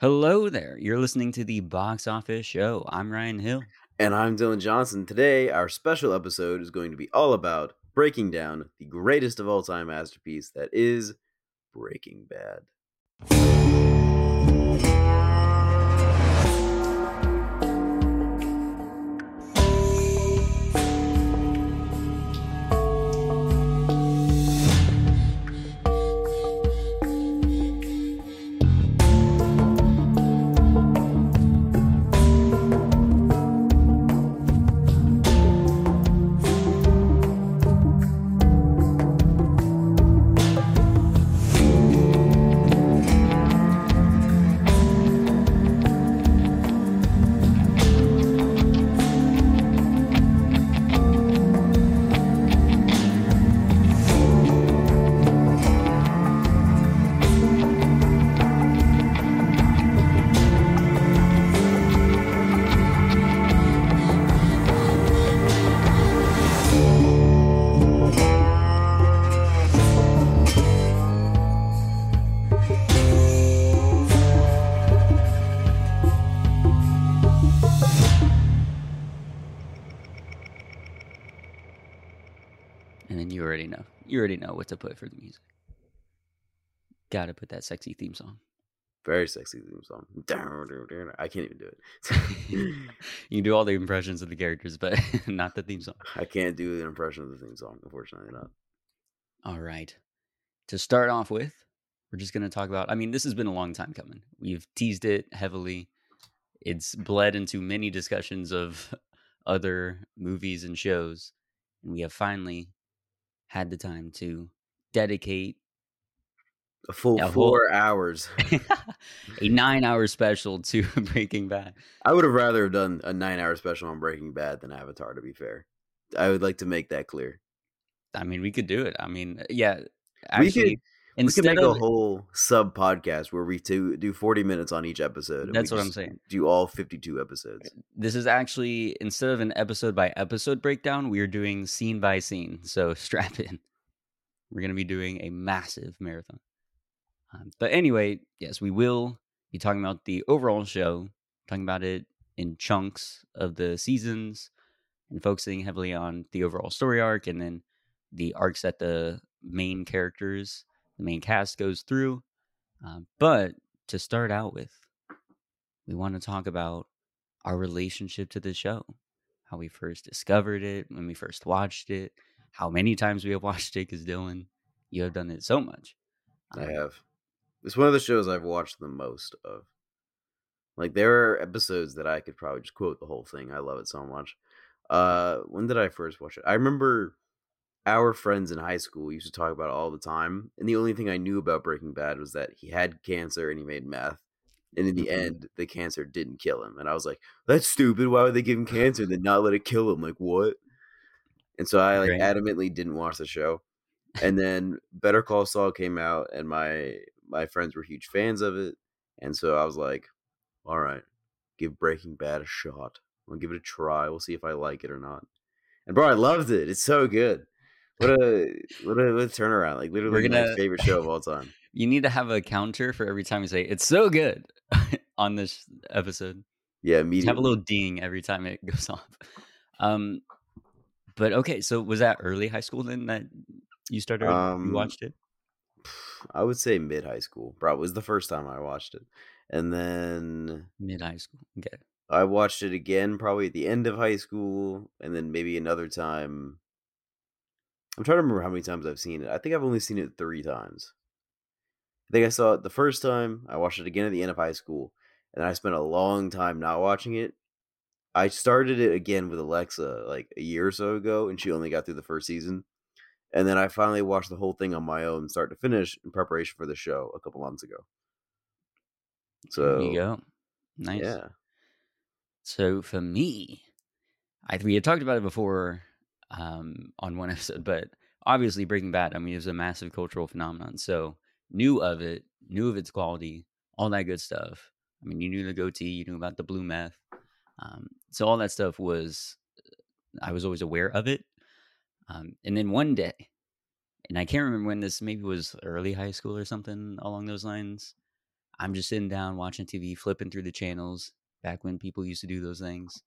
Hello there. You're listening to the Box Office Show. I'm Ryan Hill. And I'm Dylan Johnson. Today, our special episode is going to be all about breaking down the greatest of all time masterpiece that is Breaking Bad. Know what to put for the music. Gotta put that sexy theme song. Very sexy theme song. I can't even do it. you can do all the impressions of the characters, but not the theme song. I can't do the impression of the theme song, unfortunately not. All right. To start off with, we're just going to talk about. I mean, this has been a long time coming. We've teased it heavily. It's bled into many discussions of other movies and shows. And we have finally had the time to dedicate A full A whole- four hours. a nine hour special to Breaking Bad. I would have rather done a nine hour special on Breaking Bad than Avatar, to be fair. I would like to make that clear. I mean, we could do it. I mean, yeah. We Actually, could- we instead could make of a whole sub podcast where we do, do 40 minutes on each episode. That's what I'm saying. Do all 52 episodes. this is actually instead of an episode by episode breakdown, we are doing scene by scene. So strap in. We're going to be doing a massive marathon. Um, but anyway, yes, we will be talking about the overall show, talking about it in chunks of the seasons, and focusing heavily on the overall story arc and then the arcs that the main characters, the main cast goes through. Um, but to start out with, we want to talk about our relationship to the show, how we first discovered it, when we first watched it, how many times we have watched it. Because Dylan, you have done it so much. I Um, have. It's one of the shows I've watched the most of. Like there are episodes that I could probably just quote the whole thing. I love it so much. Uh when did I first watch it? I remember our friends in high school used to talk about it all the time. And the only thing I knew about Breaking Bad was that he had cancer and he made meth. And in the Mhm. end, the cancer didn't kill him. And I was like, that's stupid. Why would they give him cancer and then not let it kill him? Like what? And so I like Right. adamantly didn't watch the show. And then Better Call Saul came out and my my friends were huge fans of it. And so I was like, all right, give Breaking Bad a shot. I'll give it a try. We'll see if I like it or not. And bro, I loved it. It's so good. What a what a, what a turnaround! Like literally We're my gonna- favorite show of all time. You need to have a counter for every time you say it's so good on this episode. Yeah, immediately. have a little ding every time it goes off. Um, but okay, so was that early high school then that you started? Um, you watched it. I would say mid high school. Probably was the first time I watched it, and then Mid high school. Okay. I watched it again probably at the end of high school, and then maybe another time. I'm trying to remember how many times I've seen it. I think I've only seen it three times. I think I saw it the first time. I watched it again at the end of high school, and I spent a long time not watching it. I started it again with Alexa like a year or so ago, and she only got through the first season. And then I finally watched the whole thing on my own, start to finish, in preparation for the show a couple months ago. So there you go. Nice. yeah, So for me, I we had talked about it before um, on one episode, but obviously Breaking Bad. I mean, it was a massive cultural phenomenon. So knew of it, knew of its quality, all that good stuff. I mean, you knew the goatee, you knew about the blue meth. Um, so all that stuff was, I was always aware of it. Um, and then one day, and I can't remember when this maybe was early high school or something along those lines. I'm just sitting down watching TV, flipping through the channels back when people used to do those things.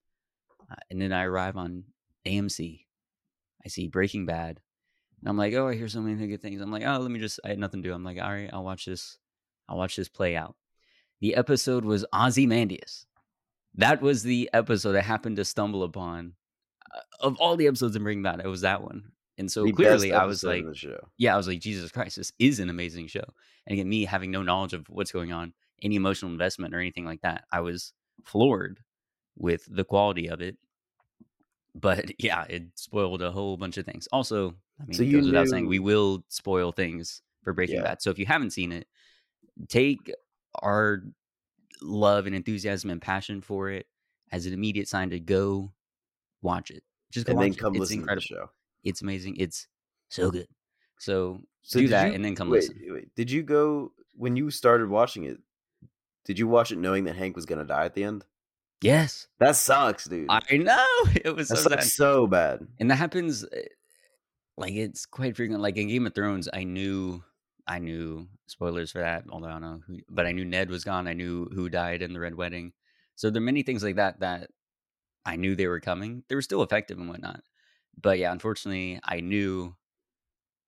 Uh, and then I arrive on AMC. I see Breaking Bad. And I'm like, oh, I hear so many good things. I'm like, oh, let me just, I had nothing to do. I'm like, all right, I'll watch this. I'll watch this play out. The episode was Ozymandias. That was the episode I happened to stumble upon. Uh, of all the episodes in Breaking Bad, it was that one. And so The clearly, I was like, yeah, I was like, Jesus Christ, this is an amazing show. And again, me having no knowledge of what's going on, any emotional investment or anything like that, I was floored with the quality of it. But yeah, it spoiled a whole bunch of things. Also, I mean, So it you goes without saying, we will spoil things for Breaking Yeah. Bad. So if you haven't seen it, take our love and enthusiasm and passion for it as an immediate sign to go watch it. Just go And watch then it. come It's listen incredible. to the show. It's amazing. It's so good. So So do that you- and then come wait, listen. Wait, did you go when you started watching it? Did you watch it knowing that Hank was gonna die at the end? Yes, That sucks, dude. I know. It was that so sucks so bad. and that happens uh, like it's quite frequent like in game of thrones i knew i knew spoilers for that although i don't know who but i knew ned was gone i knew who died in the red wedding so there are many things like that that i knew they were coming they were still effective and whatnot but yeah unfortunately i knew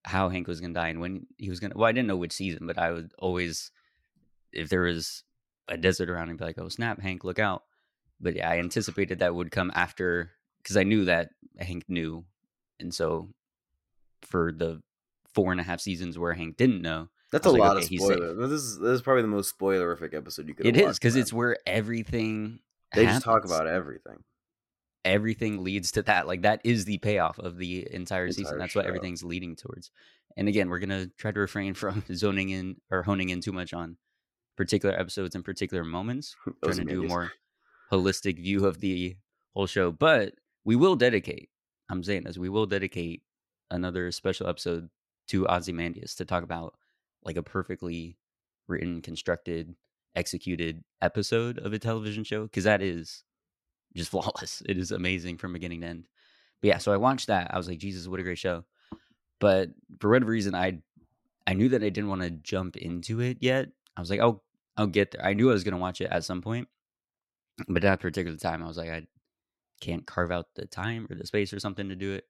how hank was gonna die and when he was gonna well i didn't know which season but i would always if there was a desert around and be like oh snap hank look out but yeah i anticipated that would come after because i knew that hank knew and so for the four and a half seasons where Hank didn't know, That's a like, lot okay, of spoiler. This is this is probably the most spoilerific episode you could. it is because it's where everything they just talk about everything. Everything leads to that. Like that is the payoff of the entire season. Entire That's what everything's leading towards. And again, we're gonna try to refrain from zoning in or honing in too much on particular episodes and particular moments. trying to do more holistic view of the whole show. But we will dedicate, I'm saying this, we will dedicate another special episode to Ozymandias to talk about like a perfectly written, constructed, executed episode of a television show. Cause that is just flawless. It is amazing from beginning to end. But yeah, so I watched that. I was like, Jesus, what a great show. But for whatever reason, I I knew that I didn't want to jump into it yet. I was like, oh, I'll get there. I knew I was gonna watch it at some point, but at that particular time, I was like, I can't carve out the time or the space or something to do it.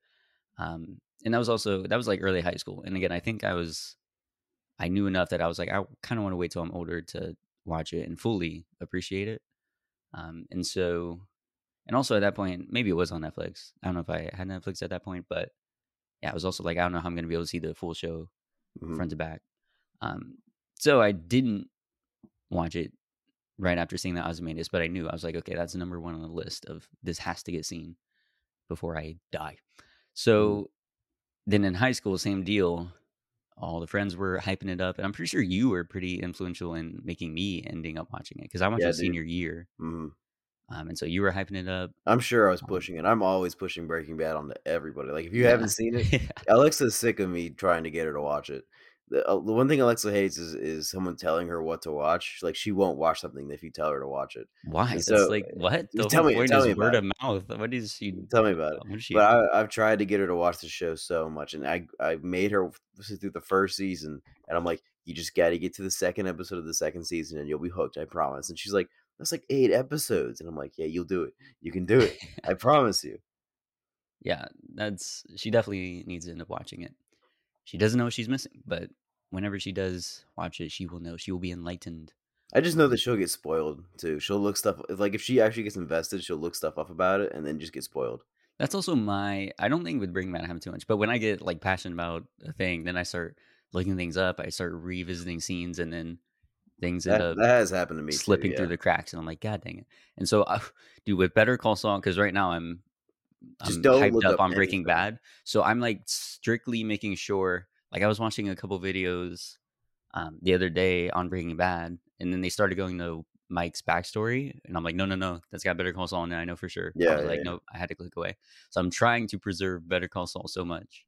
Um, and that was also that was like early high school. And again, I think I was I knew enough that I was like, I kind of want to wait till I'm older to watch it and fully appreciate it. Um, and so, and also at that point, maybe it was on Netflix. I don't know if I had Netflix at that point, but yeah, I was also like, I don't know how I'm gonna be able to see the full show Mhm. front to back. Um, so I didn't watch it right after seeing that Ozymandias, but I knew I was like, okay, that's number one on the list of this has to get seen before I die. So then in high school, same deal. All the friends were hyping it up, and I'm pretty sure you were pretty influential in making me ending up watching it because I watched Yeah, it senior year, Mhm. um, and so you were hyping it up. I'm sure I was Um, pushing it. I'm always pushing Breaking Bad onto everybody. Like if you Yeah. haven't seen it, Yeah. Alexa's sick of me trying to get her to watch it. The, uh, the one thing Alexa hates is is someone telling her what to watch. Like she won't watch something if you tell her to watch it. Why? And That's like what? The tell me- tell me word about of mouth. What is she? Tell me about it. She? But I, I've tried to get her to watch the show so much, and I I made her through the first season, and I'm like, you just got to get to the second episode of the second season, and you'll be hooked. I promise. And she's like, that's like eight episodes, and I'm like, yeah, you'll do it. You can do it. I promise you. yeah, that's she definitely needs to end up watching it. She doesn't know what she's missing, but whenever she does watch it, she will know. She will be enlightened. I just know that she'll get spoiled too. She'll look stuff like if she actually gets invested, she'll look stuff up about it and then just get spoiled. That's also my. I don't think with Breaking Bad I have too much, but when I get like passionate about a thing, then I start looking things up. I start revisiting scenes, and then things end That, up that has happened to me. slipping too, through the cracks, and I'm like, God dang it! And so, uh, dude, with Better Call Saul, because right now I'm, Just I'm don't hyped up on Breaking anything. Bad, so I'm like strictly making sure. Like I was watching a couple videos um, the other day on Breaking Bad, and then they started going to Mike's backstory, and I'm like, no, no, no, that's got Better Call Saul in it. I know for sure. Yeah, yeah, like, yeah. no, I had to click away. So I'm trying to preserve Better Call Saul so much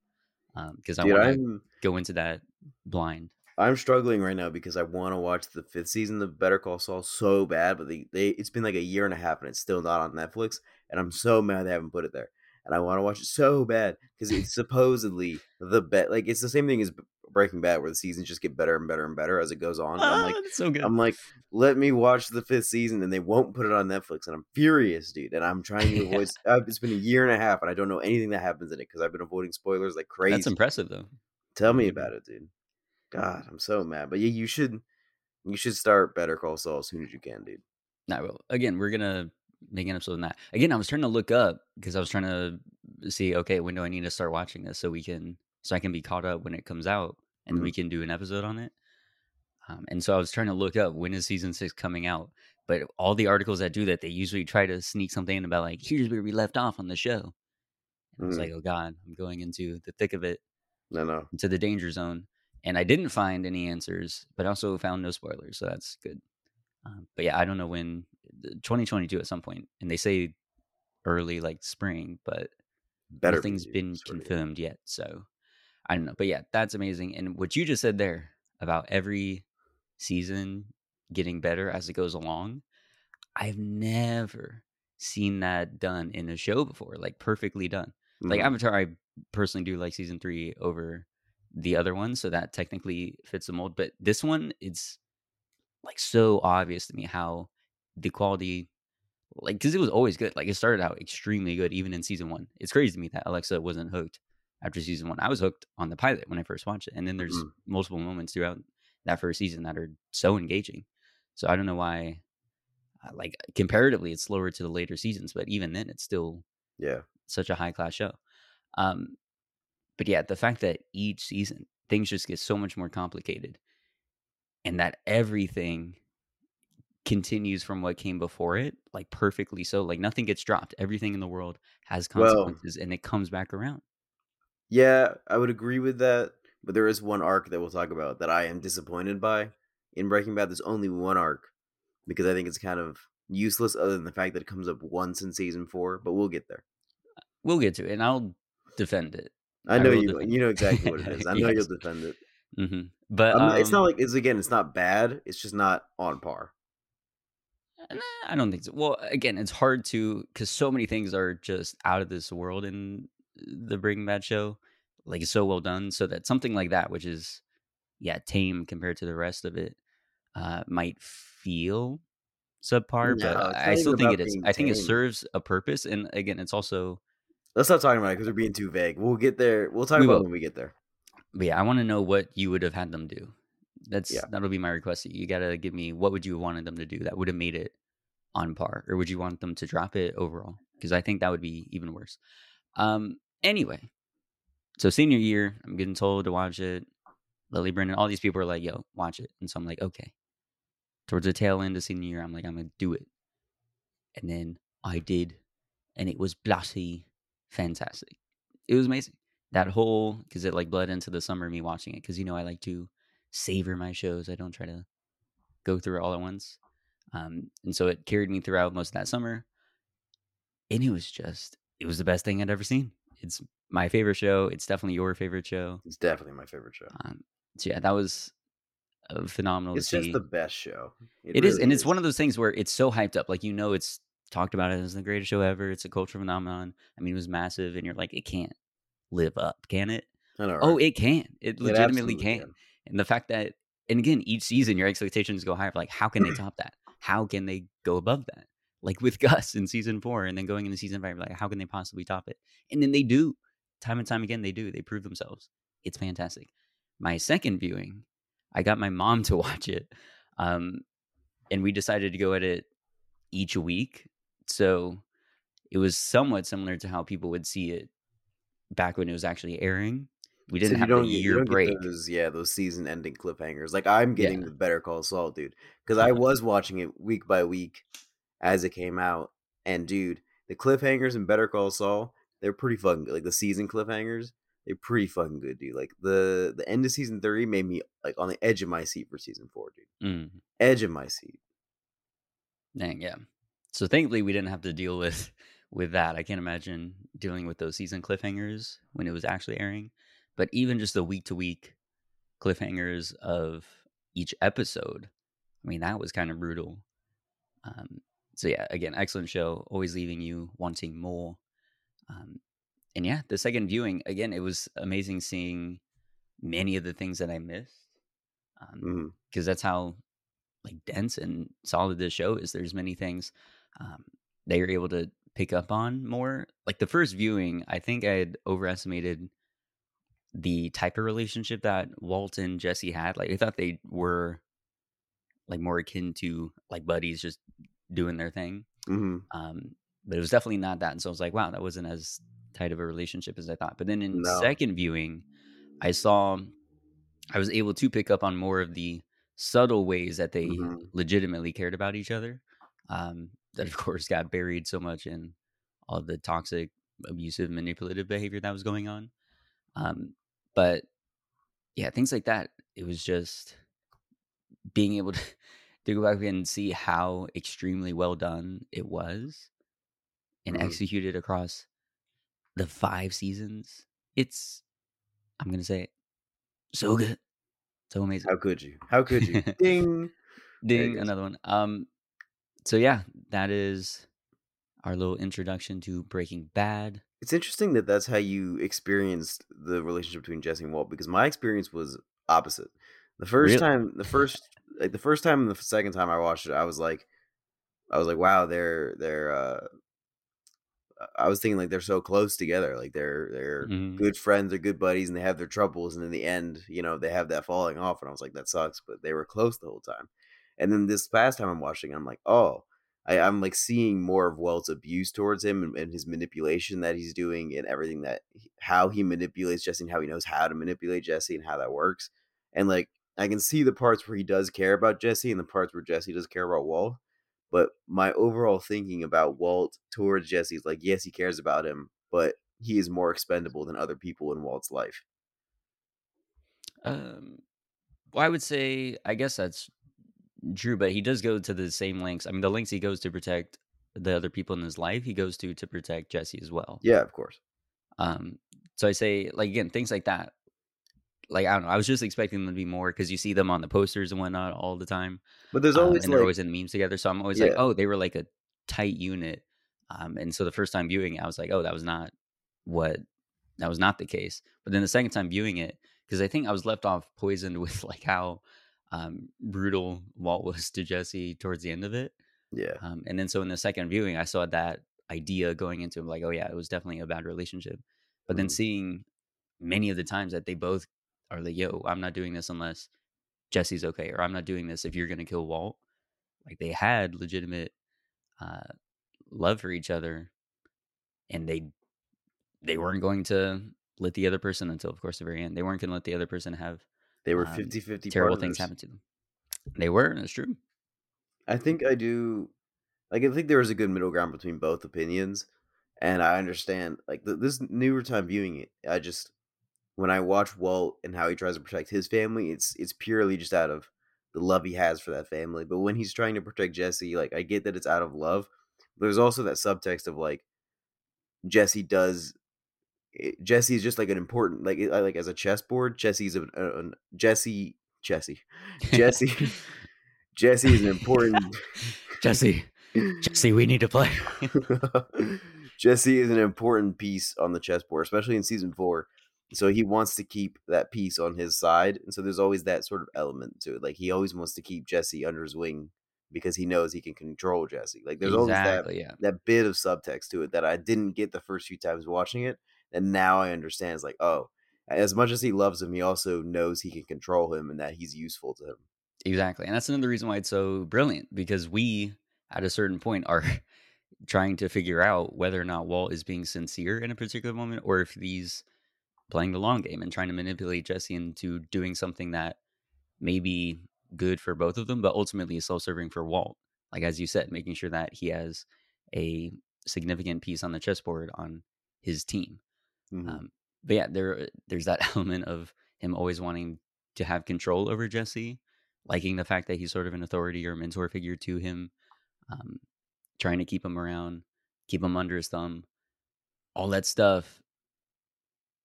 because I want to go into that blind. I'm struggling right now because I want to watch the fifth season of Better Call Saul so bad, but they, they it's been like a year and a half and it's still not on Netflix, and I'm so mad they haven't put it there. And I want to watch it so bad because it's supposedly the bet. Like it's the same thing as Breaking Bad, where the seasons just get better and better and better as it goes on. And I'm like, Ah, so good. I'm like, let me watch the fifth season, and they won't put it on Netflix, and I'm furious, dude. And I'm trying to avoid. uh, it's been a year and a half, and I don't know anything that happens in it because I've been avoiding spoilers like crazy. that's impressive though. Tell me about it, dude. God, I'm so mad. But yeah, you should, you should start Better Call Saul as soon as you can, dude. I will. again, we're gonna make an episode on that. Again, I was trying to look up because I was trying to see, okay, when do I need to start watching this so we can, so I can be caught up when it comes out, and then we can do an episode on it. Um, and so I was trying to look up when is season six coming out. But all the articles that do that, they usually try to sneak something in about like, here's where we left off on the show. And I was like, oh god, I'm going into the thick of it, No, no. into the danger zone. And I didn't find any answers, but also found no spoilers, so that's good. Um, but yeah, I don't know when 2022 at some point, and they say early like spring, but Better. be, nothing's dude. been confirmed yet. So I don't know, but yeah, that's amazing. And what you just said there about every season getting better as it goes along, I've never seen that done in a show before, like perfectly done. Like Mhm. Avatar, I personally do like season three over the other one, so that technically fits the mold. But this one, it's like so obvious to me how the quality, like, because it was always good. Like it started out extremely good, even in season one. It's crazy to me that Alexa wasn't hooked after season one. I was hooked on the pilot when I first watched it, and then there's Mhm. multiple moments throughout that first season that are so engaging. So I don't know why. uh, Like comparatively, it's slower to the later seasons, but even then, it's still yeah. such a high class show. Um, but yeah, the fact that each season things just get so much more complicated, and that everything continues from what came before it, like perfectly so. Like nothing gets dropped. Everything in the world has Well- consequences, and it comes back around. Yeah, I would agree with that. But there is one arc that we'll talk about that I am disappointed by in Breaking Bad. There's only one arc because I think it's kind of useless, other than the fact that it comes up once in season four. But we'll get there. We'll get to it, and I'll defend it. I I know will you. You know exactly what it is. I know Yes. you'll defend it. hmm But not- it's not um, like it's again. It's not bad. It's just not on par. Nah, I don't think so. Well, again, it's hard to because so many things are just out of this world in the Breaking Bad show. Like it's so well done, so that something like that, which is yeah tame compared to the rest of it, uh, might feel subpar. No, but I still think it is. I think it serves a purpose, and again, it's also. Let's not talk about it because we're being too vague. We'll get there. We'll talk We about it will. when we get there. But yeah, I want to know what you would have had them do. That's Yeah. that'll be my request. You gotta give me what would you have wanted them to do that would have made it on par, or would you want them to drop it overall? Because I think that would be even worse. Um. Anyway, so senior year, I'm getting told to watch it. Lily Brennan, all these people are like, "Yo, watch it," and so I'm like, "Okay." Towards the tail end of senior year, I'm like, "I'm gonna do it," and then I did, and it was bloody fantastic. It was amazing that whole because it like bled into the summer of me watching it because you know I like to savor my shows. I don't try to go through it all at once. Um, and so it carried me throughout most of that summer. And it was just it was the best thing I'd ever seen. It's my favorite show. It's definitely your favorite show. It's definitely my favorite show. Um, so yeah, that was uh, phenomenal It's just the best show. It is, and it's one of those things where it's so hyped up. Like you know, it's talked about it as the greatest show ever. It's a cultural phenomenon. I mean, it was massive, and you're like, it can't live up, can it? I know, Oh, it can. It It legitimately absolutely can. And the fact that, and again, each season your expectations go higher. Like, how can they top that? How can they go above that? Like with Gus in season four, and then going into season five, like, how can they possibly top it? And then they do, time and time again, they do. They prove themselves. It's fantastic. My second viewing, I got my mom to watch it, um, and we decided to go at it each week. So it was somewhat similar to how people would see it back when it was actually airing. We didn't you have don't the year don't break. those, yeah, those season ending cliffhangers. Like I'm getting Yeah. the Better Call Saul, dude, because I was watching it week by week as it came out, and dude, the cliffhangers in Better Call Saul, they're pretty fucking good. Like the season cliffhangers, they're pretty fucking good, dude. Like the the end of season three made me like on the edge of my seat for season four, dude. Mm, Edge of my seat. dang, yeah. So thankfully we didn't have to deal with with that. I can't imagine dealing with those season cliffhangers when it was actually airing. But even just the week to week cliffhangers of each episode, I mean that was kind of brutal. Um, so yeah, again, excellent show. Always leaving you wanting more. Um, and yeah, the second viewing again, it was amazing seeing many of the things that I missed. Um, hmm because that's how like dense and solid this show is. There's many things um, they are able to pick up on more. Like the first viewing, I think I had overestimated the type of relationship that Walt and Jesse had. Like I thought they were like more akin to like buddies just doing their thing. hmm Um, but it was definitely not that. And so I was like, wow, that wasn't as tight of a relationship as I thought. But then in No. second viewing, I saw I was able to pick up on more of the subtle ways that they Mhm. legitimately cared about each other. Um, that of course got buried so much in all the toxic, abusive, manipulative behavior that was going on. Um, but yeah, things like that. It was just being able to, to go back and see how extremely well done it was and Mhm. executed across the five seasons. It's, I'm going to say it, so good. So amazing. How could you? How could you? Ding. Ding, another one. Um, so yeah, that is our little introduction to Breaking Bad. It's interesting that that's how you experienced the relationship between Jesse and Walt because my experience was opposite. The first Really? time, the first like the first time and the second time I watched it, I was like, I was like, wow, they're they're. uh I was thinking like they're so close together, like they're they're Mhm. good friends, they're good buddies, and they have their troubles, and in the end, you know, they have that falling off, and I was like, that sucks, but they were close the whole time. And then this past time I'm watching, I'm like, oh, I, I'm like seeing more of Walt's abuse towards him and, and his manipulation that he's doing and everything that how he manipulates Jesse and how he knows how to manipulate Jesse and how that works. And like I can see the parts where he does care about Jesse and the parts where Jesse does care about Walt. But my overall thinking about Walt towards Jesse is like, yes, he cares about him, but he is more expendable than other people in Walt's life. Um, well, I would say, I guess that's true, but he does go to the same lengths. I mean, the lengths he goes to protect the other people in his life, he goes to to protect Jesse as well. Yeah, of course. Um, so I say, like again, things like that. Like I don't know, I was just expecting them to be more because you see them on the posters and whatnot all the time. But there's um, always and they're like always in memes together. So I'm always like, oh, they were like a tight unit. Um, and so the first time viewing it, I was like, oh, that was not what that was not the case. But then the second time viewing it, because I think I was left off poisoned with like how um, brutal Walt was to Jesse towards the end of it. yeah. Um, and then so in the second viewing, I saw that idea going into him, like, oh yeah, it was definitely a bad relationship. But then Mhm. seeing many of the times that they both are like, yo, I'm not doing this unless Jesse's okay, or I'm not doing this if you're gonna kill Walt. Like they had legitimate uh, love for each other, and they they weren't going to let the other person until, of course, the very end. They weren't going to let the other person have They were um, 50 50 terrible things happened to them. They were. That's true. I think I do. Like, I think there is a good middle ground between both opinions, and I understand. Like th- this newer time viewing it, I just when I watch Walt and how he tries to protect his family, it's it's purely just out of the love he has for that family. But when he's trying to protect Jesse, like I get that it's out of love. There's also that subtext of like Jesse does. Jesse is just like an important like like as a chessboard. Jesse's a, a, uh, an- Jesse Jesse Jesse Jesse is an important Jesse. Jesse, we need to play. Jesse is an important piece on the chessboard, especially in season four. So he wants to keep that piece on his side, and so there's always that sort of element to it. Like he always wants to keep Jesse under his wing because he knows he can control Jesse. Like there's always that. Yeah. that bit of subtext to it that I didn't get the first few times watching it, and now I understand. It's like, oh, as much as he loves him, he also knows he can control him and that he's useful to him. Exactly. And that's another reason why it's so brilliant because we, at a certain point, are trying to figure out whether or not Walt is being sincere in a particular moment or if he's playing the long game and trying to manipulate Jesse into doing something that may be good for both of them, but ultimately is self serving for Walt. Like, as you said, making sure that he has a significant piece on the chessboard on his team. Mhm. Um, but yeah, there there's that element of him always wanting to have control over Jesse, liking the fact that he's sort of an authority or mentor figure to him, um, trying to keep him around, keep him under his thumb. All that stuff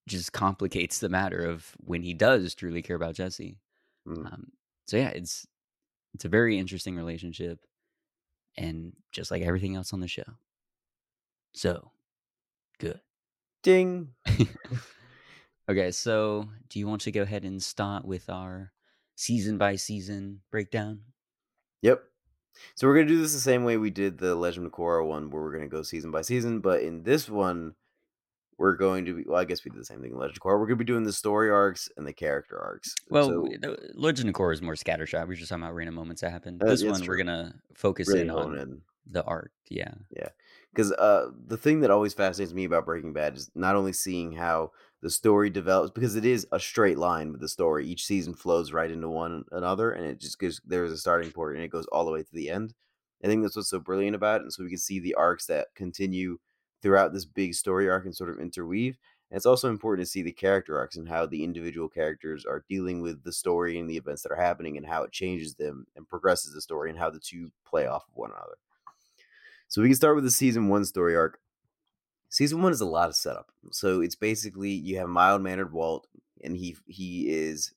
just complicates the matter of when he does truly care about Jesse. Mhm. Um, so yeah, it's it's a very interesting relationship, and just like everything else on the show, so good. Ding. Okay, so do you want to go ahead and start with our season by season breakdown? Yep. So we're gonna do this the same way we did the Legend of Korra one, where we're gonna go season by season. But in this one, we're going to be. Well, I guess we did the same thing in Legend of Korra. We're gonna be doing the story arcs and the character arcs. Well, so, Legend of Korra is more scattershot. We're just talking about random moments that happen. Uh, this one, we're gonna focus really in on in. the arc. Yeah, Yeah, because uh, the thing that always fascinates me about Breaking Bad is not only seeing how the story develops, because it is a straight line with the story. Each season flows right into one another, and it just gives there's a starting point, and it goes all the way to the end. I think that's what's so brilliant about it, and so we can see the arcs that continue throughout this big story arc and sort of interweave. And it's also important to see the character arcs and how the individual characters are dealing with the story and the events that are happening, and how it changes them and progresses the story, and how the two play off of one another. So we can start with the season one story arc. Season one is a lot of setup. So it's basically you have mild mannered Walt, and he he is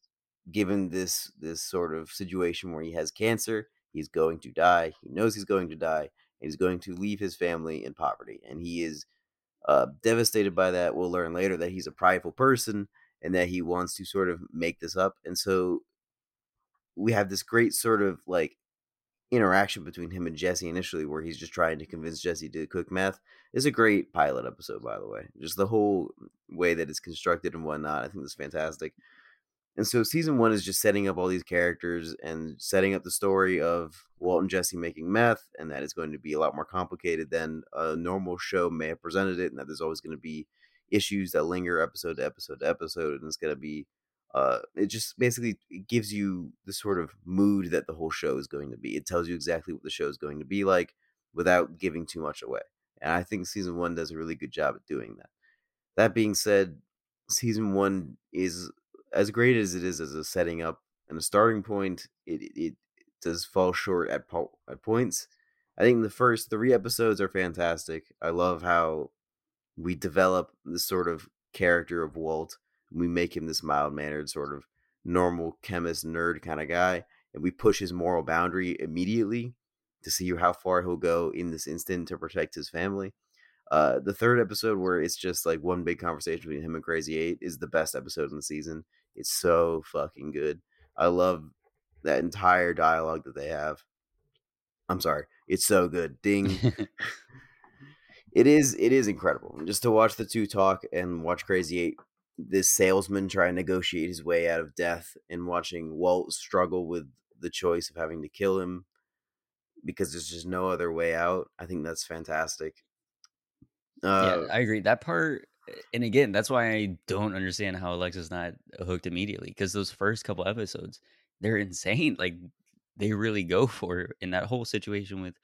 given this this sort of situation where he has cancer. He's going to die. He knows he's going to die, he's going to leave his family in poverty. And he is uh, devastated by that. We'll learn later that he's a prideful person and that he wants to sort of make this up. And so we have this great sort of like interaction between him and Jesse initially, where he's just trying to convince Jesse to cook meth, is a great pilot episode, by the way. Just the whole way that it's constructed and whatnot, I think is fantastic. And so season one is just setting up all these characters and setting up the story of Walt and Jesse making meth, and that it's going to be a lot more complicated than a normal show may have presented it, and that there's always going to be issues that linger episode to episode to episode, and it's going to be uh, it just basically gives you the sort of mood that the whole show is going to be. It tells you exactly what the show is going to be like without giving too much away. And I think season one does a really good job at doing that. That being said, season one is as great as it is as a setting up and a starting point. It it, does fall short at po- at points. I think the first three episodes are fantastic. I love how we develop this sort of character of Walt we make him this mild mannered sort of normal chemist nerd kind of guy and we push his moral boundary immediately to see how far he'll go in this instant to protect his family. Uh, the third episode where it's just like one big conversation between him and crazy eight is the best episode in the season. It's so fucking good. I love that entire dialogue that they have. I'm sorry. It's so good. Ding. It is it is incredible. Just to watch the two talk and watch crazy eight this salesman try and negotiate his way out of death and watching Walt struggle with the choice of having to kill him because there's just no other way out. I think that's fantastic. Uh, yeah, I agree. That part, and again, that's why I don't understand how Alexa's not hooked immediately because those first couple episodes, they're insane. Like they really go for it. And that whole situation with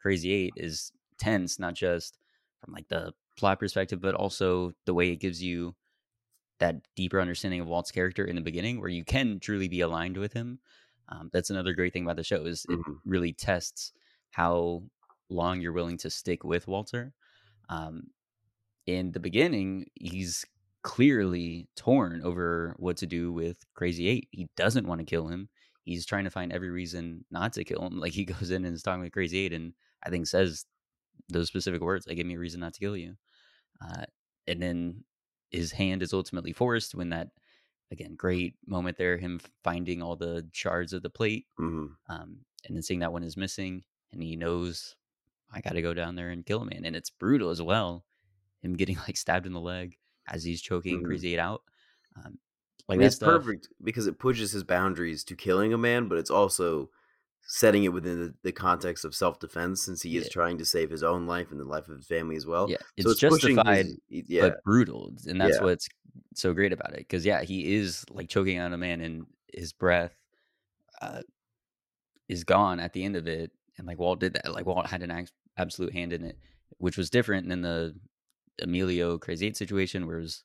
Crazy Eight is tense, not just from like the plot perspective, but also the way it gives you that deeper understanding of Walt's character in the beginning, where you can truly be aligned with him. Um, that's another great thing about the show is it mm-hmm. really tests how long you're willing to stick with Walter. Um, in the beginning, he's clearly torn over what to do with Crazy Eight. He doesn't want to kill him. He's trying to find every reason not to kill him. Like he goes in and is talking with Crazy Eight, and I think says those specific words, like "Give me a reason not to kill you." Uh, and then his hand is ultimately forced when that again great moment there him finding all the shards of the plate mm-hmm. um, and then seeing that one is missing and he knows i gotta go down there and kill him and it's brutal as well him getting like stabbed in the leg as he's choking mm-hmm. crazy eight out um, like I mean, it's stuff, perfect because it pushes his boundaries to killing a man but it's also setting it within the, the context of self defense since he yeah. is trying to save his own life and the life of his family as well. Yeah, it's, so it's justified, his, yeah. but brutal, and that's yeah. what's so great about it. Because yeah, he is like choking on a man, and his breath uh, is gone at the end of it. And like Walt did that, like Walt had an absolute hand in it, which was different than the Emilio Crazy Eight situation, where it was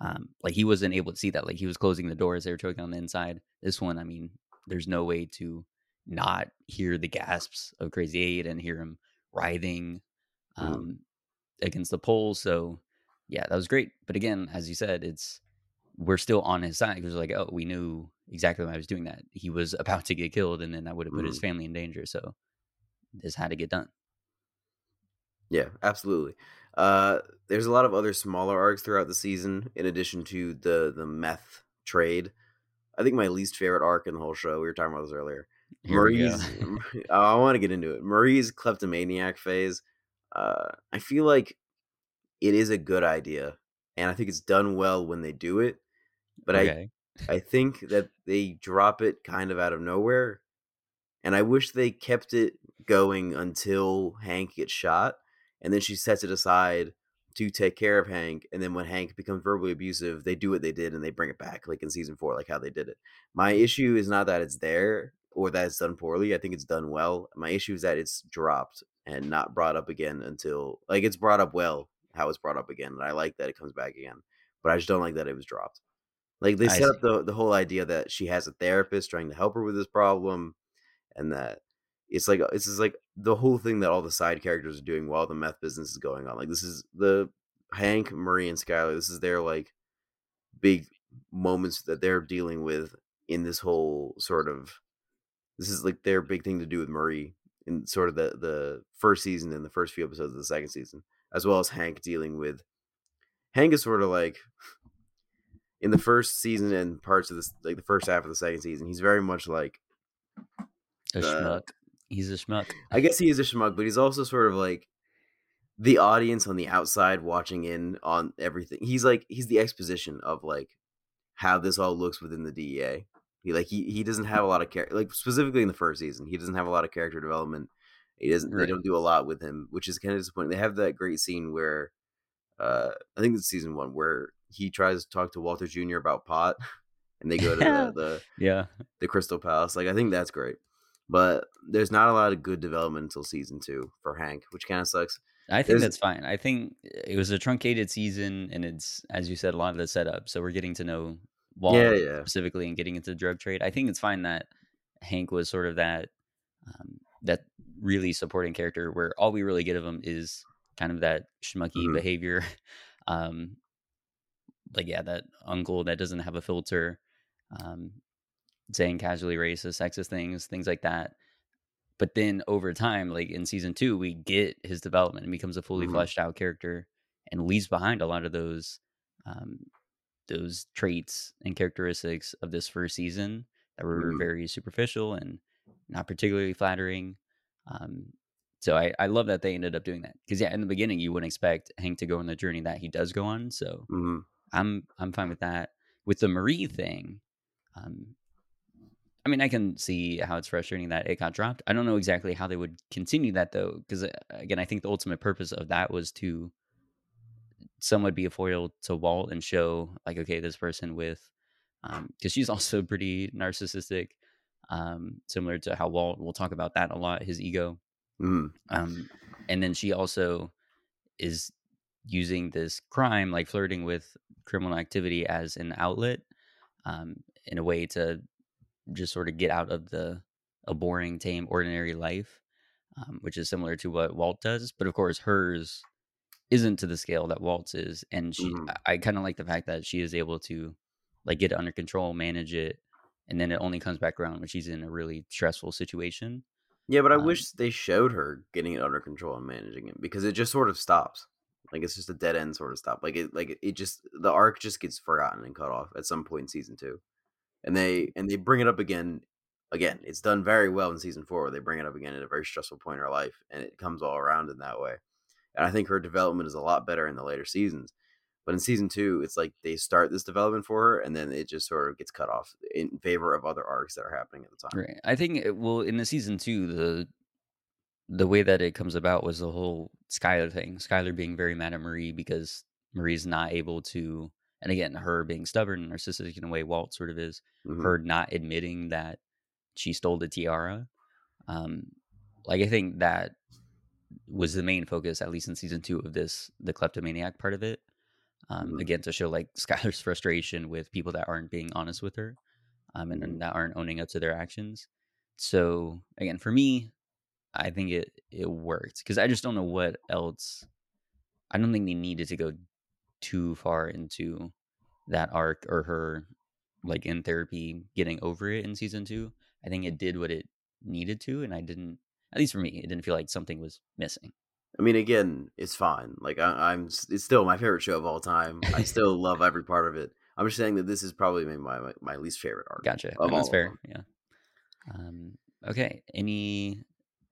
um, like he wasn't able to see that. Like he was closing the doors, they were choking on the inside. This one, I mean, there's no way to not hear the gasps of Crazy Eight and hear him writhing mm. um, mm. against the pole. So yeah, that was great. But again, as you said, it's we're still on his side because like, oh, we knew exactly why I was doing that. He was about to get killed, and then that would have put mm. his family in danger. So this had to get done. Yeah, absolutely. Uh, there's a lot of other smaller arcs throughout the season, in addition to the the meth trade. I think my least favorite arc in the whole show. We were talking about this earlier. Here. Marie's. I want to get into it. Marie's kleptomaniac phase. Uh, I feel like it is a good idea, and I think it's done well when they do it. But okay. I, I think that they drop it kind of out of nowhere, and I wish they kept it going until Hank gets shot, and then she sets it aside to take care of Hank, and then when Hank becomes verbally abusive, they do what they did and they bring it back, like in season four, like how they did it. My issue is not that it's there or that it's done poorly. I think it's done well. My issue is that it's dropped and not brought up again until like it's brought up well, how it's brought up again, and I like that it comes back again, but I just don't like that it was dropped. Like they set up the the whole idea that she has a therapist trying to help her with this problem, and that it's like uh, it's just like the whole thing that all the side characters are doing while the meth business is going on. Like this is the Hank, Marie, and Skyler. This is their like big moments that they're dealing with in this whole sort of. This is like their big thing to do with Marie in sort of the the first season and the first few episodes of the second season, as well as Hank dealing with. Hank is sort of like in the first season and parts of this, like the first half of the second season. He's very much like A uh, schmuck. He's a schmuck. I guess he is a schmuck, but he's also sort of like the audience on the outside watching in on everything. He's like he's the exposition of like how this all looks within the DEA. He like he he doesn't have a lot of character like specifically in the first season. He doesn't have a lot of character development. He doesn't. They don't do a lot with him, which is kind of disappointing. They have that great scene where uh I think it's season one where he tries to talk to Walter Jr. about pot, and they go to the, the Yeah. the Crystal Palace. Like I think that's great, but there's not a lot of good development until season two for Hank, which kind of sucks. I think There's- that's fine. I think it was a truncated season, and it's as you said, a lot of the setup. So we're getting to know Walt Yeah, yeah. specifically and getting into the drug trade. I think it's fine that Hank was sort of that um, that really supporting character, where all we really get of him is kind of that schmucky Mhm. behavior. Um, like yeah, that uncle that doesn't have a filter, um, saying casually racist, sexist things, things like that. But then over time, like in season two, we get his development and becomes a fully Mhm. fleshed out character and leaves behind a lot of those um, those traits and characteristics of this first season that were Mhm. very superficial and not particularly flattering. Um, so I, I love that they ended up doing that because yeah, in the beginning you wouldn't expect Hank to go on the journey that he does go on. So hmm I'm I'm fine with that. With the Marie thing, um, I mean, I can see how it's frustrating that it got dropped. I don't know exactly how they would continue that though, because again, I think the ultimate purpose of that was to somewhat be a foil to Walt and show like, okay, this person with, because she's also pretty narcissistic, um, similar to how Walt We'll talk about that a lot, his ego. hmm Um, and then she also is using this crime, like flirting with criminal activity, as an outlet, um, in a way to just sort of get out of the a boring, tame, ordinary life, um, which is similar to what Walt does. But of course, hers isn't to the scale that Walt's is, and she. Mhm. I, I kind of like the fact that she is able to like get it under control, manage it, and then it only comes back around when she's in a really stressful situation. Yeah, but I Um, wish they showed her getting it under control and managing it because it just sort of stops. Like it's just a dead end sort of stop. Like it, like it- it just the arc just gets forgotten and cut off at some point in season two, and they and they bring it up again. Again, it's done very well in season four. Where they bring it up again at a very stressful point in her life, and it comes all around in that way. And I think her development is a lot better in the later seasons. But in season two, it's like they start this development for her, and then it just sort of gets cut off in favor of other arcs that are happening at the time. Right. I think it, well in the season two, the the way that it comes about was the whole Skyler thing. Skyler being very mad at Marie because Marie's not able to, and again, her being stubborn and narcissistic in a way Walt sort of is. Mhm. Her not admitting that she stole the tiara. Um, like I think that was the main focus, at least in season two of this, the kleptomaniac part of it. Um, Mhm. Again, to show like Skyler's frustration with people that aren't being honest with her, um, and, and that aren't owning up to their actions. So again, for me, I think it it worked because I just don't know what else. I don't think they needed to go too far into that arc or her like in therapy getting over it in season two. I think it did what it needed to, and I didn't. At least for me, it didn't feel like something was missing. I mean, again, it's fine. Like I, am it's still my favorite show of all time. I still love every part of it. I'm just saying that this is probably my my, my least favorite arc. Gotcha. No, that's fair. Yeah. Um. Okay. Any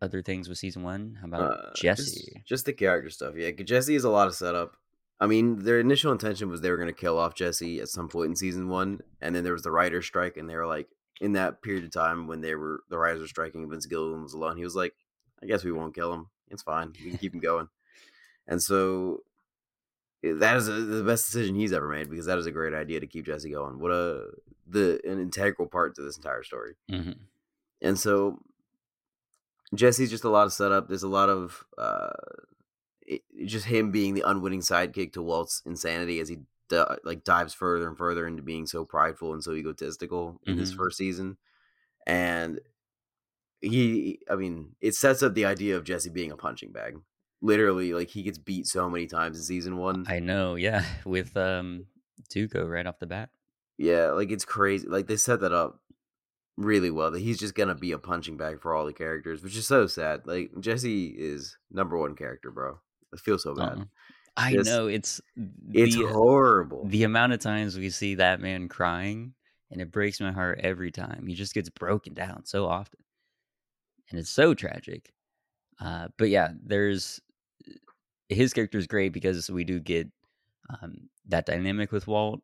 other things with season one? How about uh, Jesse? Just, just, the character stuff. Yeah, Jesse is a lot of setup. I mean, their initial intention was they were going to kill off Jesse at some point in season one, and then there was the writer's strike, and they were like, in that period of time when they were the writers were striking, Vince Gilligan was alone. He was like, I guess we won't kill him. It's fine. We can keep him going. And so eh, that is a, the best decision he's ever made because that is a great idea to keep Jesse going. What a the an integral part to this entire story. Mm-hmm. And so Jesse's just a lot of setup. There's a lot of uh, it, just him being the unwitting sidekick to Walt's insanity as he di- like dives further and further into being so prideful and so egotistical in mm-hmm. his first season. And he, I mean, it sets up the idea of Jesse being a punching bag. Literally, like he gets beat so many times in season one. I know, yeah, with um Tuco right off the bat. Yeah, like it's crazy. Like they set that up really well that he's just gonna be a punching bag for all the characters, which is so sad. Like Jesse is number one character, bro. I feel so bad. Uh-uh. I it's, know it's it's the, horrible. The amount of times we see that man crying, and it breaks my heart every time. He just gets broken down so often, and it's so tragic. Uh, but yeah, there's his character is great because we do get um, that dynamic with Walt,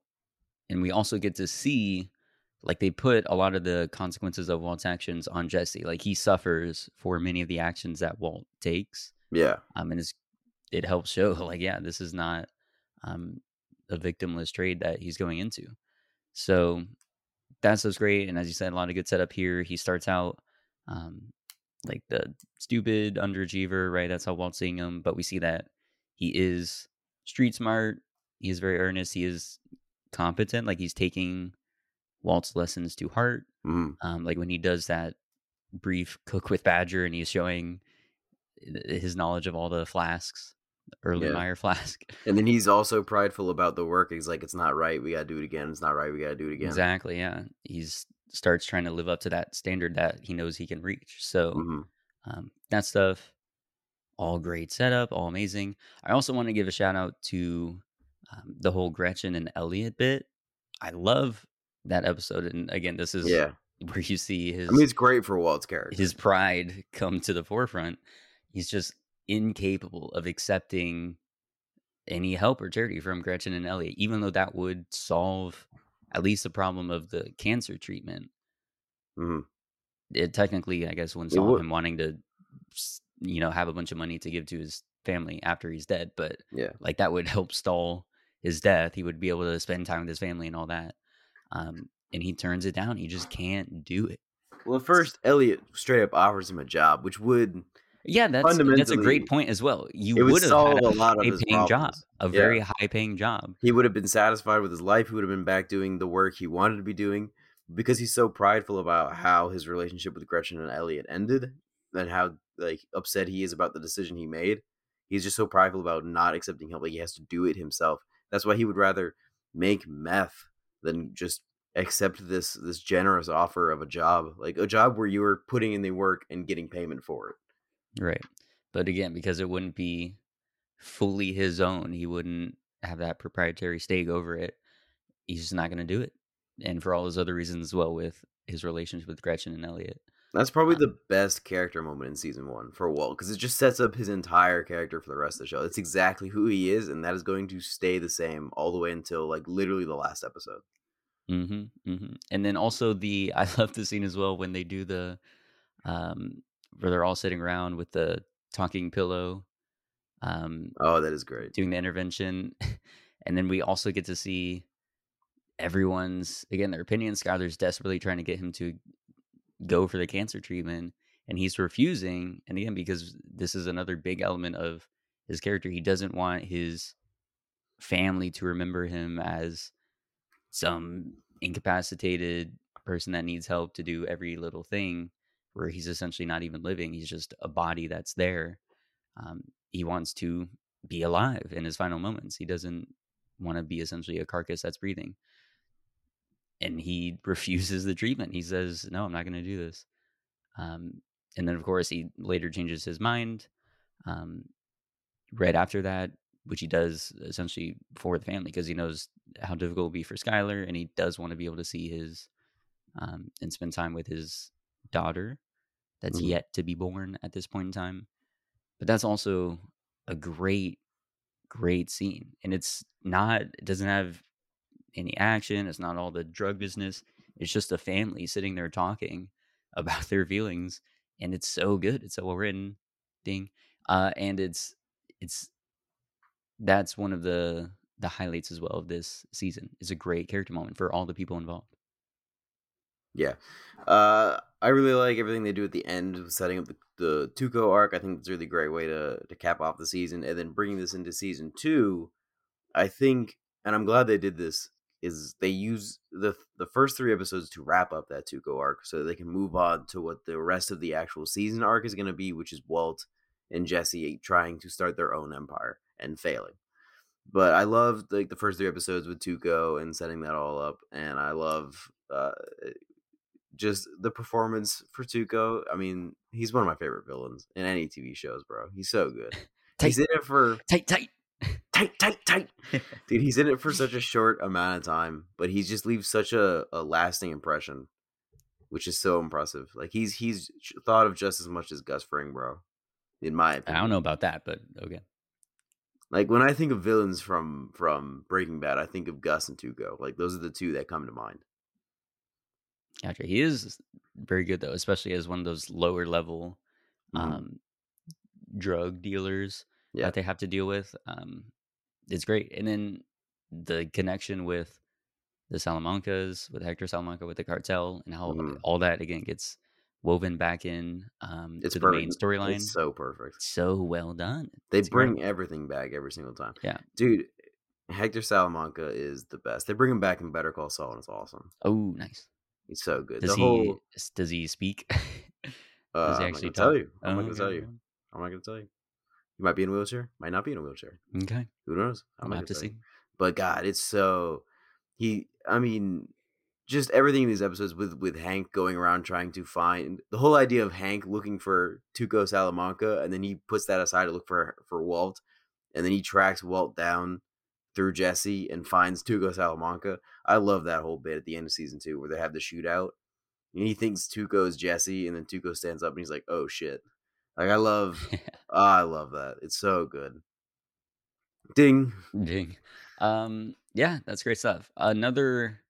and we also get to see like they put a lot of the consequences of Walt's actions on Jesse. Like he suffers for many of the actions that Walt takes. Yeah. Um, and it's, it helps show like, yeah, this is not um a victimless trade that he's going into. So that's just great. And as you said, a lot of good setup here. He starts out um like the stupid underachiever, right? That's how Walt's seeing him. But we see that he is street smart. He is very earnest. He is competent. Like he's taking Walt's lessons to heart. Mm. Um, like when he does that brief cook with Badger and he's showing his knowledge of all the flasks, early yeah. Meyer flask. And then he's also prideful about the work. He's like, it's not right. We got to do it again. It's not right. We got to do it again. Exactly. Yeah. He's starts trying to live up to that standard that he knows he can reach. So mm-hmm. um, that stuff, all great setup, all amazing. I also want to give a shout out to um, the whole Gretchen and Elliot bit. I love that episode. And again, this is yeah. where you see his. I mean, it's great for Walt's character. His pride come to the forefront. He's just incapable of accepting any help or charity from Gretchen and Elliot, even though that would solve at least the problem of the cancer treatment. Mm-hmm. It technically, I guess, wouldn't solve would. him wanting to, you know, have a bunch of money to give to his family after he's dead. But yeah, like that would help stall his death. He would be able to spend time with his family and all that um, and he turns it down. He just can't do it. Well, first Elliot straight up offers him a job, which would yeah, that's that's a great point as well. You would have had a, a lot of paying job, a yeah. very high paying job. He would have been satisfied with his life. He would have been back doing the work he wanted to be doing because he's so prideful about how his relationship with Gretchen and Elliot ended and how like upset he is about the decision he made. He's just so prideful about not accepting help. Like he has to do it himself. That's why he would rather make meth than just accept this this generous offer of a job like a job where you were putting in the work and getting payment for it right but again because it wouldn't be fully his own he wouldn't have that proprietary stake over it he's just not going to do it and for all those other reasons as well with his relationship with gretchen and elliot that's probably um, the best character moment in season one for Walt because it just sets up his entire character for the rest of the show. It's exactly who he is, and that is going to stay the same all the way until like literally the last episode. Mm-hmm, mm-hmm. And then also the I love the scene as well when they do the um where they're all sitting around with the talking pillow. Um Oh, that is great. Doing the intervention. and then we also get to see everyone's again their opinion. Skyler's desperately trying to get him to go for the cancer treatment and he's refusing. And again, because this is another big element of his character, he doesn't want his family to remember him as some incapacitated person that needs help to do every little thing where he's essentially not even living he's just a body that's there um, he wants to be alive in his final moments he doesn't want to be essentially a carcass that's breathing. And he refuses the treatment he says no i'm not going to do this. Um, and then of course he later changes his mind um, right after that, which he does essentially for the family because he knows how difficult it will be for Skyler, and he does want to be able to see his um, and spend time with his daughter that's Mhm. yet to be born at this point in time. But that's also a great, great scene, and it's not. It doesn't have any action. It's not all the drug business. It's just a family sitting there talking about their feelings, and it's so good. It's so well written, ding, uh, and it's it's that's one of the the highlights as well of this season. It's a great character moment for all the people involved. Yeah. Uh, I really like everything they do at the end, setting up the, the Tuco arc. I think it's a really great way to, to cap off the season. And then bringing this into season two, I think, and I'm glad they did this, is they use the the first three episodes to wrap up that Tuco arc so they can move on to what the rest of the actual season arc is going to be, which is Walt and Jesse trying to start their own empire and failing. But I love like the first three episodes with Tuco and setting that all up, and I love uh, just the performance for Tuco. I mean, he's one of my favorite villains in any TV shows, bro. He's so good. Tight, He's in it for tight, tight. tight, tight, tight. Dude, he's in it for such a short amount of time, but he just leaves such a, a lasting impression, which is so impressive. Like he's he's thought of just as much as Gus Fring, bro. In my I don't know about that, but okay. Like when I think of villains from from Breaking Bad, I think of Gus and Tuco. Like those are the two that come to mind. Gotcha. He is very good though, especially as one of those lower level Mhm. um, drug dealers Yeah. that they have to deal with. Um, it's great, and then the connection with the Salamancas, with Hector Salamanca, with the cartel, and how Mhm. all that again gets woven back in um, It's to the main storyline. It's so perfect. so well done. They It's bring incredible. everything back every single time. Yeah. Dude, Hector Salamanca is the best. They bring him back in Better Call Saul, and it's awesome. Oh, nice. He's so good. Does the he whole does he speak? uh, does he I'm not actually gonna tell you. I'm not Oh, gonna okay, tell you. I'm not gonna tell you. He might be in a wheelchair. Might not be in a wheelchair. Okay, Who knows? I'm we'll not have to gonna you. see. But God, it's so he. I mean, just everything in these episodes with with Hank going around trying to find the whole idea of Hank looking for Tuco Salamanca, and then he puts that aside to look for for Walt, and then he tracks Walt down through Jesse and finds Tuco Salamanca. I love that whole bit at the end of season two where they have the shootout, and he thinks Tuco is Jesse, and then Tuco stands up and he's like, "Oh shit!" Like I love, oh, I love that. It's so good. Ding. Ding. Um, yeah, that's great stuff. Another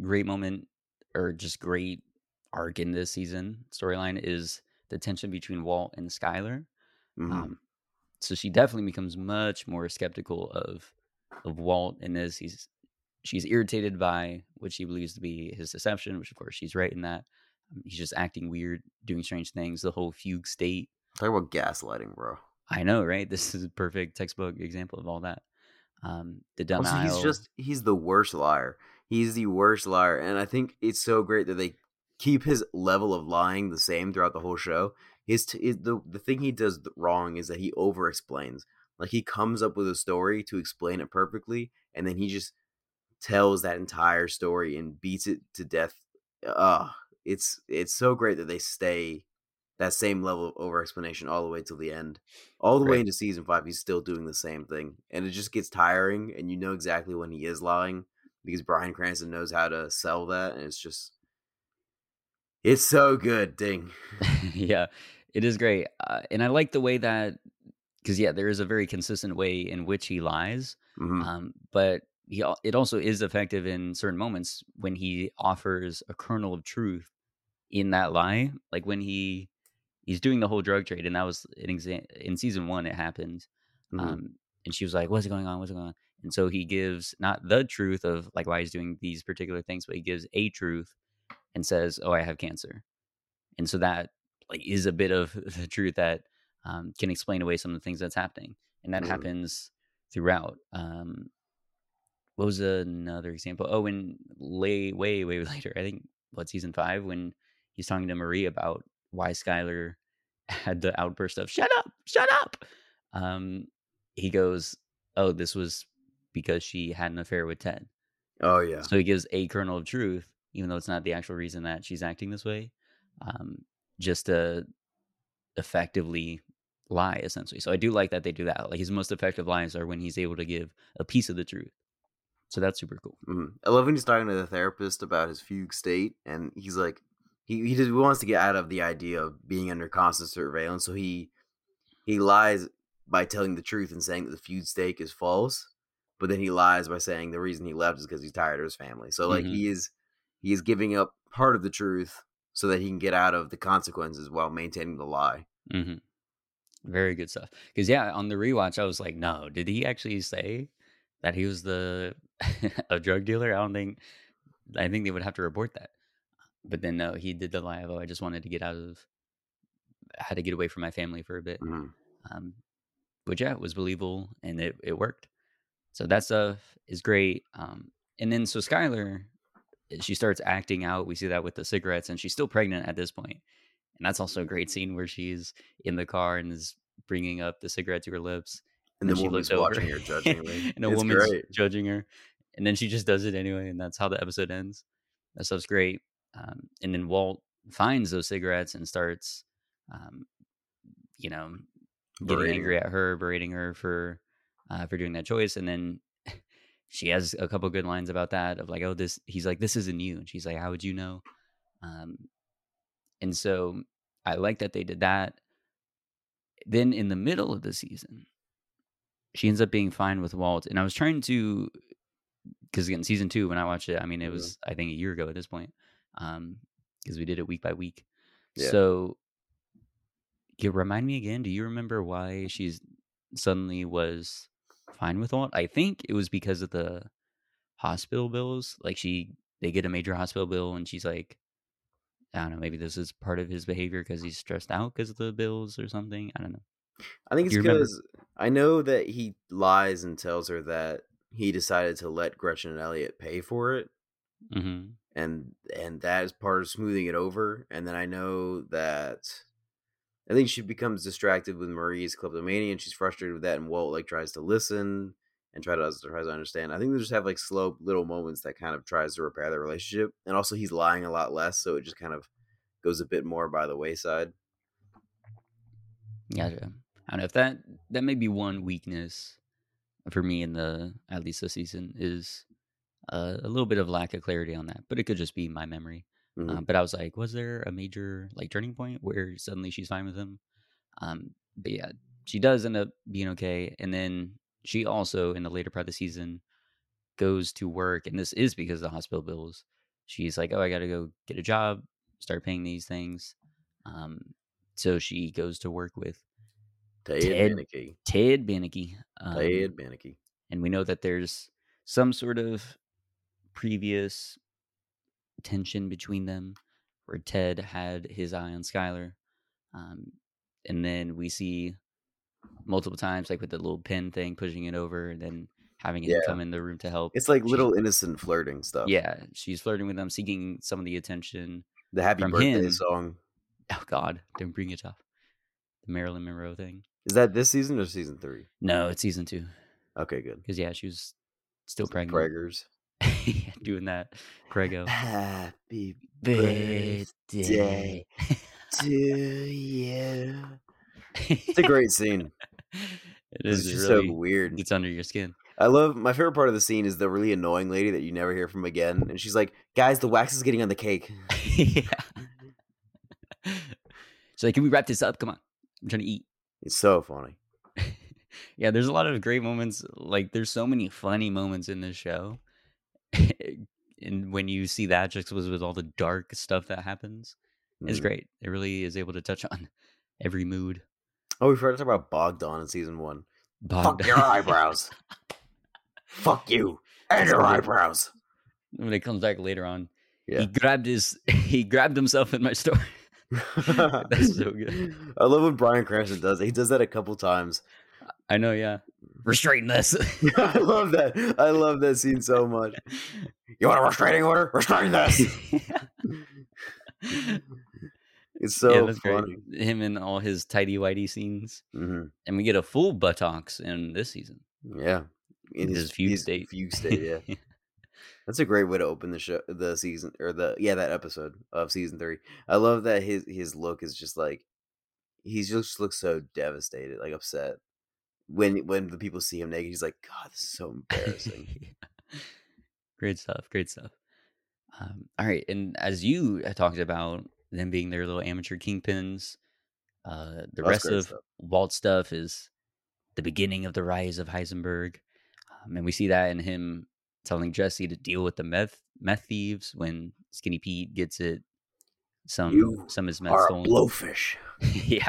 great moment, or just great arc in this season storyline is the tension between Walt and Skyler. Mhm. Um, so she definitely becomes much more skeptical of of Walt in this. He's she's irritated by what she believes to be his deception, which of course she's right in that. Um, he's just acting weird, doing strange things. The whole fugue state. Talk about gaslighting, bro. I know, right? This is a perfect textbook example of all that. Um, the denial. Also, he's just he's the worst liar. He's the worst liar, and I think it's so great that they keep his level of lying the same throughout the whole show. His, t- is the the thing he does wrong is that he over explains. Like he comes up with a story to explain it perfectly, and then he just tells that entire story and beats it to death. Uh it's it's so great that they stay that same level of over explanation all the way till the end. All the way into season five, he's still doing the same thing. And it just gets tiring and you know exactly when he is lying because Bryan Cranston knows how to sell that and it's just it's so good, ding. yeah, it is great, uh, and I like the way that because yeah, there is a very consistent way in which he lies, Mhm. um, but he it also is effective in certain moments when he offers a kernel of truth in that lie, like when he he's doing the whole drug trade, and that was an exam in season one. It happened, Mhm. um, and she was like, "What's going on? What's going on?" And so he gives not the truth of like why he's doing these particular things, but he gives a truth and says, "Oh, I have cancer," and so that like is a bit of the truth that um, can explain away some of the things that's happening, and that Mhm. happens throughout. Um, what was another example? Oh, in lay way way later, I think what season five when he's talking to Marie about why Skyler had the outburst of "Shut up, shut up." Um, he goes, "Oh, this was because she had an affair with Ted." Oh yeah. So he gives a kernel of truth, even though it's not the actual reason that she's acting this way, um, just to effectively lie essentially. So I do like that they do that. Like his most effective lies are when he's able to give a piece of the truth. So that's super cool. Mhm. I love when he's talking to the therapist about his fugue state, and he's like, he he just wants to get out of the idea of being under constant surveillance, so he he lies by telling the truth and saying that the fugue state is false, but then he lies by saying the reason he left is because he's tired of his family. So like Mhm. he is he is giving up part of the truth so that he can get out of the consequences while maintaining the lie. hmm Very good stuff. Because yeah, on the rewatch, I was like, no, did he actually say that he was the a drug dealer? I don't think. I think they would have to report that. But then no, he did the lie of, oh, I just wanted to get out of. I had to get away from my family for a bit. Mhm. Um, which yeah, was believable and it, it worked. So that stuff is great. Um, and then so Skyler, she starts acting out. We see that with the cigarettes, and she's still pregnant at this point. And that's also a great scene where she's in the car and is bringing up the cigarette to her lips. And then the woman's looks over, watching her judgingly. and a It's woman's great. judging her, and then she just does it anyway, and that's how the episode ends. That stuff's great. Um, and then Walt finds those cigarettes and starts, um, you know, getting Berating angry at her, berating her for uh, for doing that choice, and then she has a couple good lines about that of like, oh, this. He's like, this isn't you, and she's like, how would you know? Um, and so I like that they did that. Then in the middle of the season, she ends up being fine with Walt, and I was trying to, because again, season two when I watched it, I mean, it Mhm. was I think a year ago at this point, um, because we did it week by week. Yeah. So, you remind me again. Do you remember why she's suddenly was fine with Walt? I think it was because of the hospital bills. Like she, they get a major hospital bill, and she's like, I don't know, maybe this is part of his behavior because he's stressed out because of the bills or something. I don't know. I think it's because I know that he lies and tells her that he decided to let Gretchen and Elliot pay for it, hmm and and that is part of smoothing it over. And then I know that I think she becomes distracted with Marie's kleptomania, and she's frustrated with that. And Walt like tries to listen and try to tries to understand. I think they just have like slow little moments that kind of tries to repair their relationship, and also he's lying a lot less, so it just kind of goes a bit more by the wayside. Gotcha. I don't know if that that may be one weakness for me in the at least this season is uh, a little bit of lack of clarity on that, but it could just be my memory. Mhm. Um, but I was like, was there a major like turning point where suddenly she's fine with him? Um, but yeah, she does end up being okay, and then she also in the later part of the season goes to work, and this is because of the hospital bills. She's like, oh, I got to go get a job, start paying these things. Um, so she goes to work with Ted, Ted- Beneke. Ted Beneke. Um, Ted and we know that there's some sort of previous tension between them where Ted had his eye on Skyler. Um, and then we see multiple times, like with the little pin thing, pushing it over and then having it Yeah. come in the room to help. It's like She's- little innocent flirting stuff. Yeah, she's flirting with them, seeking some of the attention. The happy birthday him. song. Oh, God, don't bring it up. The Marilyn Monroe thing. Is that this season or season three? No, it's season two. Okay, good. Because, yeah, she was still pregnant. Preggers. Yeah, doing that. Prego. Happy Birthday. birthday to you. It's a great scene. It is It's really so weird. It's under your skin. I love my favorite part of the scene is the really annoying lady that you never hear from again, and she's like, "Guys, the wax is getting on the cake." yeah. So like, can we wrap this up? Come on. I'm trying to eat. It's so funny. yeah, there's a lot of great moments. Like there's so many funny moments in this show. and when you see that just was with all the dark stuff that happens, it's Mhm. great. It really is able to touch on every mood. Oh, we forgot to talk about Bogdan in season one. Fuck Bogdan- your eyebrows. Fuck you and your eyebrows. when it comes back later on, Yeah. he grabbed his he grabbed himself in my store. That's so good. I love when Bryan Cranston does it. He does that a couple times. I know, yeah. Restrain this. I love that. I love that scene so much. You want a restraining order? Restrain this. It's so yeah, funny. great. Him in all his tidy whitey scenes, hmm and we get a full buttocks in this season. Yeah. In His fugue state. Fugue state, yeah. That's a great way to open the show, the season, or the yeah, that episode of season three. I love that his his look is just like he just looks so devastated, like upset. When when the people see him naked, he's like, God, this is so embarrassing. great stuff. Great stuff. Um, all right, and as you talked about them being their little amateur kingpins, uh, the That's rest of stuff. Walt stuff is the beginning of the rise of Heisenberg, um, and we see that in him telling Jesse to deal with the meth meth thieves when Skinny Pete gets it some You some of his meth Are stolen. blowfish. yeah,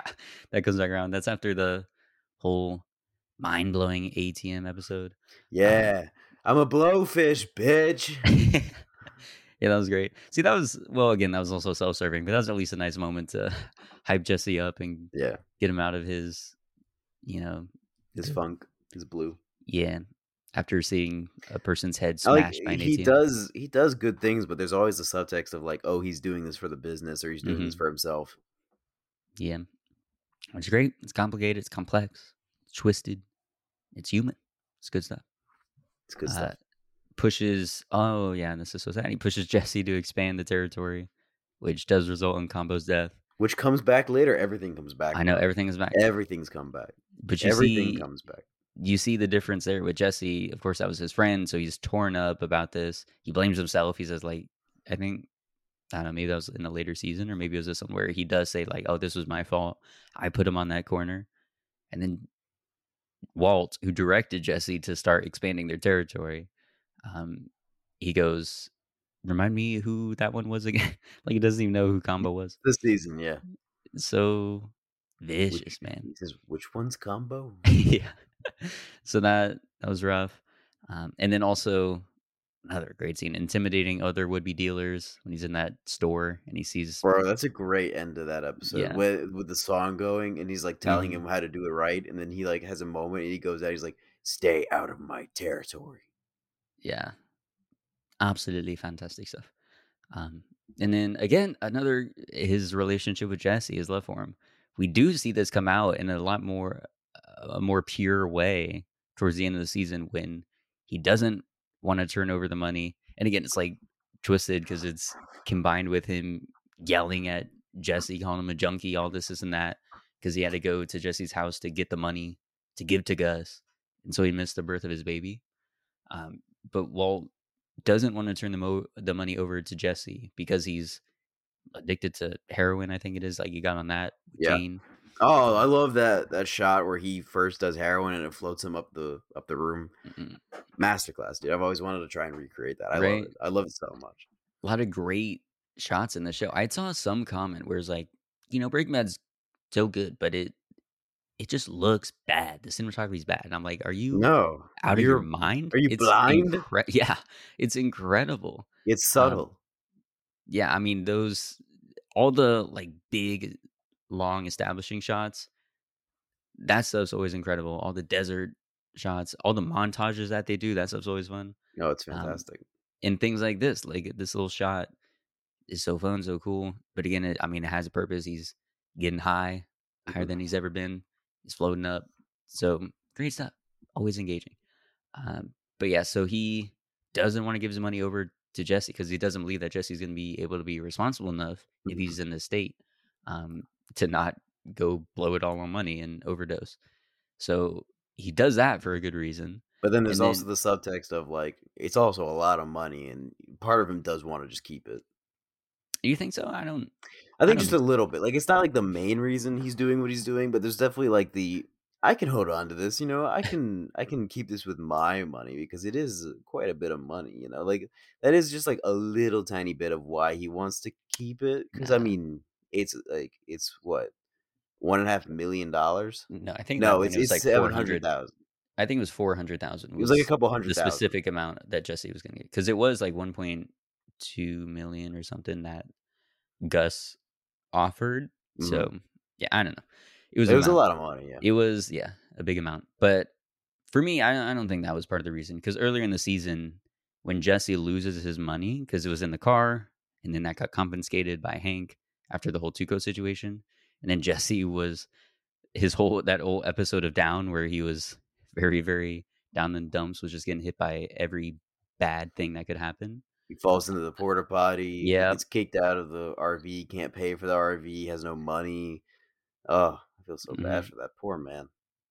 that comes back around. That's after the whole mind blowing ATM episode. Yeah. I'm a blowfish, bitch. yeah, that was great. See, that was well. Again, that was also self-serving, but that was at least a nice moment to hype Jesse up and Yeah. get him out of his, you know, His funk his blue. yeah. After seeing a person's head I like smashed by an he ATM. does he does good things, but there's always the subtext of like, oh, he's doing this for the business or he's doing Mm-hmm. this for himself. Yeah, it's great. It's complicated. It's complex. It's twisted. It's human. It's good stuff. It's good Uh, stuff. Pushes. Oh yeah, and this is so sad. He pushes Jesse to expand the territory, which does result in Combo's death. Which comes back later. Everything comes back. I know now. everything is back, Everything's come back. but you Everything see, comes back. you see the difference there with Jesse. Of course, that was his friend, so he's torn up about this. He blames himself. He says, like, I think, I don't know, maybe that was in a later season, or maybe it was this one where he does say, like, oh, this was my fault. I put him on that corner. And then Walt, who directed Jesse to start expanding their territory, um, he goes, remind me who that one was again. like, he doesn't even know who Combo was. This season, yeah. So vicious, Which, man. He says, which one's combo? yeah. So that that was rough. Um, and then also another great scene, intimidating other would be dealers when he's in that store and he sees Bro, that's a great end to that episode. Yeah. With with the song going and he's like telling Mhm. him how to do it right, and then he like has a moment and he goes out, he's like, Stay out of my territory. Yeah, absolutely fantastic stuff. Um, and then again, another his relationship with Jesse, his love for him. We do see this come out in a lot more a more pure way towards the end of the season when he doesn't want to turn over the money. And again, it's like twisted because it's combined with him yelling at Jesse, calling him a junkie, all this, this, and that, because he had to go to Jesse's house to get the money to give to Gus. And so he missed the birth of his baby. Um, but Walt doesn't want to turn the, mo- the money over to Jesse because he's addicted to heroin, I think it is. Like he got on that Yeah. Jane. Oh, I love that that shot where he first does heroin and it floats him up the up the room. Mm-mm. Masterclass, dude. I've always wanted to try and recreate that. I Right. love it. I love it so much. a lot of great shots in the show. I saw some comment where it's like, you know, Breaking Bad's so good, but it it just looks bad. The cinematography is bad. And I'm like, are you No. out of your mind? are you blind? incre- yeah, it's incredible. It's Um, subtle. Yeah, I mean those all the like big, long establishing shots. That stuff's always incredible. All the desert shots, all the montages that they do. That stuff's always fun. no, it's um, fantastic. and things like this like this little shot is so fun so cool but again it, i mean it has a purpose he's getting high higher Mhm. than he's ever been he's floating up. So great stuff. Always engaging. Um, but yeah so he doesn't want to give his money over to jesse because he doesn't believe that jesse's going to be able to be responsible enough if Mhm. he's in the state um, to not go blow it all on money and overdose. So he does that for a good reason But then there's and also then- the subtext of like it's also a lot of money, and part of him does want to just keep it. you think so? I don't I think don't just a um, little bit. Like it's not like the main reason he's doing what he's doing, but there's definitely like the I can hold on to this, you know. I can I can keep this with my money because it is quite a bit of money, you know. Like that is just like a little tiny bit of why he wants to keep it. Because I mean, it's like it's what one and a half million dollars. no i think No, it's it's like seven 400 hundred thousand. I think it was four hundred thousand. It was like a couple hundred the thousand. specific amount that Jesse was going to get because it was like one point two million or something that Gus offered. Mhm. So yeah, I don't know. It was It was a lot of money. Yeah. It was yeah a big amount, but for me, I, I don't think that was part of the reason because earlier in the season when Jesse loses his money because it was in the car and then that got confiscated by Hank after the whole Tuco situation, and then Jesse was his whole that whole episode of Down where he was very very down in the dumps was just getting hit by every bad thing that could happen. He falls into the porta potty. Yeah, Gets kicked out of the RV. Can't pay for the RV. Has no money. Oh, I feel so Mhm. bad for that poor man.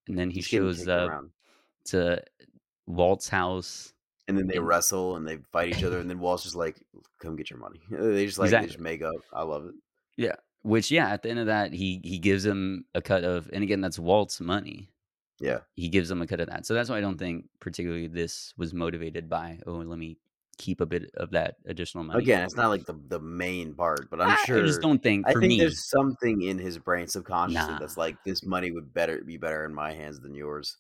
And then he He's shows up around. to Walt's house. And then they And- wrestle and they fight each other, and then Walt's just like, "Come get your money." They just like they just make up. I love it. Yeah. Which yeah, at the end of that, he he gives him a cut of, and again, that's Walt's money. Yeah, He gives him a cut of that. So that's why I don't think particularly this was motivated by oh, let me keep a bit of that additional money. again, it's not like the the main part, but I'm I, sure. I just don't think I think me. there's something in his brain subconsciously that's like this money would better be better in my hands than yours.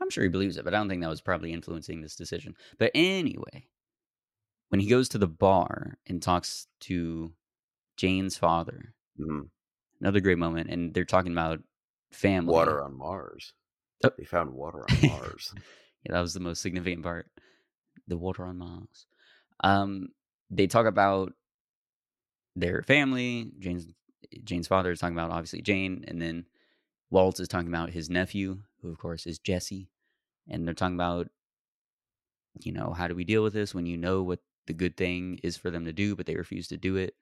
I'm sure he believes it, but I don't think that was probably influencing this decision. But anyway, when he goes to the bar and talks to Jane's father, Mhm. another great moment, and they're talking about family. Water on Mars. Oh. They found water on Mars. Yeah, that was the most significant part. The water on Mars. Um, they talk about their family. Jane's Jane's father is talking about obviously Jane, and then Walt is talking about his nephew, who of course is Jesse, and they're talking about, you know, how do we deal with this when you know what the good thing is for them to do, but they refuse to do it.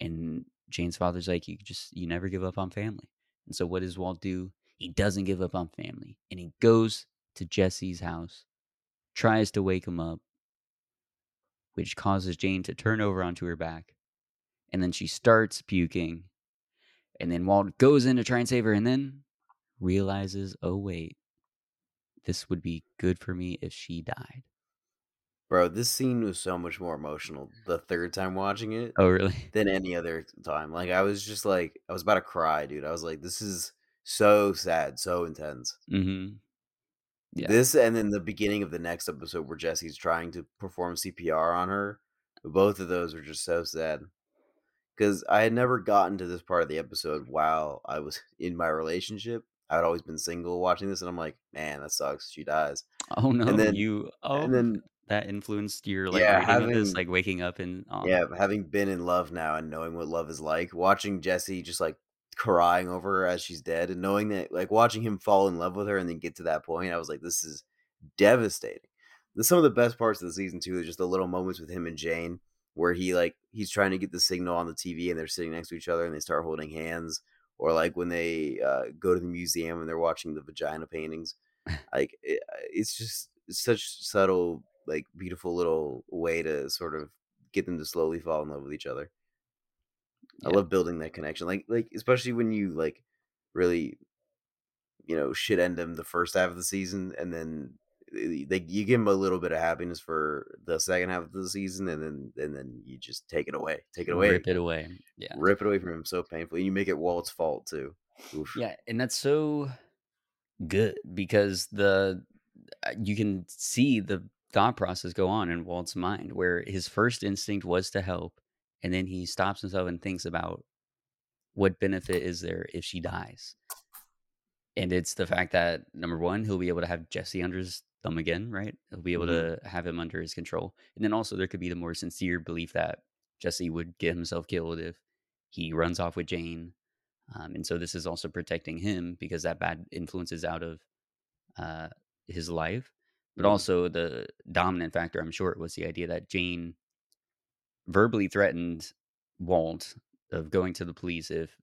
And Jane's father's like, you just you never give up on family. And so what does Walt do? He doesn't give up on family, and he goes to Jesse's house, tries to wake him up, which causes Jane to turn over onto her back. And then she starts puking. And then Walt goes in to try and save her and then realizes, oh, wait, this would be good for me if she died. Bro, this scene was so much more emotional the third time watching it Oh, really? than any other time. Like I was just like I was about to cry, dude. I was like, this is so sad, so intense. Mm-hmm. Yeah. This and then the beginning of the next episode where Jesse's trying to perform CPR on her. Both of those were just so sad. Because I had never gotten to this part of the episode while I was in my relationship. I'd always been single watching this, and I'm like, man, that sucks. She dies. Oh, no. And then- you, oh, and then that influenced your like Yeah, rating of this, having- like waking up and, oh, um yeah, having been in love now and knowing what love is like, watching Jesse just like crying over her as she's dead, and knowing that like watching him fall in love with her and then get to that point, I was like, this is devastating. Some of the best parts of the season too is just the little moments with him and Jane where he like he's trying to get the signal on the TV and they're sitting next to each other and they start holding hands, or like when they uh, go to the museum and they're watching the vagina paintings. Like it, it's just such subtle, like beautiful little way to sort of get them to slowly fall in love with each other. I Yeah. love building that connection, like like especially when you like really, you know, shit end them the first half of the season, and then eh, they you give them a little bit of happiness for the second half of the season, and then and then you just take it away, take it away, rip it away. Yeah. rip it away from him so painfully. And you make it Walt's fault too. Oof. Yeah, and that's so good because the uh, you can see the thought process go on in Walt's mind where his first instinct was to help and then he stops himself and thinks about what benefit is there if she dies. And it's the fact that number 1 he'll be able to have Jesse under his thumb again, right? He'll be able Mhm. to have him under his control. And then also there could be the more sincere belief that Jesse would get himself killed if he runs off with Jane um, and so this is also protecting him because that bad influence is out of uh, his life. But Mhm. also the dominant factor, I'm sure, was the idea that Jane verbally threatened Walt of going to the police if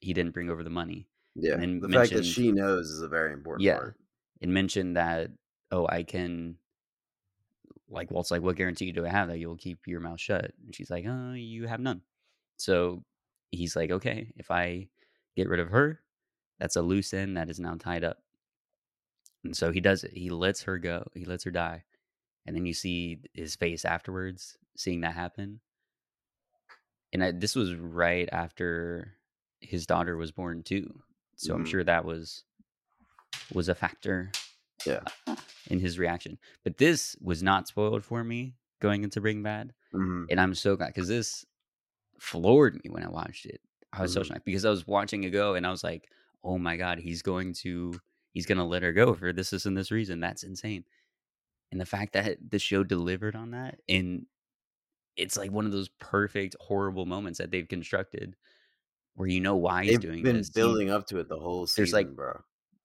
he didn't bring over the money. yeah. then The fact that she knows is a very important Yeah. part. And mentioned that, oh, I can. Like Walt's like, what guarantee do I have that you'll keep your mouth shut? And she's like, oh, you have none. So he's like, okay, if I get rid of her, that's a loose end that is now tied up. And so he does it. He lets her go. He lets her die. And then you see his face afterwards, seeing that happen. And I, this was right after his daughter was born too. So I'm Mhm. sure that was was a factor Yeah. in his reaction. But this was not spoiled for me going into Breaking Bad, hmm and I'm so glad because this floored me when I watched it. I was so Mhm. shocked because I was watching it go, and I was like, "Oh my god, he's going to he's going to let her go for this, this, and this reason." That's insane. And the fact that the show delivered on that, and it's like one of those perfect horrible moments that they've constructed, where you know why he's They've doing been this. You- building up to it the whole season, There's, like, bro.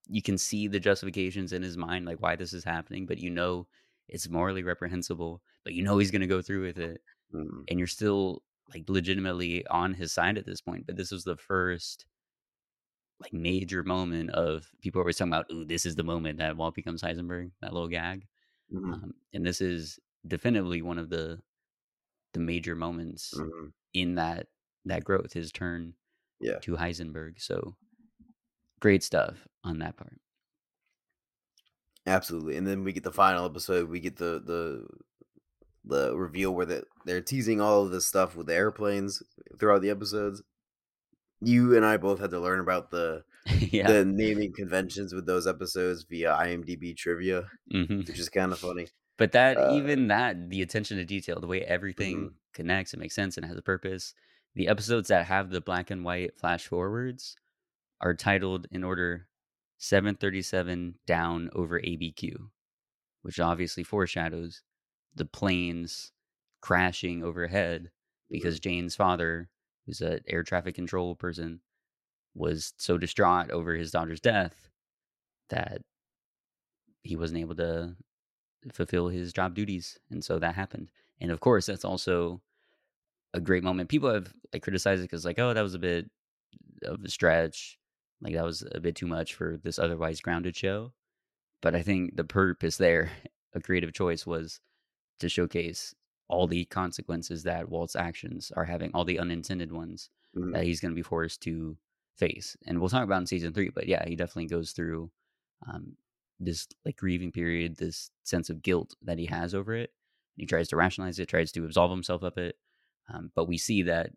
you can see the justifications in his mind, like why this is happening, but you know it's morally reprehensible, but you know he's going to go through with it, Mhm. and you're still like legitimately on his side at this point. But this was the first like major moment of people always talking about, "Ooh, this is the moment that Walt becomes Heisenberg." That little gag, Mhm. um, and this is definitively one of the the major moments Mhm. in that that growth, his turn Yeah. to Heisenberg. So great stuff on that part. Absolutely. And then we get the final episode. We get the the the reveal where the, they're teasing all of this stuff with the airplanes throughout the episodes. You and I both had to learn about the yeah, the naming conventions with those episodes via IMDb trivia, hmm which is kind of funny. But that Uh, even that the attention to detail, the way everything mhm. connects, it makes sense and has a purpose. The episodes that have the black and white flash forwards are titled in order 737 down over ABQ, which obviously foreshadows the planes crashing overhead because Jane's father, who's an air traffic control person, was so distraught over his daughter's death that he wasn't able to fulfill his job duties. And so that happened. And of course, that's also a great moment. People have like criticized it because like, oh, that was a bit of a stretch. Like that was a bit too much for this otherwise grounded show. But I think the purpose there, a creative choice, was to showcase all the consequences that Walt's actions are having, all the unintended ones Mhm. that he's going to be forced to face. And we'll talk about in season three. But yeah, he definitely goes through um, this like grieving period, this sense of guilt that he has over it. He tries to rationalize it, tries to absolve himself of it. Um, but we see that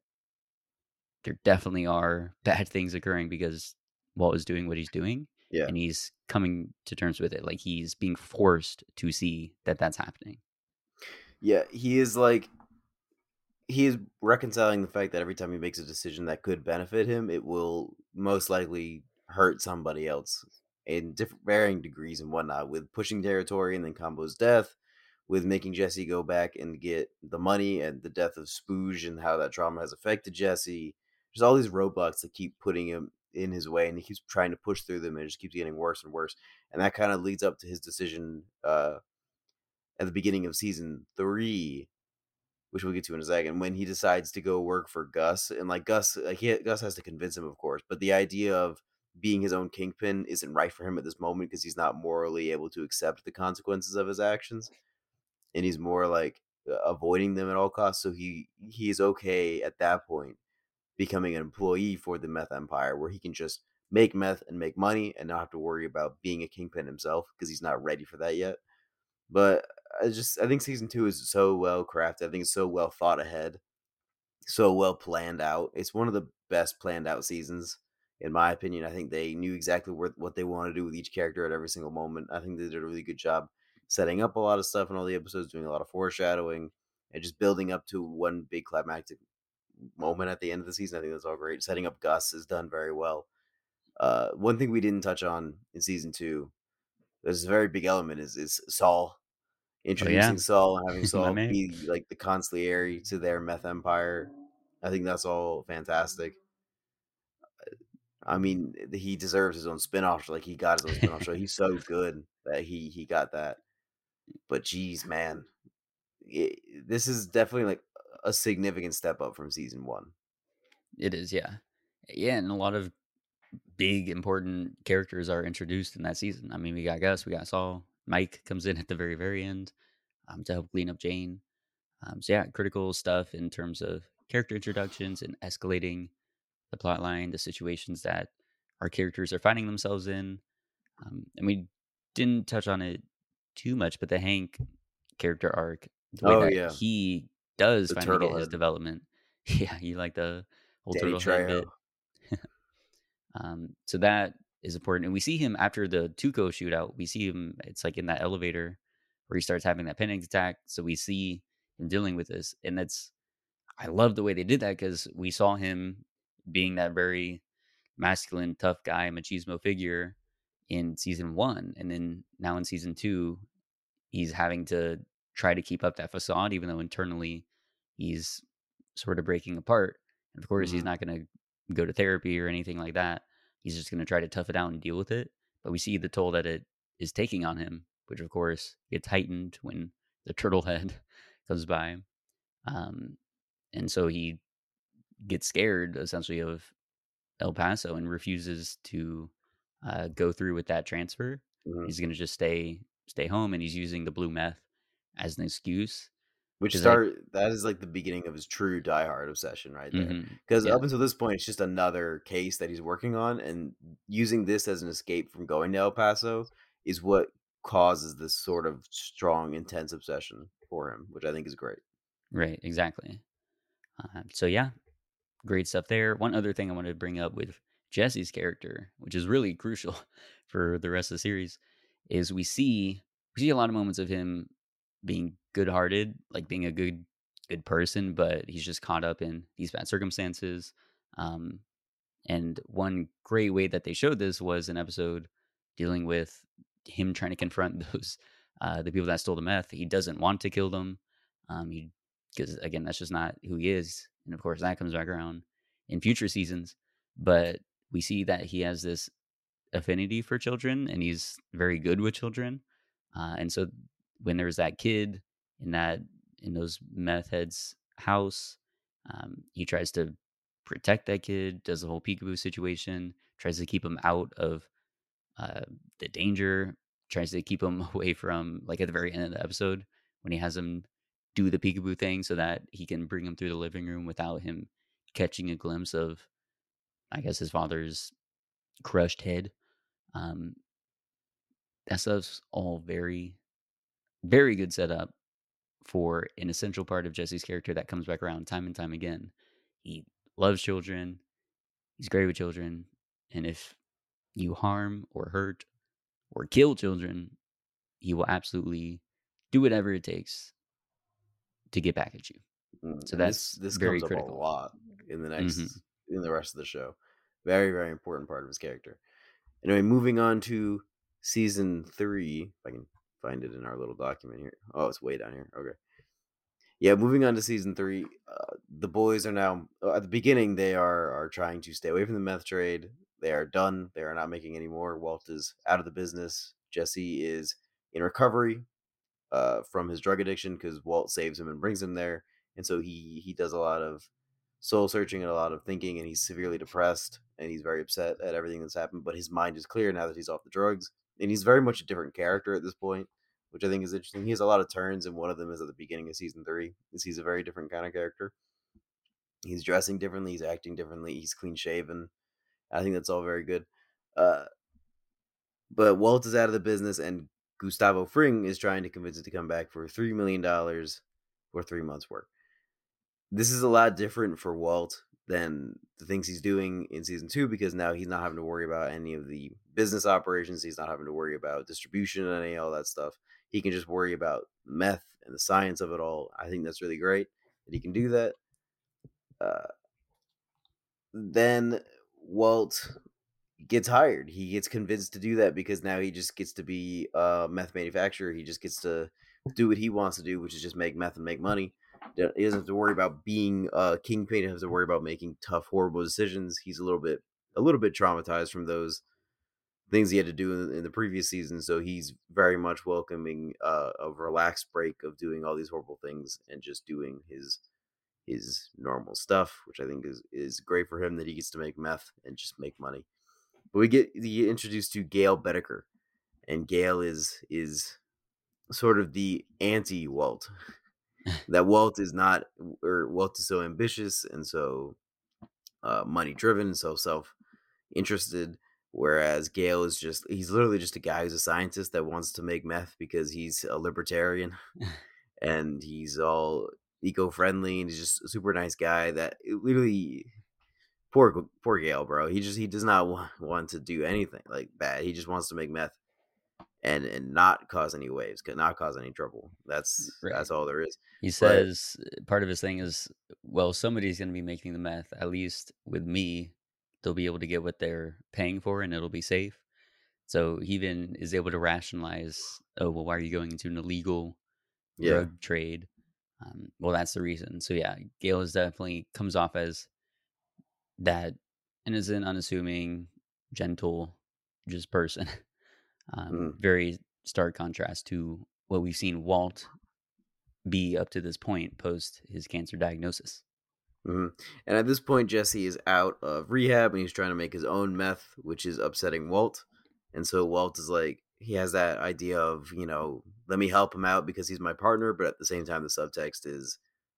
there definitely are bad things occurring because Walt is doing what he's doing Yeah. and he's coming to terms with it. Like he's being forced to see that that's happening. Yeah, he is like he is reconciling the fact that every time he makes a decision that could benefit him, it will most likely hurt somebody else in different varying degrees and whatnot. With pushing territory and then Combo's death, with making Jesse go back and get the money and the death of Spooge and how that trauma has affected Jesse. There's all these roadblocks that keep putting him in his way, and he keeps trying to push through them, and it just keeps getting worse and worse. And that kind of leads up to his decision uh, at the beginning of season three, which we'll get to in a second, when he decides to go work for Gus, and like Gus, like he, Gus has to convince him, of course, but the idea of being his own kingpin isn't right for him at this moment because he's not morally able to accept the consequences of his actions, and he's more like avoiding them at all costs. So he he is okay at that point becoming an employee for the meth empire, where he can just make meth and make money and not have to worry about being a kingpin himself because he's not ready for that yet. But I just I think season two is so well crafted. I think it's so well thought ahead, so well planned out. It's one of the best planned out seasons, in my opinion. I think they knew exactly what what they wanted to do with each character at every single moment. I think they did a really good job setting up a lot of stuff in all the episodes, doing a lot of foreshadowing, and just building up to one big climactic moment at the end of the season. I think that's all great. Setting up Gus is done very well. Uh, one thing we didn't touch on in season two, there's a very big element is is Saul introducing Saul and having Saul be like the consigliere to their meth empire. I think that's all fantastic. I mean, he deserves his own spinoff. Like he got his own spinoff show. He's so good that he he got that. But geez, man, it, this is definitely like a significant step up from season one. It is, yeah. Yeah, and a lot of big important characters are introduced in that season. I mean, we got Gus, we got Saul. Mike comes in at the very, very end um, to help clean up Jane. Um, so yeah, critical stuff in terms of character introductions and escalating the plot line, the situations that our characters are finding themselves in. Um, and we didn't touch on it too much, but the Hank character arc, the way Oh, that yeah. he does The finally get his head. development. Yeah, you like the whole Danny turtle head bit. Um, so that is important. And we see him after the Tuco shootout. We see him, it's like in that elevator where he starts having that panic attack. So we see him dealing with this. And that's, I love the way they did that because we saw him being that very masculine, tough guy, machismo figure in season one. And then now in season two, he's having to try to keep up that facade, even though internally he's sort of breaking apart. And of course, he's Mhm. not going to go to therapy or anything like that. He's just going to try to tough it out and deal with it. But we see the toll that it is taking on him, which of course gets heightened when the turtle head comes by. Um, and so he gets scared essentially of El Paso and refuses to uh, go through with that transfer. Mhm. He's going to just stay stay home, and he's using the blue meth as an excuse. Which 'Cause I- start that is like the beginning of his true diehard obsession right there. Because Yeah. up until this point, it's just another case that he's working on, and using this as an escape from going to El Paso is what causes this sort of strong, intense obsession for him, which I think is great. Right, exactly. Uh, so yeah, great stuff there. One other thing I wanted to bring up with Jesse's character, which is really crucial for the rest of the series, is we see we see a lot of moments of him being good-hearted, like being a good good person, but he's just caught up in these bad circumstances. Um, and one great way that they showed this was an episode dealing with him trying to confront those uh, the people that stole the meth. He doesn't want to kill them. Um, he because again, that's just not who he is. And of course, that comes back around in future seasons. But we see that he has this affinity for children, and he's very good with children. Uh, and so, when there's that kid in that in those meth heads' house, um, he tries to protect that kid. Does the whole peekaboo situation. Tries to keep him out of uh, the danger. Tries to keep him away from like at the very end of the episode when he has him do the peekaboo thing so that he can bring him through the living room without him catching a glimpse of, I guess, his father's crushed head. Um, that stuff's all very, very good setup for an essential part of Jesse's character that comes back around time and time again. He loves children. He's great with children. And if you harm or hurt or kill children, he will absolutely do whatever it takes to get back at you. Mm, So that's this, this very comes critical. up a lot in the next Mhm. in the rest of the show. Very very important part of his character. Anyway, moving on to season three. If I can find it in our little document here. Oh, it's way down here. Okay. Yeah, moving on to season three. Uh, the boys are now uh, at the beginning. They are are trying to stay away from the meth trade. They are done. They are not making any more. Walt is out of the business. Jesse is in recovery uh, from his drug addiction because Walt saves him and brings him there, and so he he does a lot of soul searching and a lot of thinking, and he's severely depressed and he's very upset at everything that's happened. But his mind is clear now that he's off the drugs, and he's very much a different character at this point, which I think is interesting. He has a lot of turns, and one of them is at the beginning of season three. Is he's a very different kind of character. He's dressing differently. He's acting differently. He's clean shaven. I think that's all very good. Uh, but Walt is out of the business, and Gustavo Fring is trying to convince it to come back for three million dollars for three months' work. This is a lot different for Walt than the things he's doing in season two because now he's not having to worry about any of the business operations. He's not having to worry about distribution and any all that stuff. He can just worry about meth and the science of it all. I think that's really great that he can do that. Uh, then Walt gets hired. He gets convinced to do that because now he just gets to be a meth manufacturer. He just gets to do what he wants to do, which is just make meth and make money. He doesn't have to worry about being a kingpin. He doesn't have to worry about making tough, horrible decisions. He's a little bit, a little bit traumatized from those things he had to do in, in the previous season. So he's very much welcoming uh, a relaxed break of doing all these horrible things and just doing his his normal stuff, which I think is is great for him that he gets to make meth and just make money. But we get you get introduced to Gale Boetticher, and Gale is is sort of the anti Walt. that Walt is not, or Walt is so ambitious and so uh, money driven, so self interested. Whereas Gale is just, he's literally just a guy who's a scientist that wants to make meth because he's a libertarian and he's all eco friendly and he's just a super nice guy that literally poor poor Gale, bro. He just he does not want, want to do anything like bad. He just wants to make meth and and not cause any waves, could not cause any trouble. That's Right. that's all there is. He says uh, part of his thing is, well, somebody's going to be making the meth. At least with me, they'll be able to get what they're paying for, and it'll be safe. So he even is able to rationalize, oh, well, why are you going into an illegal Yeah. drug trade? Um, well, that's the reason. So yeah, Gale is definitely comes off as that innocent, unassuming, gentle, just person. um, Mm. Very stark contrast to what we've seen Walt be up to this point post his cancer diagnosis. hmm And at this point, Jesse is out of rehab and he's trying to make his own meth, which is upsetting Walt. And so Walt is like, he has that idea of, you know, let me help him out because he's my partner. But at the same time, the subtext is,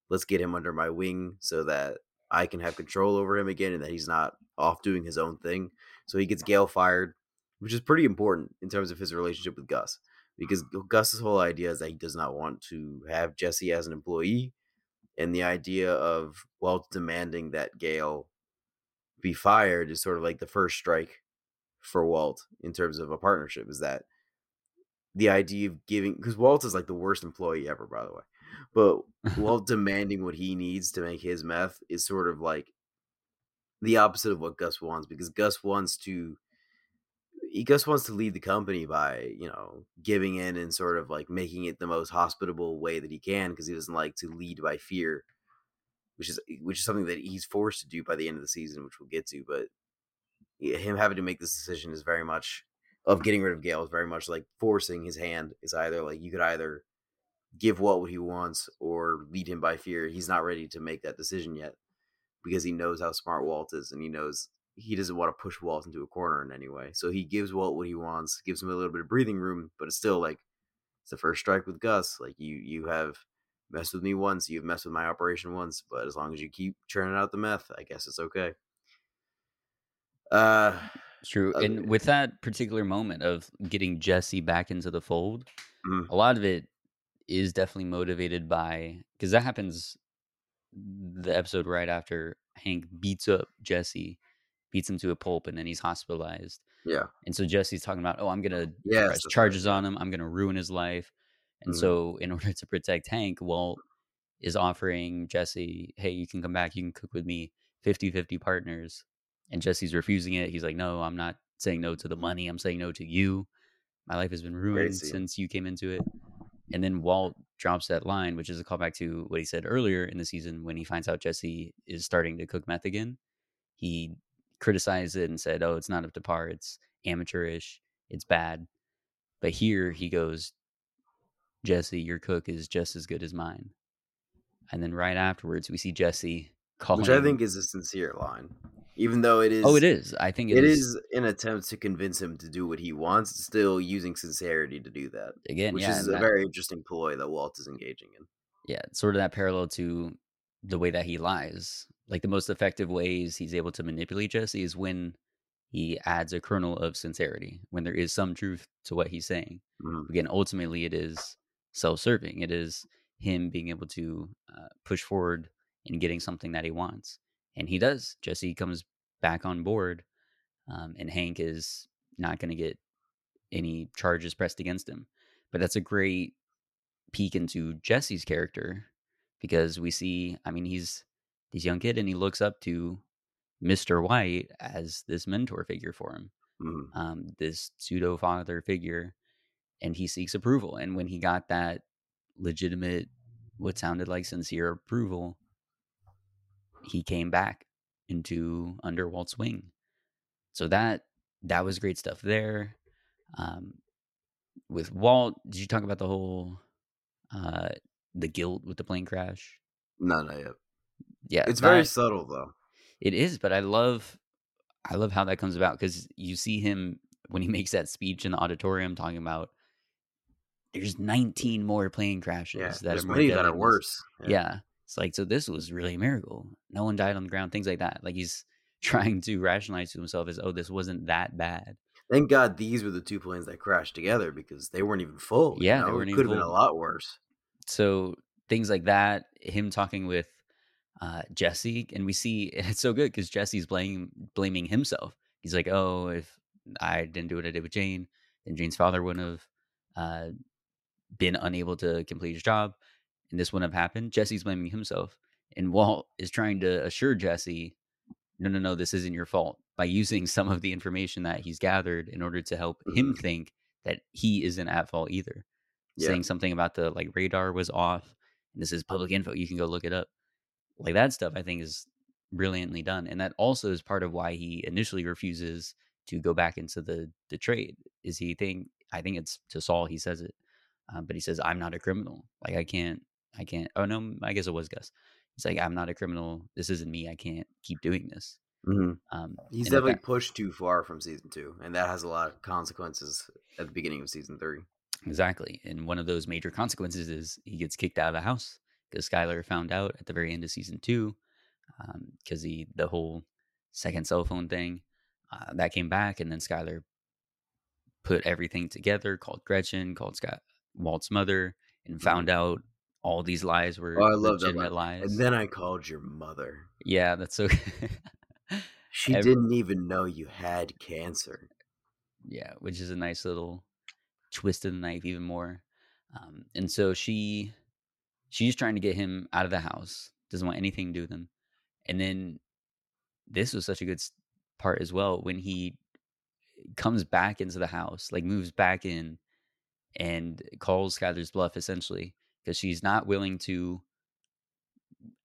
let's get him under my wing so that I can have control over him again and that he's not off doing his own thing. So he gets Gale fired, which is pretty important in terms of his relationship with Gus. Because Gus's whole idea is that he does not want to have Jesse as an employee and the idea of Walt demanding that Gale be fired is sort of like the first strike for Walt in terms of a partnership is that the idea of giving because Walt is like the worst employee ever, by the way. But while demanding what he needs to make his meth is sort of like the opposite of what Gus wants because Gus wants to he Gus wants to lead the company by, you know, giving in and sort of like making it the most hospitable way that he can because he doesn't like to lead by fear, which is which is something that he's forced to do by the end of the season, which we'll get to. But him having to make this decision is very much of getting rid of Gale is very much like forcing his hand. It's either like you could either give Walt what he wants or lead him by fear. He's not ready to make that decision yet because he knows how smart Walt is and he knows he doesn't want to push Walt into a corner in any way. So he gives Walt what he wants, gives him a little bit of breathing room, but it's still like it's the first strike with Gus. Like you you have messed with me once, you've messed with my operation once, but as long as you keep churning out the meth, I guess it's okay. Uh it's true. And with that particular moment of getting Jesse back into the fold, Mhm. a lot of it is definitely motivated by because that happens the episode right after Hank beats up Jesse, beats him to a pulp, and then he's hospitalized. yeah. And so Jesse's talking about, oh, I'm gonna Yes, press charges right. on him. I'm gonna ruin his life. And Mhm. so, in order to protect Hank, Walt is offering Jesse, hey, you can come back. You can cook with me, 50 50 partners. And Jesse's refusing it. He's like, no, I'm not saying no to the money. I'm saying no to you. My life has been ruined scene. since you came into it. And then Walt drops that line, which is a callback to what he said earlier in the season when he finds out Jesse is starting to cook meth again. He criticized it and said, "Oh, it's not up to par. It's amateurish. It's bad." But here he goes, "Jesse, your cook is just as good as mine." And then right afterwards, we see Jesse Which I think is a sincere line. Even though it is oh, it is. I think it is an attempt to convince him to do what he wants, still using sincerity to do that. again, Which yeah, is a that- very interesting ploy that Walt is engaging in. yeah, sort of that parallel to the way that he lies. Like the most effective ways he's able to manipulate Jesse is when he adds a kernel of sincerity, when there is some truth to what he's saying. Mhm. Again, ultimately, it is self-serving. It is him being able to uh, push forward in getting something that he wants, and he does. Jesse comes back on board, um, and Hank is not going to get any charges pressed against him. But that's a great peek into Jesse's character because we see, I mean, he's this young kid and he looks up to Mr. White as this mentor figure for him, Mhm. um, this pseudo father figure, and he seeks approval. And when he got that legitimate, what sounded like sincere approval, he came back into under Walt's wing. So that that was great stuff there. Um, with Walt, did you talk about the whole uh, the guilt with the plane crash? No, not yet. Yeah, It's very subtle though. It is, but I love, I love how that comes about because you see him when he makes that speech in the auditorium talking about there's 19 more plane crashes Yeah, that are more that are than this." worse. Yeah. It's like so this was really a miracle. No one died on the ground, things like that. Like he's trying to rationalize to himself as, oh, this wasn't that bad. Thank God these were the two planes that crashed together because they weren't even full. you Yeah, they know? weren't it even could have been a lot worse. so things like that him talking with uh, jesse and we see it's so good because jesse's blaming blaming himself he's like oh if i didn't do what i did with jane then jane's father wouldn't have uh, been unable to complete his job and this wouldn't have happened jesse's blaming himself and walt is trying to assure jesse no no no this isn't your fault by using some of the information that he's gathered in order to help him Mhm. think that he isn't at fault either Yeah. saying something about the like radar was off and this is public info you can go look it up like that stuff i think is brilliantly done and that also is part of why he initially refuses to go back into the the trade is he think i think it's to saul he says it um, but he says i'm not a criminal like i can't i can't oh no i guess it was gus he's like, I'm not a criminal. This isn't me. I can't keep doing this. hmm Um, He's definitely pushed too far from season two, and that has a lot of consequences at the beginning of season three. Exactly. And one of those major consequences is he gets kicked out of the house because Skyler found out at the very end of season two because he the whole second cell phone thing uh, that came back, and then Skyler put everything together, called Gretchen, called Scott Walt's mother, and found out all these lies were. Oh, I love that legitimate line. lies. And then I called your mother. yeah, that's so. She Ev- didn't even know you had cancer. yeah, which is a nice little twist of the knife, even more. Um, and so she, she's trying to get him out of the house. Doesn't want anything to do with him. And then this was such a good part as well when he comes back into the house, like moves back in, and calls Skyler's bluff essentially because she's not willing to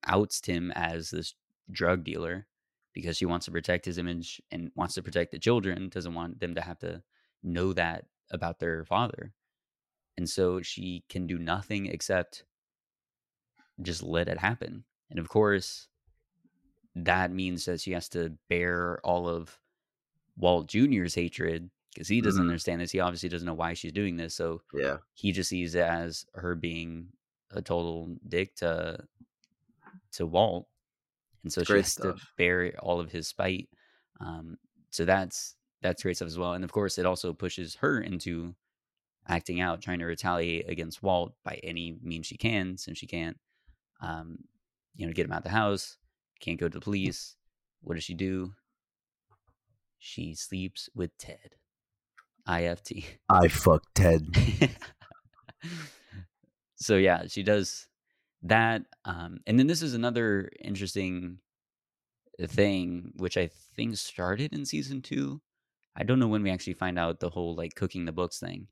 oust him as this drug dealer because she wants to protect his image and wants to protect the children, doesn't want them to have to know that about their father. And so she can do nothing except just let it happen. And of course, that means that she has to bear all of Walt Jr.'s hatred because he doesn't Mhm. understand this. He obviously doesn't know why she's doing this. So Yeah. he just sees it as her being a total dick to to Walt, and so she Great has to bear all of his spite. Um, so that's that's great stuff as well. And of course, it also pushes her into acting out, trying to retaliate against Walt by any means she can, since she can't, um, you know, get him out of the house, can't go to the police. What does she do? She sleeps with Ted. IFT. I fucked Ted. so yeah, she does that. Um, and then this is another interesting thing, which I think started in season two. I don't know when we actually find out the whole like cooking the books thing,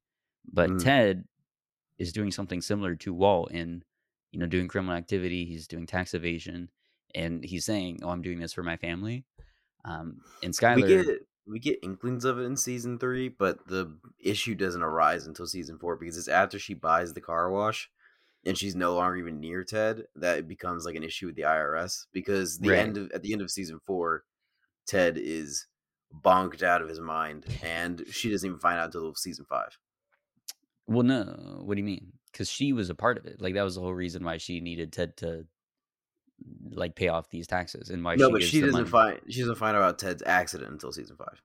but Mm. Ted is doing something similar to Walt in, you know, doing criminal activity. He's doing tax evasion, and he's saying, "Oh, I'm doing this for my family." Um, and Skyler, We get we get inklings of it in season three, but the issue doesn't arise until season four because it's after she buys the car wash and she's no longer even near Ted that it becomes like an issue with the IRS because the Right. end of at the end of season four, Ted is bonked out of his mind and she doesn't even find out until season five. Well, no. What do you mean? Because she was a part of it. Like that was the whole reason why she needed Ted to like pay off these taxes and why no, she but she doesn't find she doesn't find out about Ted's accident until season five.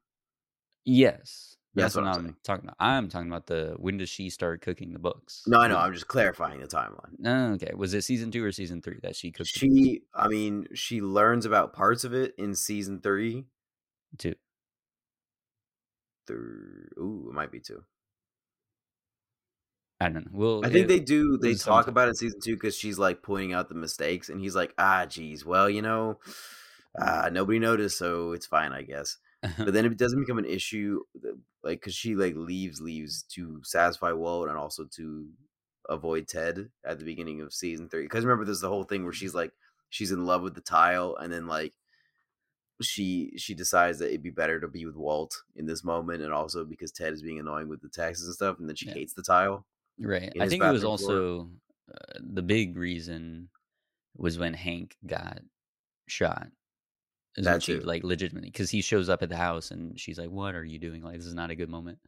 yes, That's that's, what, what I'm talking about. I'm talking about the when does she start cooking the books? No, I know. I'm just clarifying the timeline. No, okay. Was it season two or season three that she cooked? the She, I mean, she learns about parts of it in season three. two? Thir- Ooh, it might be two. I don't know. Well, I think it- they do. They talk about it in season two because she's like pointing out the mistakes, and he's like, "Ah, geez, well, you know, uh, nobody noticed, so it's fine, I guess." But then it doesn't become an issue, like because she like leaves, leaves to satisfy Walt and also to avoid Ted at the beginning of season three. Because remember, there's the whole thing where she's like, she's in love with the tile, and then like she she decides that it'd be better to be with Walt in this moment, and also because Ted is being annoying with the taxes and stuff, and then she Yeah. hates the tile. Right. I think it was also uh, the big reason was when Hank got shot. Is That she like legitimately because he shows up at the house and she's like, "What are you doing? Like this is not a good moment."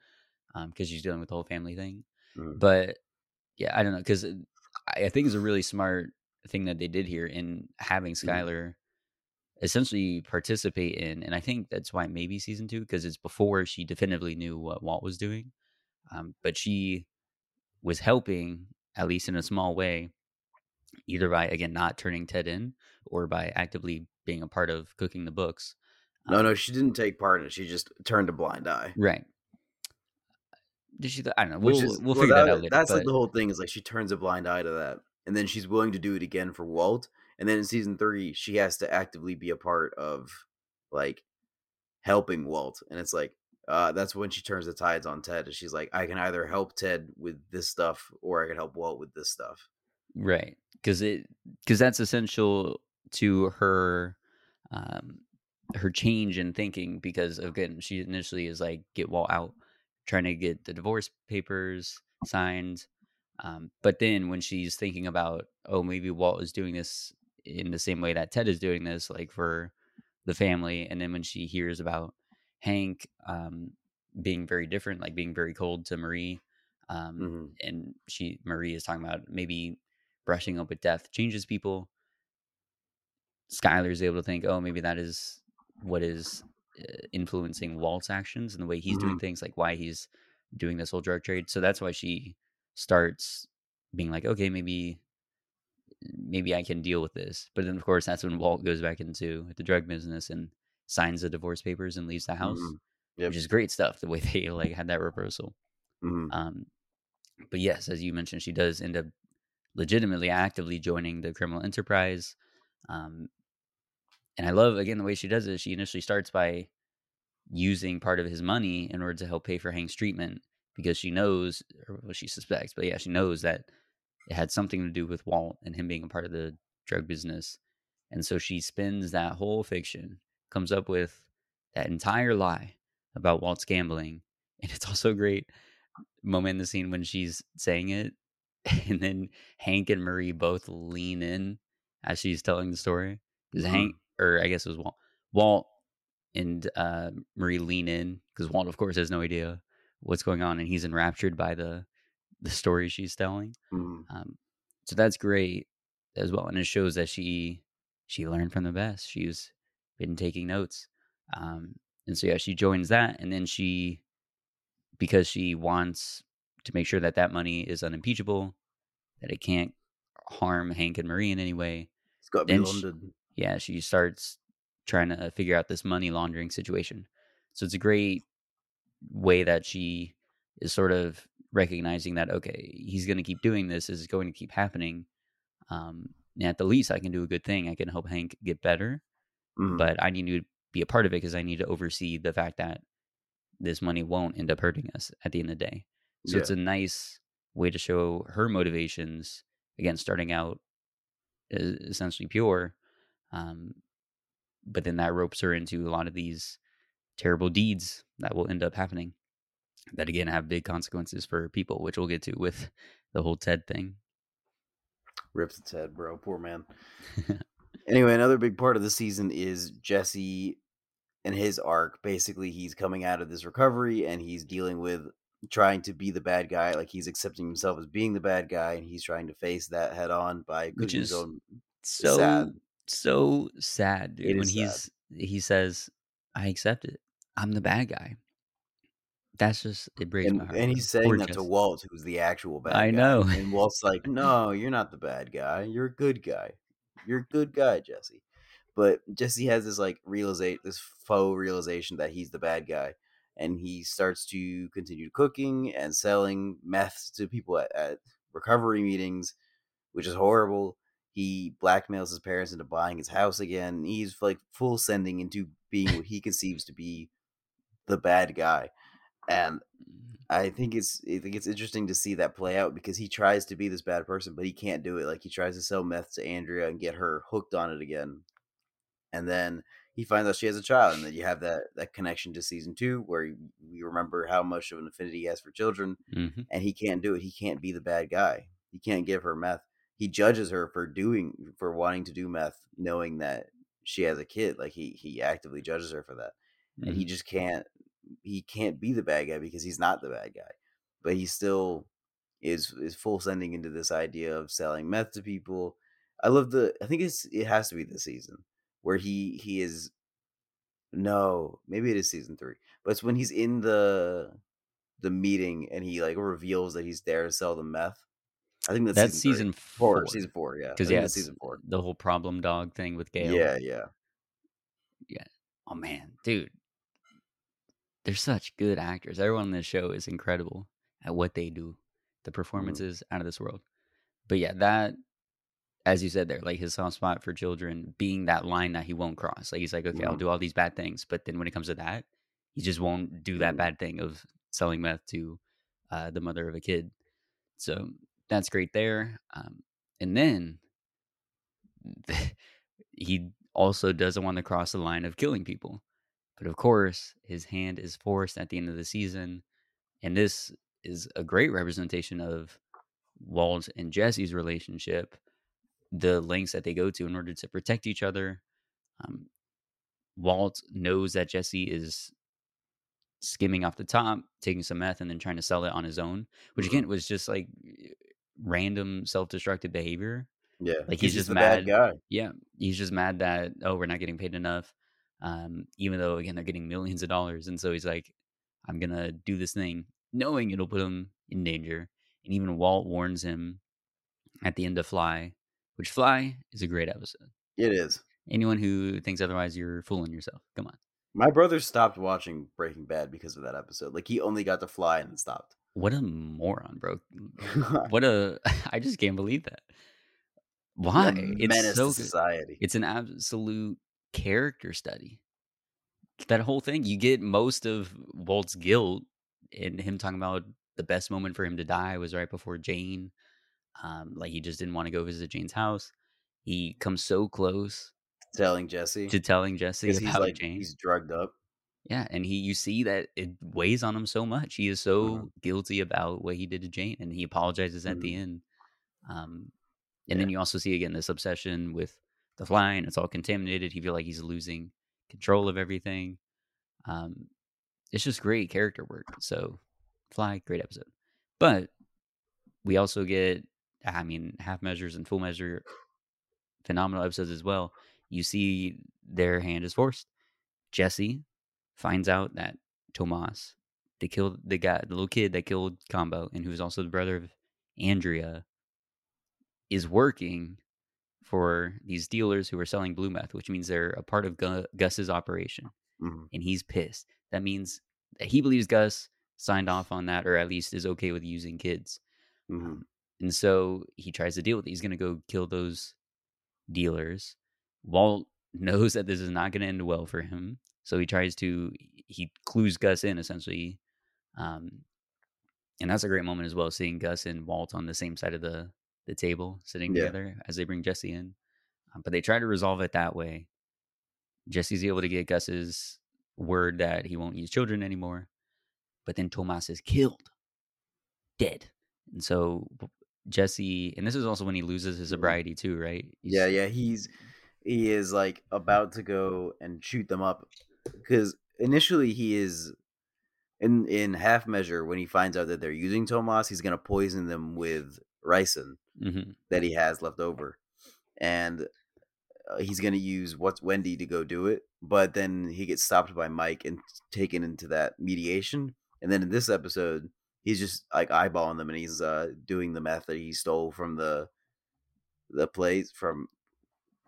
Um, because she's dealing with the whole family thing. Mhm. But yeah, I don't know because I I think it's a really smart thing that they did here in having Mhm. Skyler essentially participate in, and I think that's why maybe season two because it's before she definitively knew what Walt was doing, um, but she was helping at least in a small way, either by again not turning Ted in or by actively being a part of cooking the books. No, Um, no, she didn't take part in it. She just turned a blind eye. right. Did she? I don't know. We'll is we'll well, figure that, that- out later. That's like the whole thing is like she turns a blind eye to that, and then she's willing to do it again for Walt. And then in season three, she has to actively be a part of like helping Walt, and it's like uh, that's when she turns the tides on Ted. and She's like, I can either help Ted with this stuff, or I can help Walt with this stuff. right because it because that's essential to her um her change in thinking because again she initially is like get walt out trying to get the divorce papers signed um but then when she's thinking about oh maybe walt is doing this in the same way that Ted is doing this, like for the family. And then when she hears about Hank um, being very different, like being very cold to Marie, um, hmm and she Marie is talking about maybe brushing up with death changes people. Skyler is able to think, oh, maybe that is what is uh, influencing Walt's actions and the way he's hmm doing things, like why he's doing this whole drug trade. So that's why she starts being like, okay, maybe maybe I can deal with this. But then of course that's when Walt goes back into the drug business and signs the divorce papers and leaves the house, hmm Yep. which is great stuff. The way they like had that reversal. hmm Um, but yes, as you mentioned, she does end up legitimately actively joining the criminal enterprise. Um, and I love again the way she does it. She initially starts by using part of his money in order to help pay for Hank's treatment because she knows, or what she suspects, but yeah, she knows that it had something to do with Walt and him being a part of the drug business. And so she spins that whole fiction, comes up with that entire lie about Walt's gambling. And it's also a great moment in the scene when she's saying it. And then Hank and Marie both lean in as she's telling the story. Because Mhm. Hank, or I guess it was Walt, Walt and uh, Marie lean in because Walt, of course, has no idea what's going on, and he's enraptured by the the story she's telling. hmm Um, so that's great as well, and it shows that she she learned from the best. She's been taking notes, um, and so yeah, she joins that, and then she because she wants to make sure that that money is unimpeachable, that it can't harm Hank and Marie in any way. It's got to be London. Yeah, she starts trying to figure out this money laundering situation. So it's a great way that she is sort of recognizing that okay, he's going to keep doing this. This is going to keep happening. Um, and at the least, I can do a good thing. I can help Hank get better, Mhm. but I need to be a part of it because I need to oversee the fact that this money won't end up hurting us at the end of the day. So it's a nice way to show her motivations. Again, starting out essentially pure, um, but then that ropes her into a lot of these terrible deeds that will end up happening. That again have big consequences for people, which we'll get to with the whole Ted thing. Rips head, bro. Poor man. Anyway, another big part of the season is Jesse and his arc. Basically, he's coming out of this recovery and he's dealing with trying to be the bad guy. Like he's accepting himself as being the bad guy, and he's trying to face that head on by Which is own. so sad. so sad, dude. When he's he says, "I accept it. I'm the bad guy." That's just it breaks And, my heart. and he's saying Poor that to. Walt, who's the actual bad I guy. know. And Walt's like, "No, you're not the bad guy. You're a good guy. You're a good guy, Jesse." But Jesse has this like realization, this faux realization that he's the bad guy, and he starts to continue cooking and selling meth to people at, at recovery meetings, which is horrible. He blackmails his parents into buying his house again. He's like full sending into being what he conceives to be the bad guy, and I think it's I think it's interesting to see that play out because he tries to be this bad person, but he can't do it. Like he tries to sell meth to Andrea and get her hooked on it again, and then he finds out she has a child, and then you have that that connection to season two where you, you remember how much of an affinity he has for children, hmm and he can't do it. He can't be the bad guy. He can't give her meth. He judges her for doing for wanting to do meth, knowing that she has a kid. Like he he actively judges her for that and he just can't he can't be the bad guy because he's not the bad guy but he still is is full sending into this idea of selling meth to people. I love the i think it's it has to be this season where he he is no maybe it is season three but it's when he's in the the meeting and he like reveals that he's there to sell the meth. I think that's, That's season, season four four. season four yeah Because yeah, season four. the whole problem dog thing with Gale. Yeah, yeah. Yeah. Oh man, dude, they're such good actors. Everyone on this show is incredible at what they do. The performances out of this world. But yeah, that as you said there, like his soft spot for children being that line that he won't cross. Like he's like, okay, I'll Mhm. do all these bad things, but then when it comes to that, he just won't do that Mhm. bad thing of selling meth to uh, the mother of a kid. So that's great there. Um, and then he also doesn't want to cross the line of killing people. But of course, his hand is forced at the end of the season. And this is a great representation of Walt and Jesse's relationship the lengths that they go to in order to protect each other. Um, Walt knows that Jesse is skimming off the top, taking some meth, and then trying to sell it on his own, which Mhm. again was just like random self-destructive behavior. Yeah, Like he's just the mad. bad guy. Yeah, he's just mad that oh we're not getting paid enough, um, even though again they're getting millions of dollars, and so he's like, I'm gonna do this thing, knowing it'll put him in danger. And even Walt warns him at the end of Fly, which Fly is a great episode. It is. Anyone who thinks otherwise, you're fooling yourself. Come on. My brother stopped watching Breaking Bad because of that episode. Like he only got to fly and stopped. What a moron, bro. What a I just can't believe that. Why? It's menace so to good. society. It's an absolute character study. That whole thing, you get most of Walt's guilt in him talking about the best moment for him to die was right before Jane. Um, like he just didn't want to go visit Jane's house. He comes so close Telling Jesse to telling Jesse because he's about like Jane. he's drugged up. Yeah, and he you see that it weighs on him so much. He is so Mhm. guilty about what he did to Jane, and he apologizes at the end. Um, and then you also see again this obsession with the fly, and it's all contaminated. He feel like he's losing control of everything. Um, it's just great character work. So, Fly, great episode. But we also get, I mean, half measures and full measure, phenomenal episodes as well. You see their hand is forced. Jesse finds out that Tomas, the killed the guy, the little kid that killed Combo, and who's also the brother of Andrea, is working for these dealers who are selling blue meth, which means they're a part of Gu- Gus's operation, Mhm. and he's pissed. That means that he believes Gus signed off on that, or at least is okay with using kids. Mhm. Um, and so he tries to deal with it. He's going to go kill those dealers. Walt knows that this is not going to end well for him. So he tries to, he clues Gus in essentially. Um, and that's a great moment as well, seeing Gus and Walt on the same side of the, the table sitting Yeah. together as they bring Jesse in. Um, but they try to resolve it that way. Jesse's able to get Gus's word that he won't use children anymore. But then Tomas is killed, dead. And so Jesse, and this is also when he loses his Mhm. sobriety too, right? He's- Yeah, yeah, he's he is like about to go and shoot them up because initially he is in in half measure when he finds out that they're using Tomas, he's gonna poison them with ricin Mhm. that he has left over, and uh, he's gonna use what's Wendy to go do it. But then he gets stopped by Mike and taken into that mediation. And then in this episode, he's just like eyeballing them, and he's uh, doing the meth that he stole from the the place from.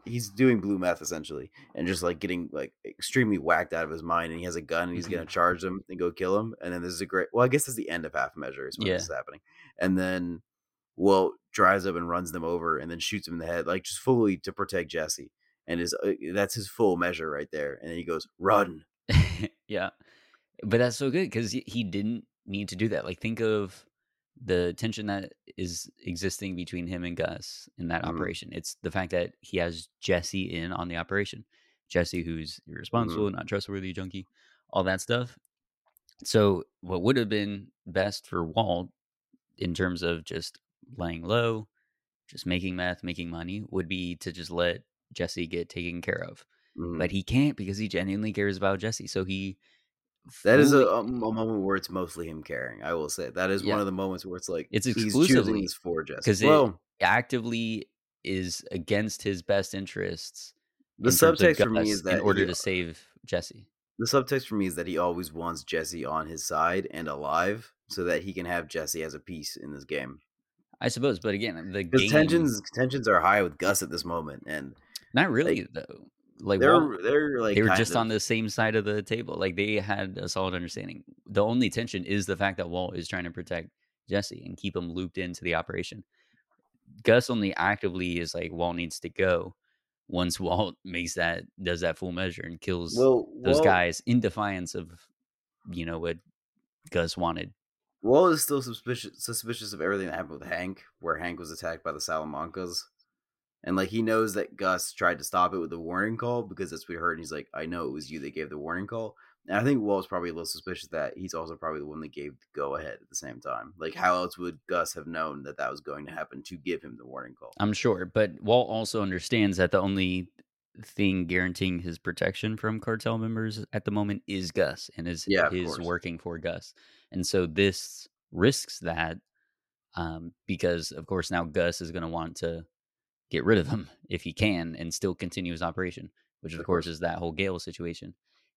He's doing blue meth essentially, and just like getting like extremely whacked out of his mind. And he has a gun, and he's gonna charge them and go kill him. And then this is a great. Well, I guess it's the end of half measure. Is when Yeah. this is happening. And then Walt drives up and runs them over, and then shoots him in the head, like just fully to protect Jesse. And is uh, that's his full measure right there. And then he goes, "Run." yeah. But that's so good because he didn't need to do that. Like, think of the tension that is existing between him and Gus in that Mhm. operation. It's the fact that he has Jesse in on the operation. Jesse, who's irresponsible, not trustworthy, junkie, all that stuff. So, what would have been best for Walt in terms of just laying low, just making meth, making money, would be to just let Jesse get taken care of. Mhm. But he can't because he genuinely cares about Jesse. So he That is a, a, a moment where it's mostly him caring. I will say that is Yeah. one of the moments where it's like It's he's exclusively this for Jesse. because it Well, actively is against his best interests. the in subtext for me is that in order he- to save Jesse. the subtext for me is that he always wants Jesse on his side and alive, so that he can have Jesse as a piece in this game. I suppose, but again, the game tensions tensions are high with Gus at this moment, and not really though. Like they're Walt- they're like they were just on the same side of the table. Like they had a solid understanding. The only tension is the fact that Walt is trying to protect Jesse and keep him looped into the operation. Gus only actively is like Walt needs to go once Walt makes that does that full measure and kills well those Walt- guys in defiance of you know what Gus wanted. Walt is still suspicious suspicious of everything that happened with Hank, where Hank was attacked by the Salamancas. And like he knows that Gus tried to stop it with the warning call because that's what he heard. And he's like, I know it was you that gave the warning call. And I think Walt's probably a little suspicious that he's also probably the one that gave the go ahead at the same time. Like, how else would Gus have known that that was going to happen to give him the warning call? I'm sure, but Walt also understands that the only thing guaranteeing his protection from cartel members at the moment is Gus and is Yeah, his working for Gus. And so this risks that um, because, of course, now Gus is going to want to get rid of him if he can and still continue his operation, which, of, Of course, course. is that whole Gale situation.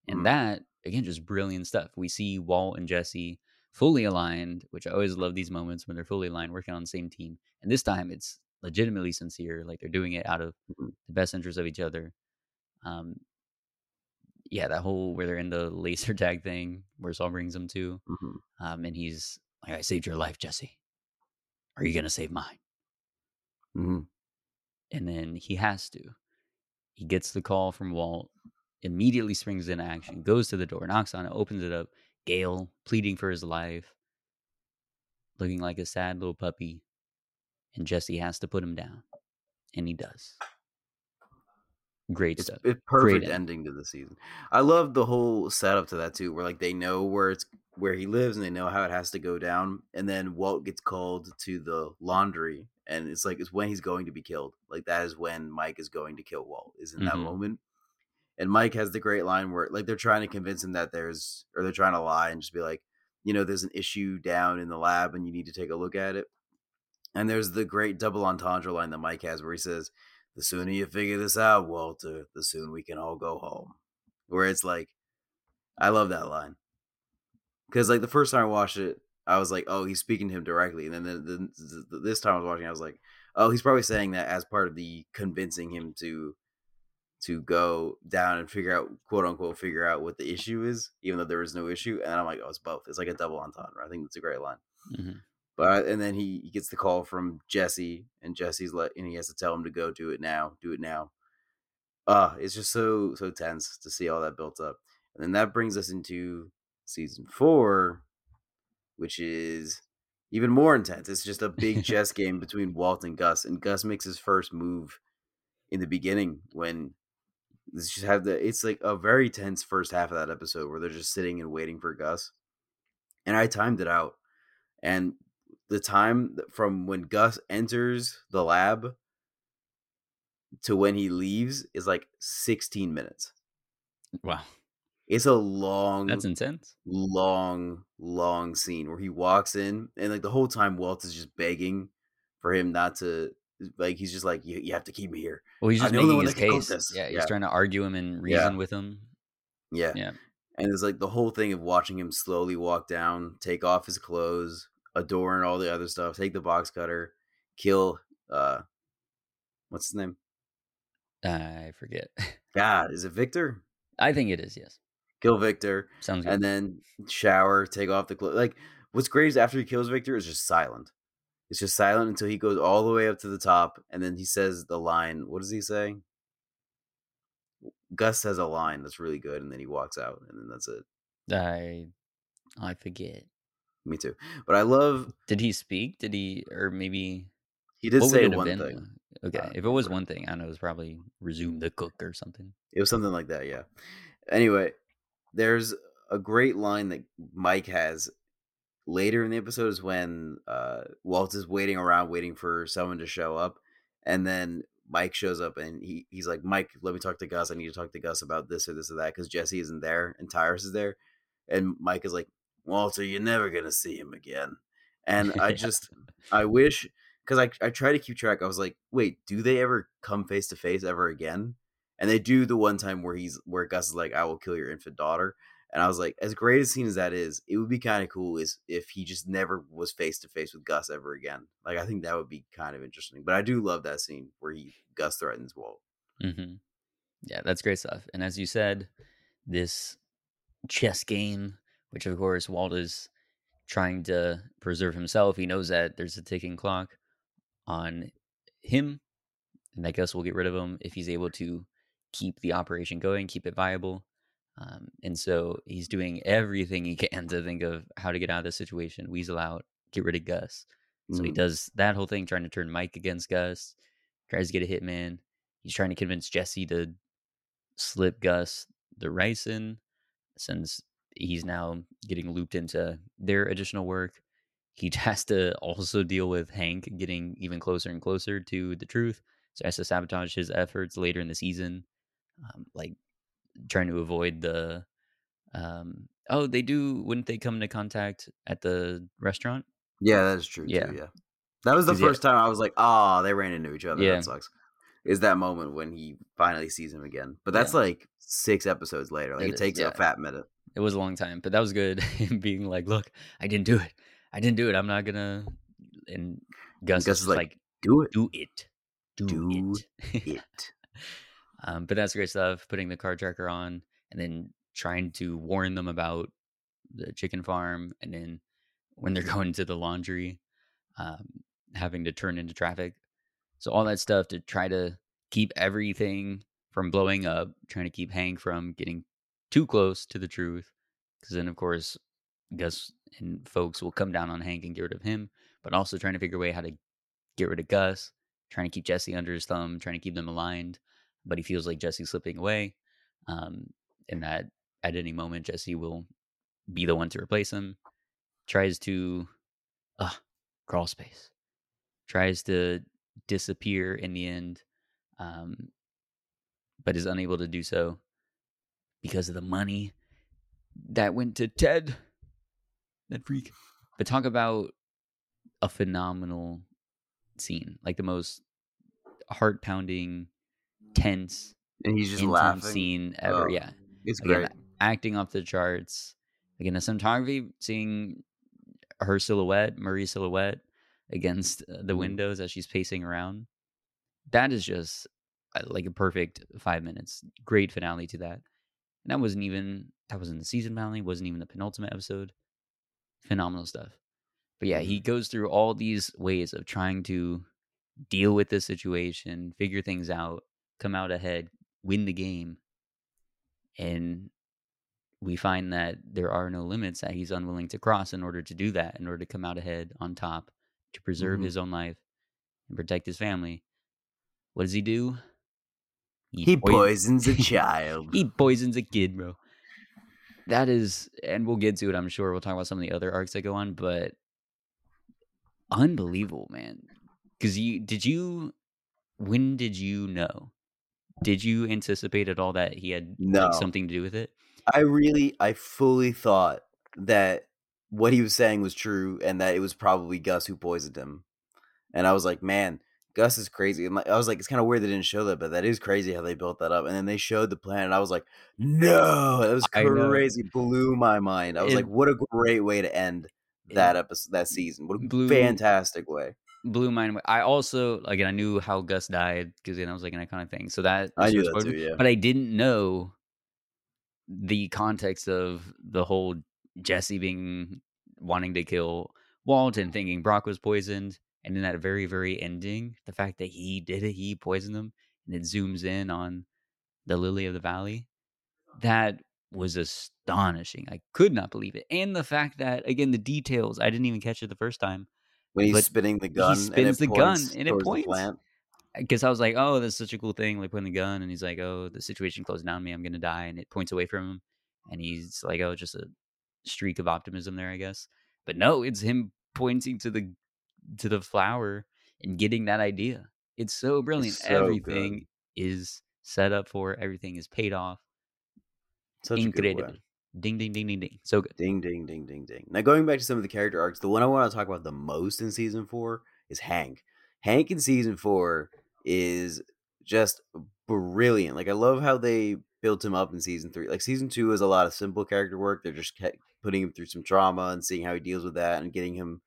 And Mhm. that, again, just brilliant stuff. We see Walt and Jesse fully aligned, which I always love these moments when they're fully aligned, working on the same team. And this time it's legitimately sincere. Like they're doing it out of Mhm. the best interest of each other. Um, yeah, that whole where they're in the laser tag thing where Saul brings them to, Mhm. um, and he's like, "I saved your life, Jesse. Are you gonna save mine?" Mhm. And then he has to. He gets the call from Walt, immediately springs into action, goes to the door, knocks on it, opens it up. Gale pleading for his life, looking like a sad little puppy, and Jesse has to put him down, and he does. Great It's stuff. it's Great perfect end. ending to the season. I love the whole setup to that too, where like they know where it's where he lives and they know how it has to go down, and then Walt gets called to the laundry, and it's like it's when he's going to be killed. Like that is when Mike is going to kill Walt. Is in that Mhm. moment, and Mike has the great line where like they're trying to convince him that there's or they're trying to lie and just be like, you know, there's an issue down in the lab and you need to take a look at it. And there's the great double entendre line that Mike has where he says, The sooner you figure this out, Walter, the sooner we can all go home. Where it's like, I love that line. Because, like, the first time I watched it, I was like, oh, he's speaking to him directly. And then the, the, the, this time I was watching, I was like, oh, he's probably saying that as part of the convincing him to to go down and figure out quote unquote figure out what the issue is even though there is no issue and i'm like oh it's both it's like a double entendre i think that's a great line Mhm. But and then he, he gets the call from Jesse, and Jesse's let and he has to tell him to go do it now, do it now. Uh, it's just so so tense to see all that built up, and then that brings us into season four, which is even more intense. It's just a big chess game between Walt and Gus, and Gus makes his first move in the beginning when this just have the. It's like a very tense first half of that episode where they're just sitting and waiting for Gus, and I timed it out and the time from when Gus enters the lab to when he leaves is like 16 minutes. Wow, It's a long, that's intense. long, long scene where he walks in and like the whole time Walt is just begging for him not to like he's just like you, you have to keep me here. Well, he's just making his that can cope case. Yeah, he's Yeah. trying to argue him and Yeah. reason with him. Yeah. Yeah. And it's like the whole thing of watching him slowly walk down, take off his clothes, adore and all the other stuff, take the box cutter, kill uh what's his name? I forget. God, is it Victor? I think it is. Yes, Kill Victor, sounds good. and then shower, take off the clothes. Like, what's great is after he kills Victor, is just silent. It's just silent until he goes all the way up to the top, and then he says the line. What does he say? Gus says a line that's really good, and then he walks out, and then that's it. I I forget. Me too. But I love Did he speak? Did he or maybe he did say one been? thing. Okay, Uh, if it was one thing, I know it was probably resume the cook or something. It was something like that, yeah. Anyway, there's a great line that Mike has later in the episode is when uh, Walt is waiting around, waiting for someone to show up, and then Mike shows up and he, he's like, Mike, let me talk to Gus. I need to talk to Gus about this or this or that because Jesse isn't there and Tyrus is there. And Mike is like, Walter, you're never gonna see him again. And I just I wish because I I try to keep track. I was like, wait, do they ever come face to face ever again? And they do the one time where he's where Gus is like, I will kill your infant daughter. And I was like, as great a scene as that is, it would be kind of cool is if he just never was face to face with Gus ever again. Like I think that would be kind of interesting. But I do love that scene where he Gus threatens Walt. Mm-hmm. Yeah, that's great stuff. And as you said, this chess game, which of course Walt is trying to preserve himself, he knows that there's a ticking clock on him, and I guess we'll get rid of him if he's able to keep the operation going, keep it viable. Um, and so he's doing everything he can to think of how to get out of this situation, weasel out, get rid of Gus. So he Mhm. does that whole thing, trying to turn Mike against Gus, tries to get a hitman. He's trying to convince Jesse to slip Gus the ricin. since he's now getting looped into their additional work. He has to also deal with Hank getting even closer and closer to the truth. So he has to sabotage his efforts later in the season, um, like trying to avoid the. Um, oh, they do. Wouldn't they come into contact at the restaurant? Yeah, that is true. Yeah. Too, yeah. That was the 'Cause, yeah- first time I was like, "Oh, they ran into each other." Yeah. That sucks. Is that moment when he finally sees him again? But that's Yeah. like six episodes later. Like It it, is, takes yeah. a fat minute. It was a long time, but that was good. Him being like, "Look, I didn't do it. I didn't do it. I'm not gonna." And Gus, Gus is like, like, Do it. "Do it, do, Do it." it. um, but that's great stuff. Putting the car tracker on, and then trying to warn them about the chicken farm, and then when they're going to the laundry, um, having to turn into traffic. So all that stuff to try to keep everything from blowing up, trying to keep Hank from getting too close to the truth, because then of course Gus and folks will come down on Hank and get rid of him, but also trying to figure a way how to get rid of Gus, trying to keep Jesse under his thumb, trying to keep them aligned, but he feels like Jesse's slipping away, um, and that at any moment Jesse will be the one to replace him. Tries to, uh, crawl space. Tries to disappear in the end, um, but is unable to do so because of the money that went to Ted. That freak. But talk about a phenomenal scene, like the most heart pounding, tense, And he's just laughing. scene ever. Oh, yeah, It's Again, great. acting off the charts. Again, the cinematography, seeing her silhouette, Marie's silhouette, against uh, the Mhm. windows as she's pacing around. That is just uh, like a perfect five minutes. Great finale to that. And that wasn't even that wasn't the season finale. Wasn't even the penultimate episode. Phenomenal stuff. But yeah, he goes through all these ways of trying to deal with the situation, figure things out, come out ahead, win the game. And we find that there are no limits that he's unwilling to cross in order to do that, in order to come out ahead on top, to preserve Mhm. his own life and protect his family. What does he do? He poi- poisons a child. he poisons a kid, bro. That is, and we'll get to it. I'm sure we'll talk about some of the other arcs that go on, but unbelievable, man. Because you did you, when did you know? Did you anticipate at all that he had No. like something to do with it? I really, I fully thought that what he was saying was true, and that it was probably Gus who poisoned him. And I was like, man, Gus is crazy. And like, I was like, it's kind of weird they didn't show that, but that is crazy how they built that up. And then they showed the plan, and I was like, no, that was crazy. Blew my mind. I was It- like, what a great way to end It that episode, that season. What a blew- fantastic way. Blew my mind. I also again I knew how Gus died because that was like an iconic thing. So that I knew that too. Yeah. but I didn't know the context of the whole Jesse being wanting to kill Walt and thinking Brock was poisoned, and in that very very ending, the fact that he did it, he poisoned him, and it zooms in on the Lily of the Valley. That was astonishing. I could not believe it, and the fact that again the details I didn't even catch it the first time when he's spinning the gun, and spins it the gun, and it points. because I was like, oh, that's such a cool thing, like putting the gun, and he's like, oh, the situation closed down on me, I'm gonna die, and it points away from him, and he's like, oh, just a streak of optimism there, I guess. But no, it's him pointing to the to the flower and getting that idea. It's so brilliant. so everything is set up for. Everything is paid off. Such good. Incredible. Ding ding ding ding ding. So good. Ding, ding, ding, ding, ding. Now, going back to some of the character arcs, the one I want to talk about the most in season four is Hank. Hank in season four is just brilliant. Like, I love how they built him up in season three. Like, season two is a lot of simple character work. They're just putting him through some trauma and seeing how he deals with that and getting him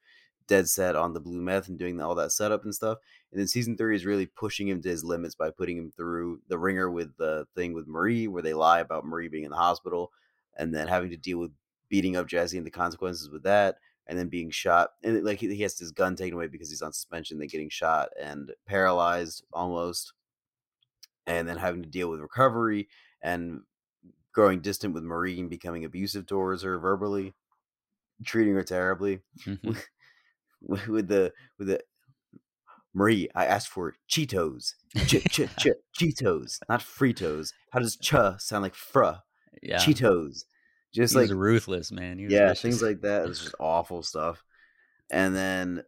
dead set on the blue meth and doing all that setup and stuff. And then season three is really pushing him to his limits by putting him through the ringer with the thing with Marie, where they lie about Marie being in the hospital and then having to deal with beating up Jesse and the consequences with that, and then being shot. And like he, he has his gun taken away because he's on suspension, then getting shot and paralyzed almost, and then having to deal with recovery and growing distant with Marie and becoming abusive towards her verbally, treating her terribly. Mhm. with the with the Marie, I asked for Cheetos. Ch- ch- ch- Cheetos, not Fritos. How does ch sound like fr? Yeah. Cheetos. Just he like ruthless, man. Yeah, vicious. things like that. It's just awful stuff. And then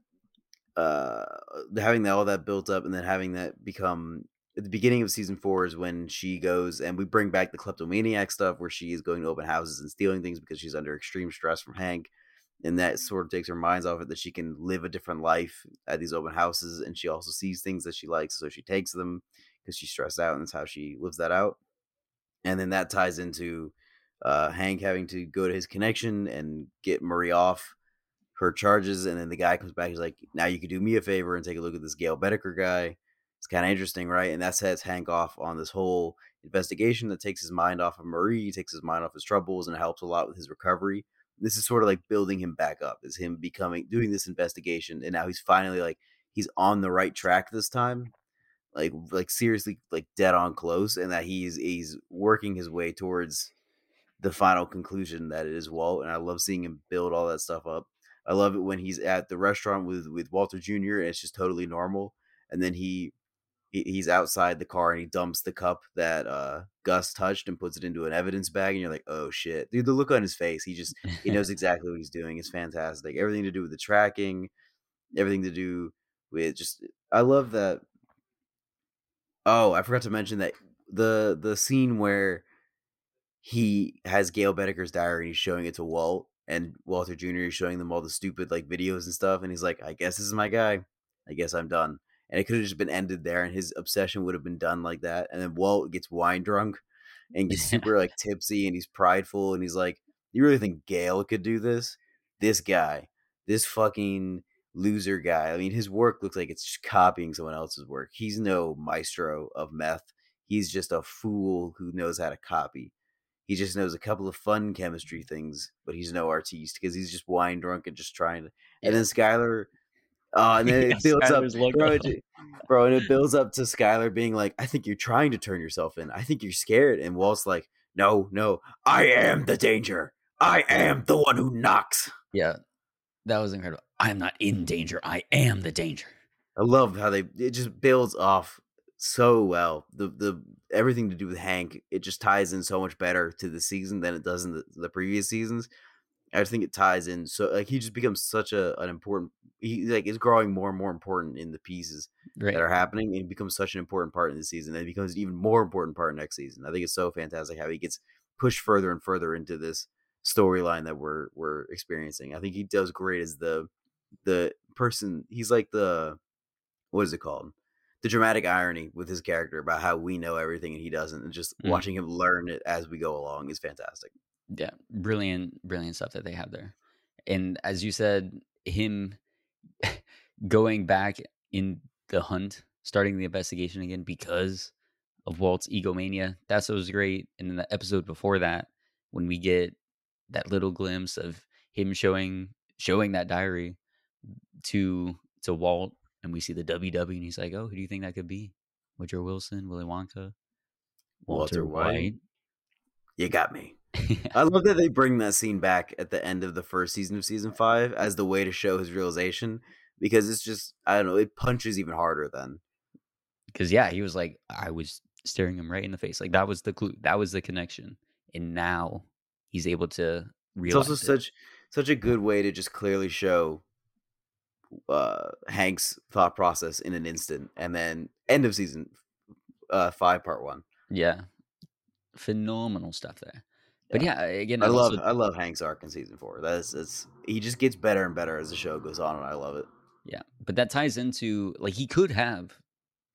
uh having that, all that built up and then having that become at the beginning of season four is when she goes and we bring back the kleptomaniac stuff where she is going to open houses and stealing things because she's under extreme stress from Hank. And that sort of takes her minds off it that she can live a different life at these open houses. And she also sees things that she likes. So she takes them because she's stressed out and that's how she lives that out. And then that ties into uh, Hank having to go to his connection and get Marie off her charges. And then the guy comes back. He's like, now you could do me a favor and take a look at this Gale Boetticher guy. It's kind of interesting, right? And that sets Hank off on this whole investigation that takes his mind off of Marie, takes his mind off his troubles, and helps a lot with his recovery. This is sort of like building him back up, is him becoming doing this investigation, and now he's finally like he's on the right track this time, like like seriously like dead on close, and that he's he's working his way towards the final conclusion that it is Walt, and I love seeing him build all that stuff up. I love it when he's at the restaurant with with Walter Jr. and it's just totally normal, and then he he's outside the car and he dumps the cup that uh, Gus touched and puts it into an evidence bag, and you're like, oh shit, dude! The look on his face, he just he knows exactly what he's doing. It's fantastic. Everything to do with the tracking, everything to do with just. I love that. Oh, I forgot to mention that the the scene where he has Gale Boetticher's diary and he's showing it to Walt and Walter Jr. is showing them all the stupid like videos and stuff, and he's like, I guess this is my guy. I guess I'm done and it could have just been ended there and his obsession would have been done like that and then walt gets wine drunk and gets super like tipsy and he's prideful and he's like you really think gale could do this? This guy this fucking loser guy i mean his work looks like it's just copying someone else's work. He's no maestro of meth. He's just a fool who knows how to copy. He just knows a couple of fun chemistry things but he's no artiste because he's just wine drunk and just trying to and then skyler Oh, and then Yeah, it builds up, Skyler's logo. bro, it- bro, and it builds up to Skyler being like, "I think you're trying to turn yourself in. I think you're scared." And Walt's like, "No, no, I am the danger. I am the one who knocks." yeah, that was incredible. I'm not in danger. I am the danger. I love how they it just builds off so well. The the everything to do with Hank, it just ties in so much better to the season than it does in the, the previous seasons. I just think it ties in so like he just becomes such a an important he like is growing more and more important in the pieces Right. that are happening and becomes such an important part in the season and it becomes an even more important part next season. I think it's so fantastic how he gets pushed further and further into this storyline that we're we're experiencing. I think he does great as the the person he's like the what is it called? The dramatic irony with his character about how we know everything and he doesn't and just Mm. watching him learn it as we go along is fantastic. Yeah brilliant brilliant stuff that they have there and as you said him going back in the hunt starting the investigation again because of walt's egomania that's what was great and then the episode before that when we get that little glimpse of him showing showing that diary to to walt and we see the ww and he's like oh who do you think that could be woodrow wilson willy wonka Walter walter, White. white, You got me. I love that they bring that scene back at the end of the first season of season five as the way to show his realization because it's just I don't know it punches even harder then. because yeah, he was like, I was staring him right in the face. Like that was the clue. That was the connection. And now he's able to It's realize. also it. such such a good way to just clearly show uh Hank's thought process in an instant and then end of season uh five part one. yeah, phenomenal stuff there. But yeah, again, I love also- I love Hank's arc in season four. That's it's he just gets better and better as the show goes on and I love it. yeah, but that ties into like he could have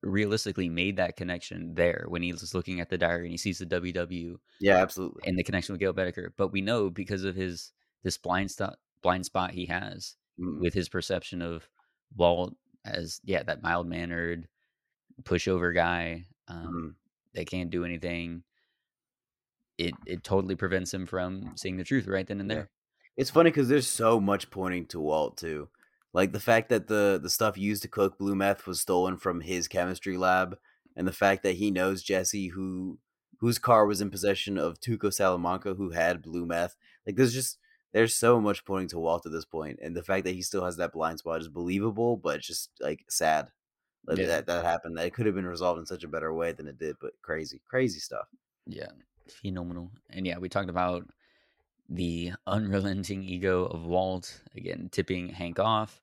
realistically made that connection there when he was looking at the diary and he sees the WW Yeah, absolutely. and the connection with Gale Boetticher. But we know because of his this blind spot blind spot he has Mm. with his perception of Walt as yeah that mild mannered pushover guy um, Mhm. that can't do anything. It it totally prevents him from seeing the truth right then and there. It's funny because there's so much pointing to Walt too, like the fact that the the stuff used to cook blue meth was stolen from his chemistry lab, and the fact that he knows Jesse, who whose car was in possession of Tuco Salamanca, who had blue meth. Like there's just there's so much pointing to Walt at this point, and the fact that he still has that blind spot is believable, but just like sad that Yeah. that, that happened. That it could have been resolved in such a better way than it did, but crazy, crazy stuff. Yeah, phenomenal. And yeah, we talked about the unrelenting ego of Walt again tipping Hank off,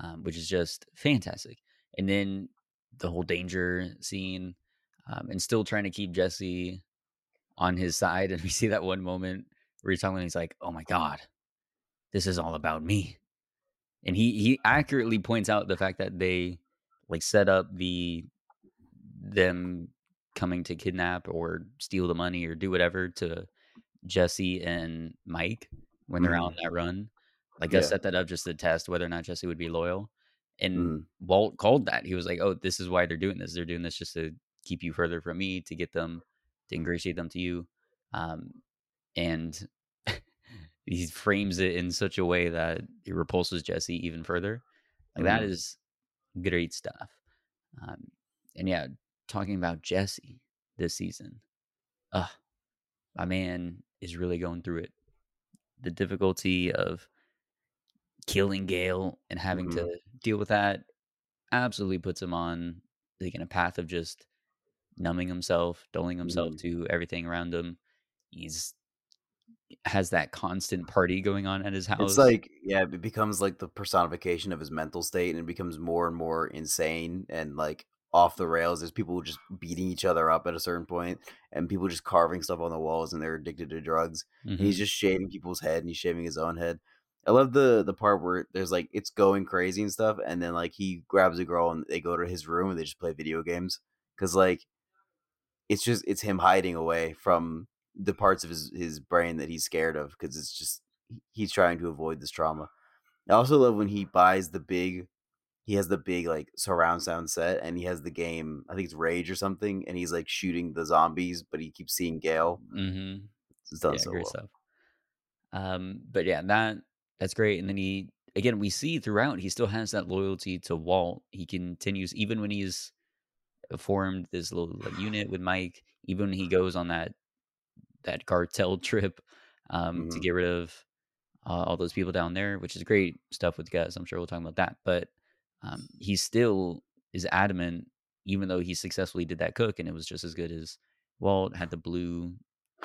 um, which is just fantastic. And then the whole danger scene, um, and still trying to keep Jesse on his side. And we see that one moment where he's talking, he's like, "Oh my god, this is all about me." And he he accurately points out the fact that they like set up the them coming to kidnap or steal the money or do whatever to Jesse and Mike when they're out on that run. Like I Mm-hmm. Set that up just to test whether or not Jesse would be loyal. And Mhm. Walt called that. He was like, "Oh, this is why they're doing this. They're doing this just to keep you further from me, to get them, to ingratiate them to you." Um, and he frames it in such a way that it repulses Jesse even further. Like that Mhm. is great stuff. Um, and yeah, talking about Jesse this season, uh, my man is really going through it. The difficulty of killing Gale and having Mhm. to deal with that absolutely puts him on like in a path of just numbing himself, dulling himself Mhm. to everything around him. He's has that constant party going on at his house. It's like yeah, it becomes like the personification of his mental state, and it becomes more and more insane and like off the rails. There's people just beating each other up at a certain point, and people just carving stuff on the walls, and they're addicted to drugs. And he's mm-hmm. just shaving people's head, and he's shaving his own head. I love the the part where there's like it's going crazy and stuff, and then like he grabs a girl and they go to his room and they just play video games because like it's just it's him hiding away from the parts of his his brain that he's scared of because it's just he's trying to avoid this trauma. I also love when he buys the big he has the big like surround sound set and he has the game I think it's Rage or something and he's like shooting the zombies but he keeps seeing Gale. Mhm. It's done Yeah, so great well. stuff. Um, but yeah, that that's great. And then he again, we see throughout he still has that loyalty to Walt. He continues even when he's formed this little like, unit with Mike. Even when he goes on that that cartel trip um, to Mhm. get rid of uh, all those people down there, which is great stuff with Gus. I'm sure we'll talk about that. But um, he still is adamant, even though he successfully did that cook and it was just as good as Walt had the blue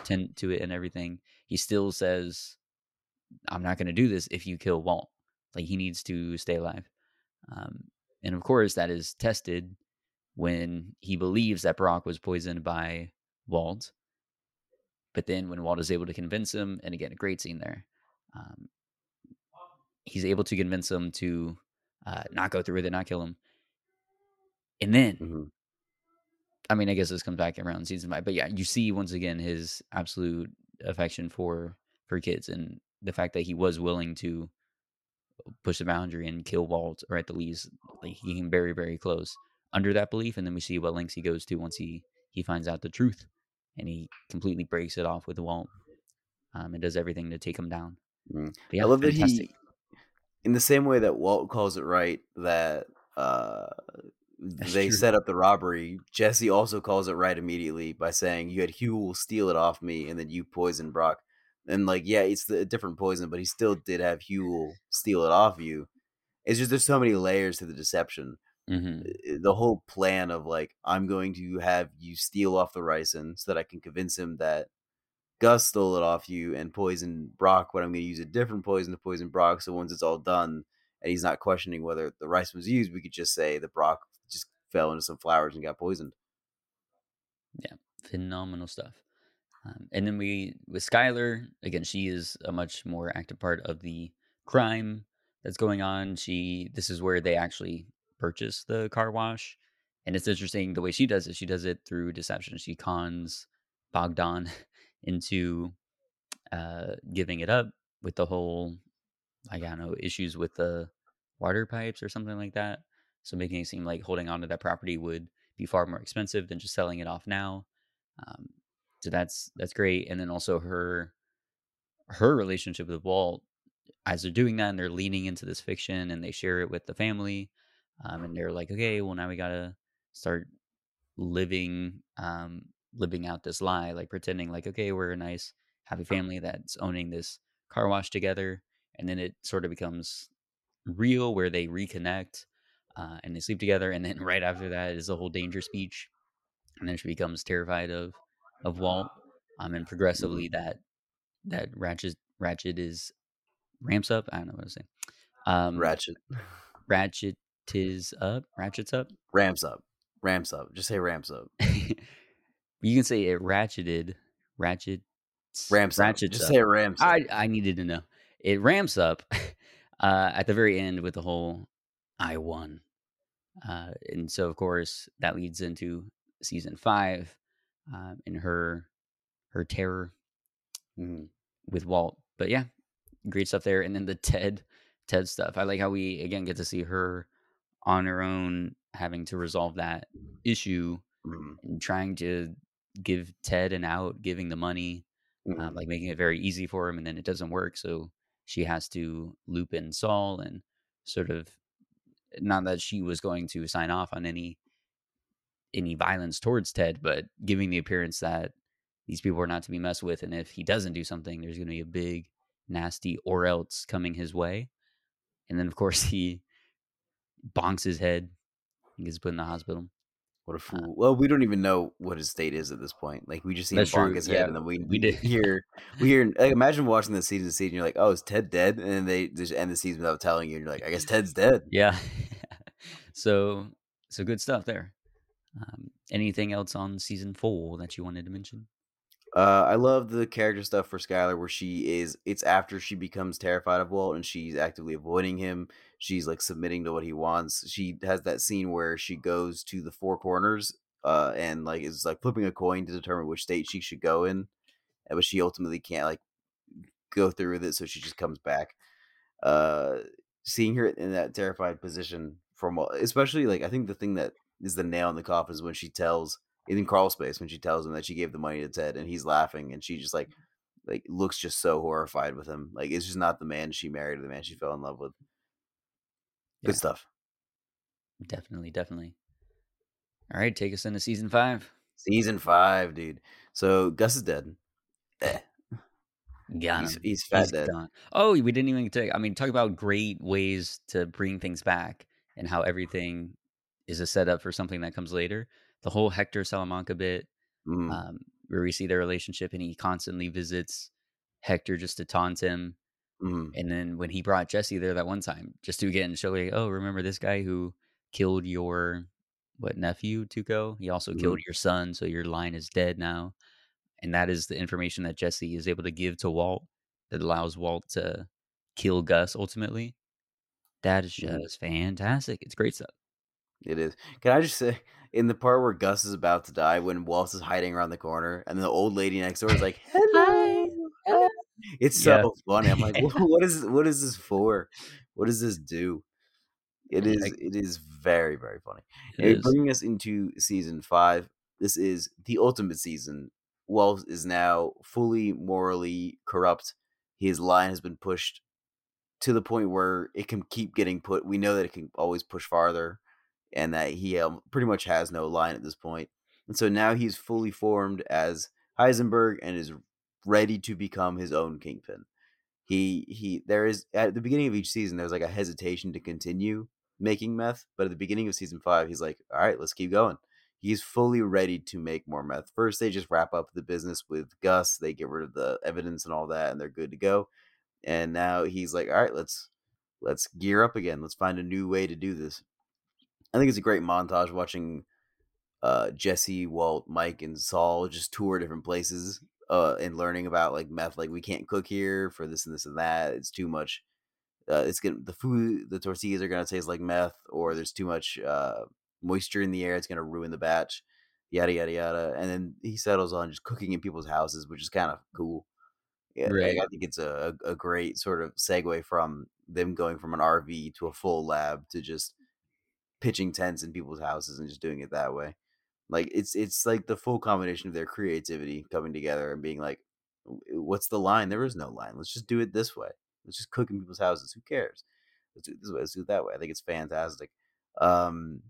tint to it and everything. He still says, "I'm not going to do this if you kill Walt. Like he needs to stay alive." Um, and of course, that is tested when he believes that Brock was poisoned by Walt. But then when Walt is able to convince him, and again, a great scene there, um, he's able to convince him to uh, not go through with it, not kill him. And then, Mhm. I mean, I guess this comes back around season five, but yeah, you see once again his absolute affection for for kids and the fact that he was willing to push the boundary and kill Walt, or at the least, like he came very, very close under that belief. And then we see what lengths he goes to once he he finds out the truth, and he completely breaks it off with Walt, um, and does everything to take him down. But yeah, I love fantastic. that he in the same way that Walt calls it right that uh they true. set up the robbery. Jesse also calls it right immediately by saying you had Huell steal it off me, and then you poisoned Brock. And like, yeah, it's the, a different poison, but he still did have Huell steal it off you. It's just there's so many layers to the deception. hmm The whole plan of like I'm going to have you steal off the ricin so that I can convince him that Gus stole it off you and poisoned Brock, but I'm going to use a different poison to poison Brock. So once it's all done and he's not questioning whether the rice was used, we could just say that Brock just fell into some flowers and got poisoned. Yeah, phenomenal stuff. Um, and then we with Skyler again, she is a much more active part of the crime that's going on. She this is where they actually purchase the car wash, and it's interesting the way she does it. She does it through deception. She cons Bogdan into uh, giving it up with the whole like I don't know issues with the water pipes or something like that. So making it seem like holding on to that property would be far more expensive than just selling it off now. Um, so that's that's great. And then also her her relationship with Walt as they're doing that and they're leaning into this fiction and they share it with the family. Um, and they're like, okay, well now we gotta start living um living out this lie, like pretending like, okay, we're a nice happy family that's owning this car wash together. And then it sort of becomes real where they reconnect uh, and they sleep together. And then right after that is the whole danger speech. And then she becomes terrified of of Walt. Um, and progressively that that ratchet, Ratchet is ramps up. I don't know what I'm saying. Um, Ratchet. Ratchet is up. Ratchet's up. Ramps up. Ramps up. Just say ramps up. you can say it ratcheted. Ratchet. Ramps up. Ratchet's Just up. say it ramps up. I I needed to know. It ramps up uh, at the very end with the whole "I won," uh, and so of course that leads into season five uh, and her her terror Mhm. with Walt. But yeah, great stuff there. And then the Ted Ted stuff. I like how we again get to see her on her own having to resolve that issue Mhm. and trying to give Ted an out, giving the money, Mhm. um, like making it very easy for him, and then it doesn't work. So she has to loop in Saul and sort of not that she was going to sign off on any any violence towards Ted, but giving the appearance that these people are not to be messed with, and if he doesn't do something, there's going to be a big, nasty or else coming his way. And then, of course, he bonks his head and gets put in the hospital. What a fool. well, we don't even know what his state is at this point. Like we just see him bonk his yeah, head, and then we we did. hear we hear. Like, imagine watching the season, to season. You're like, oh, is Ted dead? And then they just end the season without telling you. And you're like, I guess Ted's dead. Yeah. so, so good stuff there. Um, anything else on season four that you wanted to mention? Uh, I love the character stuff for Skyler where she is. It's after she becomes terrified of Walt and she's actively avoiding him. She's like submitting to what he wants. She has that scene where she goes to the four corners, uh, and like is like flipping a coin to determine which state she should go in, but she ultimately can't like go through with it, so she just comes back. Uh, seeing her in that terrified position from Walt- especially like I think the thing that is the nail in the coffin is when she tells in crawl space when she tells him that she gave the money to Ted and he's laughing and she just like like looks just so horrified with him. Like it's just not the man she married or the man she fell in love with. Good Yeah. stuff. Definitely, definitely. All right, take us into season five. Season five, dude. So Gus is dead. Eh, Got he's, him. he's fat He's dead. gone. Oh, we didn't even take. I mean, talk about great ways to bring things back and how everything is a setup for something that comes later. The whole Hector Salamanca bit, Mm, um, where we see their relationship, and he constantly visits Hector just to taunt him. mm, And then when he brought Jesse there that one time, just to again show like, oh, remember this guy who killed your what nephew Tuco? He also Mhm. killed your son, so your line is dead now. And that is the information that Jesse is able to give to Walt that allows Walt to kill Gus ultimately. That is Mhm. just fantastic. It's great stuff. It is. Can I just say, in the part where Gus is about to die, when Waltz is hiding around the corner, and the old lady next door is like, "Hello." Hi. It's Yeah. so funny. I'm like, what is what is this for? What does this do? It is it is very very funny. It And bringing us into season five. This is the ultimate season. Walt is now fully morally corrupt. His line has been pushed to the point where it can keep getting put. We know that it can always push farther, and that he um, pretty much has no line at this point. And so now he's fully formed as Heisenberg and is ready to become his own kingpin. He he. There is at the beginning of each season, there's like a hesitation to continue making meth, but at the beginning of season five, he's like, "All right, let's keep going." He's fully ready to make more meth. First, they just wrap up the business with Gus. They get rid of the evidence and all that, and they're good to go and now he's like all right let's let's gear up again let's find a new way to do this i think it's a great montage watching uh jesse walt mike and saul just tour different places uh and learning about like meth like we can't cook here for this and this and that it's too much uh it's gonna the food the tortillas are gonna taste like meth or there's too much uh moisture in the air it's gonna ruin the batch yada yada yada and then he settles on just cooking in people's houses which is kind of cool yeah, Right. I think it's a, a great sort of segue from them going from an RV to a full lab to just pitching tents in people's houses and just doing it that way. Like it's it's like the full combination of their creativity coming together and being like, what's the line? There is no line. Let's just do it this way. Let's just cook in people's houses. Who cares? Let's do it this way. Let's do it that way. I think it's fantastic. Um,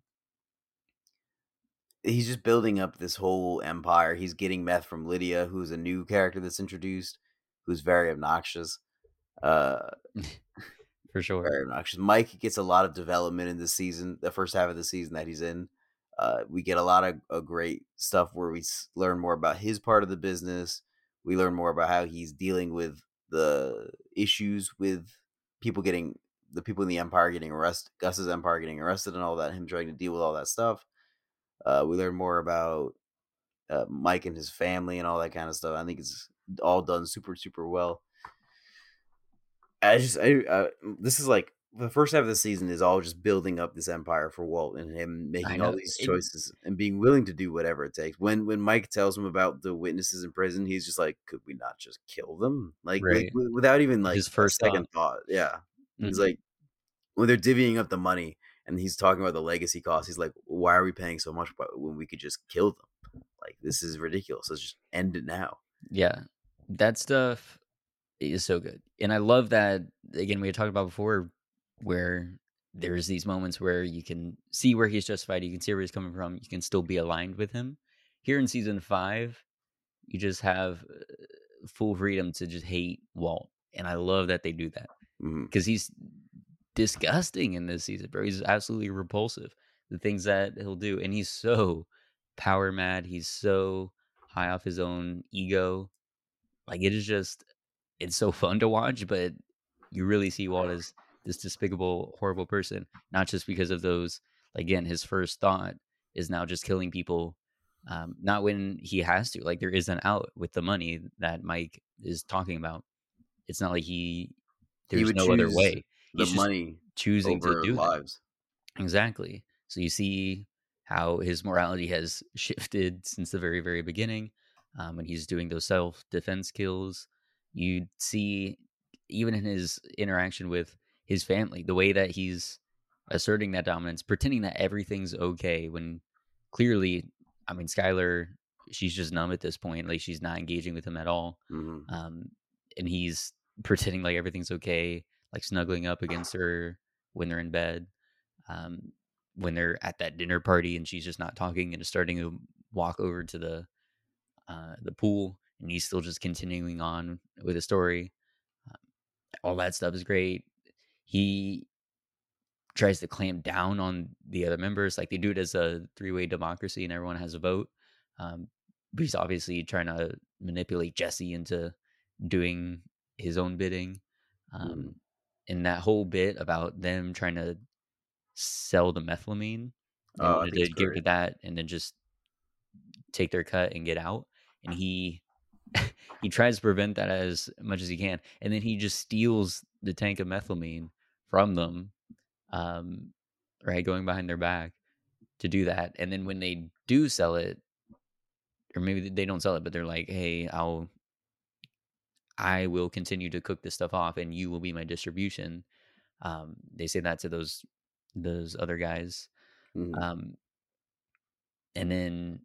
he's just building up this whole empire. He's getting meth from Lydia, who's a new character that's introduced, who's very obnoxious. Uh, For sure. very obnoxious. Mike gets a lot of development in this season, the first half of the season that he's in. Uh, we get a lot of, of great stuff where we learn more about his part of the business. We learn more about how he's dealing with the issues with people getting the people in the empire getting arrested, Gus's empire getting arrested, and all that. Him trying to deal with all that stuff. Uh, we learn more about uh, Mike and his family and all that kind of stuff. I think it's all done super super well. I just I uh, this is like the first half of the season is all just building up this empire for Walt and him making all these choices it, and being willing to do whatever it takes. When when Mike tells him about the witnesses in prison, he's just like, "Could we not just kill them?" Like, right. like without even like his first second thought. thought. Yeah, mm-hmm. he's like when they're divvying up the money and he's talking about the legacy costs. He's like, "Why are we paying so much when we could just kill them? Like this is ridiculous. Let's just end it now." Yeah, that stuff is so good, and I love that. Again, we had talked about before where there's these moments where you can see where he's justified, you can see where he's coming from, you can still be aligned with him. Here in season five, you just have uh, full freedom to just hate Walt, and I love that they do that because mm-hmm. he's disgusting in this season, bro. He's absolutely repulsive. The things that he'll do, and he's so power mad. He's so high off his own ego. Like it is just, it's so fun to watch, but you really see Walt as this despicable, horrible person, not just because of those. Again, his first thought is now just killing people, um, not when he has to. Like there is an out with the money that Mike is talking about. It's not like he there's he no other way. The He's money choosing to do lives. That. Exactly. So you see how his morality has shifted since the very, very beginning. Um, when he's doing those self defense kills, you see even in his interaction with his family, the way that he's asserting that dominance, pretending that everything's okay when clearly, I mean, Skyler, she's just numb at this point. Like she's not engaging with him at all. Mm-hmm. Um, and he's pretending like everything's okay, like snuggling up against her when they're in bed. Um, when they're at that dinner party and she's just not talking and is starting to walk over to the uh, the pool and he's still just continuing on with the story. Um, all that stuff is great he tries to clamp down on the other members. Like they do it as a three way democracy and everyone has a vote. Um, but he's obviously trying to manipulate Jesse into doing his own bidding. Um, mm. And that whole bit about them trying to sell the methylamine, they oh, wanted to give to that and then just take their cut and get out. And he he tries to prevent that as much as he can, and then he just steals the tank of methylamine from them, um, right, going behind their back to do that. And then when they do sell it, or maybe they don't sell it, but they're like, "Hey, I'll, I will continue to cook this stuff off, and you will be my distribution." Um, they say that to those those other guys, mm-hmm. um, and then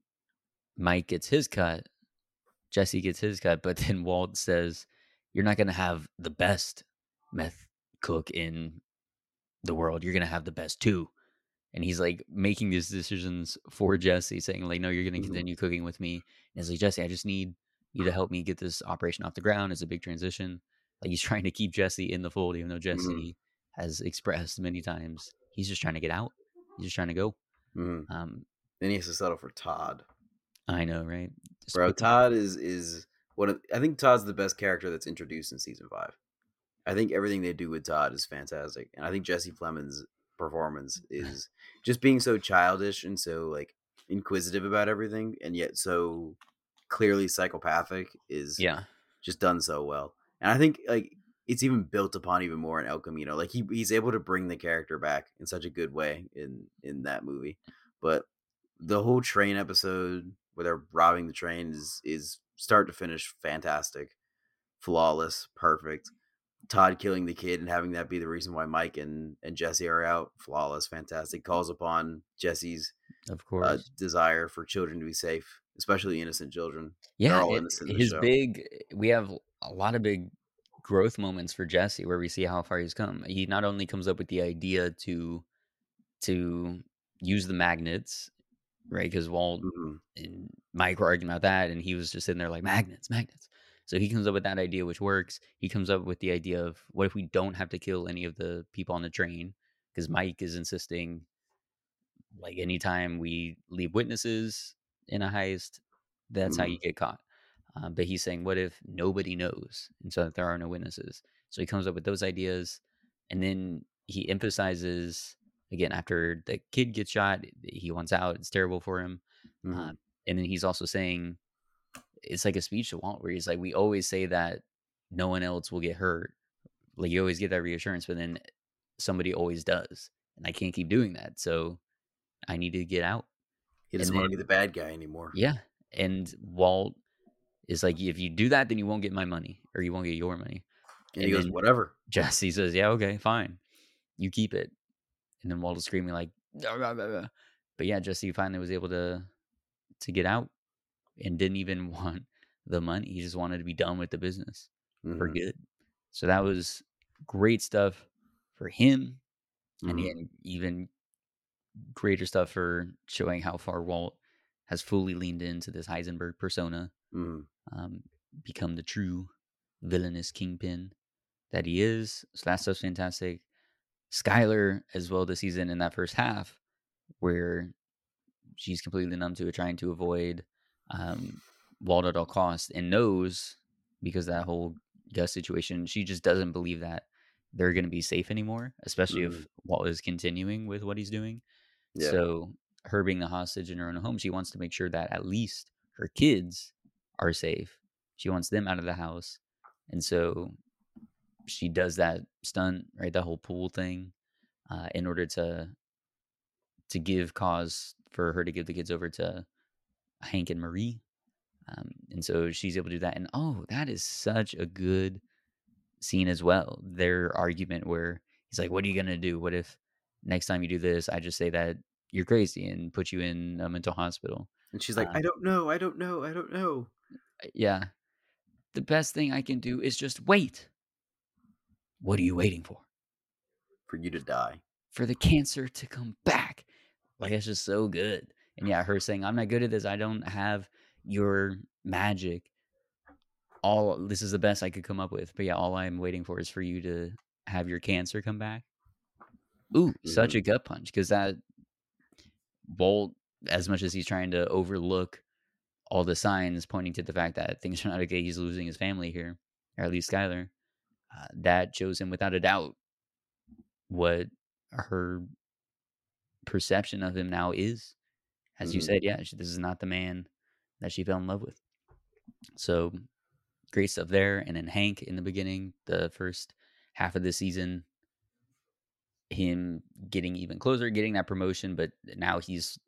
Mike gets his cut, Jesse gets his cut, but then Walt says, "You're not going to have the best meth cook in the world. You're gonna have the best too. And he's like making these decisions for Jesse, saying like, "No, you're gonna mm-hmm. continue cooking with me." And he's like, "Jesse, I just need you to help me get this operation off the ground. It's a big transition." Like he's trying to keep Jesse in the fold, even though mm-hmm. Jesse mm-hmm. has expressed many times he's just trying to get out. He's just trying to go. Mm-hmm. Um, then he has to settle for Todd. I know, right? Bro, Todd is is one of I think Todd's the best character that's introduced in season five. I think everything they do with Todd is fantastic, and I think Jesse Plemons' performance is just being so childish and so like inquisitive about everything, and yet so clearly psychopathic is yeah just done so well. And I think like it's even built upon even more in El Camino. Like he he's able to bring the character back in such a good way in in that movie. But the whole train episode where they're robbing the train is is start to finish fantastic, flawless, perfect. Todd killing the kid and having that be the reason why Mike and, and Jesse are out. Flawless, fantastic. Calls upon Jesse's of uh, course uh, desire for children to be safe, especially innocent children. Yeah, it, his big. We have a lot of big growth moments for Jesse where we see how far he's come. He not only comes up with the idea to to use the magnets, right? Because Walt mm-hmm. and Mike were arguing about that, and he was just sitting there like magnets, magnets. So he comes up with that idea, which works. He comes up with the idea of what if we don't have to kill any of the people on the train? Because Mike is insisting, like, anytime we leave witnesses in a heist, that's mm. how you mm-hmm. get caught. Uh, but he's saying, what if nobody knows? And so that there are no witnesses. So he comes up with those ideas. And then he emphasizes, again, after the kid gets shot, he wants out. It's terrible for him. Mhm. Uh, and then he's also saying, it's like a speech to Walt where he's like, we always say that no one else will get hurt. Like you always get that reassurance, but then somebody always does. And I can't keep doing that. So I need to get out. he doesn't want to be the bad guy anymore. Yeah. And Walt is like, if you do that, then you won't get my money or you won't get your money. and he and goes, whatever. Jesse says, yeah, okay, fine. You keep it. And then Walt is screaming like, "Blah, blah, blah, blah." but yeah, Jesse finally was able to to get out and didn't even want the money. He just wanted to be done with the business for Mhm. good. So that was great stuff for him. And Mhm. again, even greater stuff for showing how far Walt has fully leaned into this Heisenberg persona, Mhm. um, become the true villainous kingpin that he is. So that stuff's fantastic. Skyler as well this season in that first half, where she's completely numb to it, trying to avoid um, Walt at all costs, and knows because that whole Gus situation, she just doesn't believe that they're going to be safe anymore, especially if Walt is continuing with what he's doing. Yeah. So her being the hostage in her own home, she wants to make sure that at least her kids are safe. She wants them out of the house. And so she does that stunt, right? That whole pool thing, uh, in order to to give cause for her to give the kids over to Hank and Marie. Um, and so she's able to do that. And oh, that is such a good scene as well. Their argument where he's like, What are you gonna do? What if next time you do this, I just say that you're crazy and put you in a mental hospital? And she's like, I don't know, I don't know, I don't know. Uh, Yeah. The best thing I can do is just wait. What are you waiting for? For you to die. For the cancer to come back. Like it's just so good. And yeah, her saying, I'm not good at this. I don't have your magic. All this is the best I could come up with. But yeah, all I'm waiting for is for you to have your cancer come back. Ooh, such mm-hmm. a gut punch because that Bolt, as much as he's trying to overlook all the signs pointing to the fact that things are not okay, he's losing his family here, or at least Skyler. Uh, that shows him without a doubt what her perception of him now is. As you Mhm. said, yeah, she, this is not the man that she fell in love with. So great stuff there. And then Hank in the beginning, the first half of the season, him getting even closer, getting that promotion, but now he's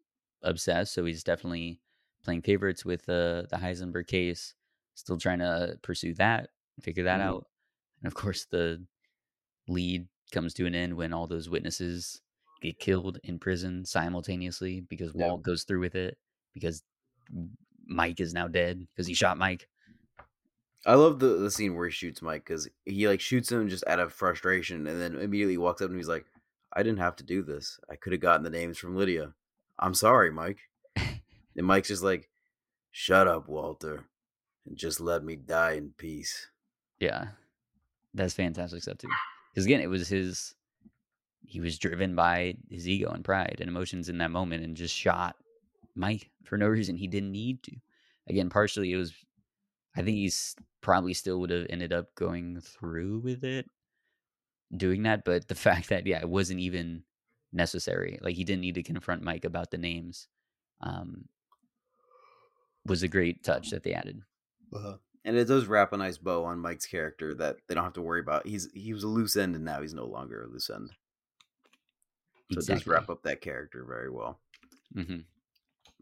obsessed. So he's definitely playing favorites with the the Heisenberg case. Still trying to pursue that, figure that Mhm. out. And of course, the lead comes to an end when all those witnesses get killed in prison simultaneously because Yeah. Walt goes through with it because Mike is now dead because he shot Mike. I love the, the scene where he shoots Mike because he like shoots him just out of frustration and then immediately walks up and he's like, I didn't have to do this. I could have gotten the names from Lydia. I'm sorry, Mike. and Mike's just like, Shut up, Walter, and just let me die in peace. Yeah, that's fantastic stuff too. Because again, it was his. He was driven by his ego and pride and emotions in that moment, and just shot Mike for no reason. He didn't need to. Again, partially it was. I think he's probably still would have ended up going through with it, doing that. But the fact that yeah, it wasn't even necessary. Like he didn't need to confront Mike about the names. Um, was a great touch that they added. And it does wrap a nice bow on Mike's character that they don't have to worry about. He's he was a loose end and now he's no longer a loose end. So it does wrap up that character very well. hmm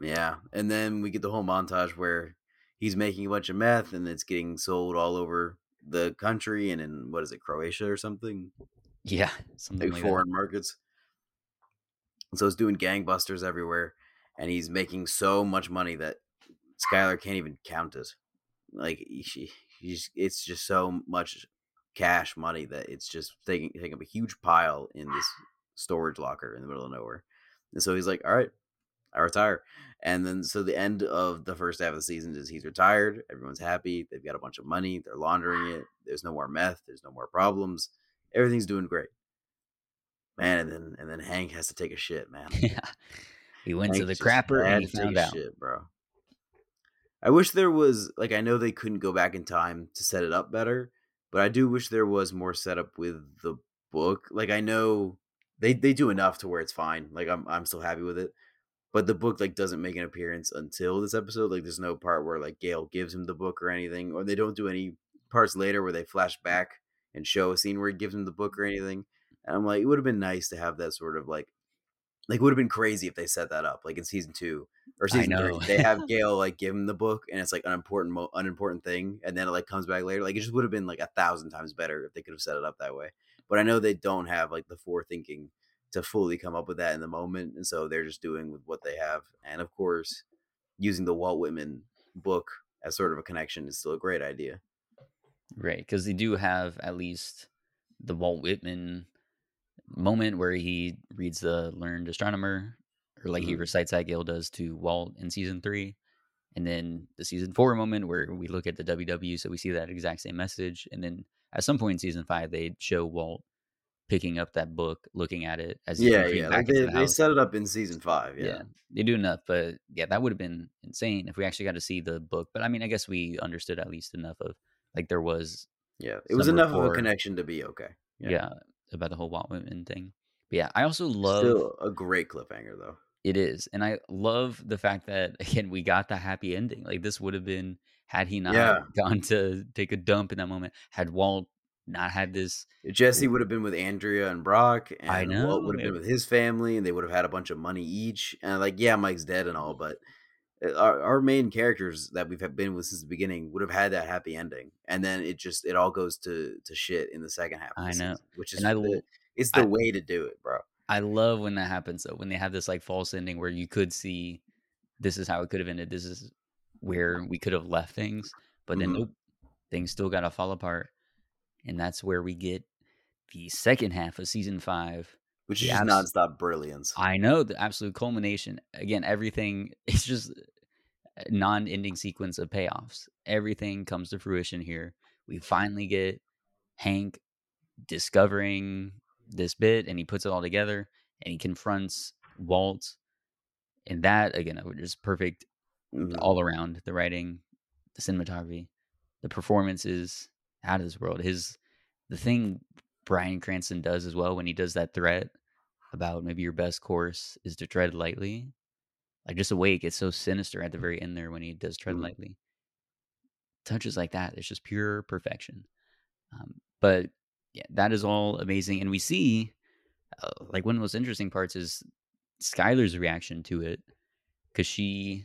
Yeah, and then we get the whole montage where he's making a bunch of meth and it's getting sold all over the country and in what is it, Croatia or something, Yeah, something big like foreign markets. And so he's doing gangbusters everywhere, and he's making so much money that Skyler can't even count it. Like she, he's, it's just so much cash money that it's just taking taking up a huge pile in this storage locker in the middle of nowhere. And so he's like, "All right, I retire." And then so the end of the first half of the season is he's retired. Everyone's happy. They've got a bunch of money. They're laundering it. There's no more meth. There's no more problems. Everything's doing great. Man, and then and then Hank has to take a shit, man. Yeah. He went to the crapper and he found out. shit, bro. I wish there was like I know they couldn't go back in time to set it up better, but I do wish there was more setup with the book. Like I know they they do enough to where it's fine. Like I'm I'm still happy with it. But the book like doesn't make an appearance until this episode. Like there's no part where like Gale gives him the book or anything, or they don't do any parts later where they flash back and show a scene where he gives him the book or anything. And I'm like, it would have been nice to have that sort of like like it would have been crazy if they set that up like in season two or season three. They have Gale like give him the book and it's like an important mo- unimportant thing, and then it like comes back later. Like it just would have been like a thousand times better if they could have set it up that way. But I know they don't have like the forethinking to fully come up with that in the moment, and so they're just doing with what they have. And of course, using the Walt Whitman book as sort of a connection is still a great idea. Right, because they do have at least the Walt Whitman moment where he reads the learned astronomer, or like mm-hmm. he recites that Gale does to Walt in season three. And then the season four moment where we look at the WW, so we see that exact same message. And then at some point in season five, they show Walt picking up that book, looking at it as yeah, yeah. Like they, the they set it up in season five. Yeah. yeah. they do enough, but yeah, that would have been insane if we actually got to see the book. But I mean, I guess we understood at least enough of like there was. Yeah, it was enough rapport. of a connection to be okay. Yeah. yeah, about the whole Walt Whitman thing. But yeah, I also love Still a great cliffhanger though. It is, and I love the fact that again we got the happy ending. Like this would have been had he not yeah. gone to take a dump in that moment, had Walt not had this. Jesse would have been with Andrea and Brock, and I know. Walt would have been with his family, and they would have had a bunch of money each. And like, yeah, Mike's dead and all, but our, our main characters that we've been with since the beginning would have had that happy ending, and then it just it all goes to to shit in the second half. I know, season, which is the, it's the I, way to do it, bro. I love when that happens though. When they have this like false ending where you could see this is how it could have ended. This is where we could have left things, but then mm-hmm. nope, things still got to fall apart and that's where we get the second half of season five, which is abs- nonstop brilliance. I know the absolute culmination. Again, everything is just non-ending sequence of payoffs. Everything comes to fruition here. We finally get Hank discovering this bit, and he puts it all together, and he confronts Walt, and that again, just perfect mm-hmm. all around. The writing, the cinematography, the performances out of this world. His the thing Bryan Cranston does as well when he does that threat about maybe your best course is to tread lightly. Like just awake, it's so sinister at the very end there when he does tread mm. lightly. Touches like that, it's just pure perfection. Um, but yeah, that is all amazing, and we see uh, like one of the most interesting parts is Skyler's reaction to it because she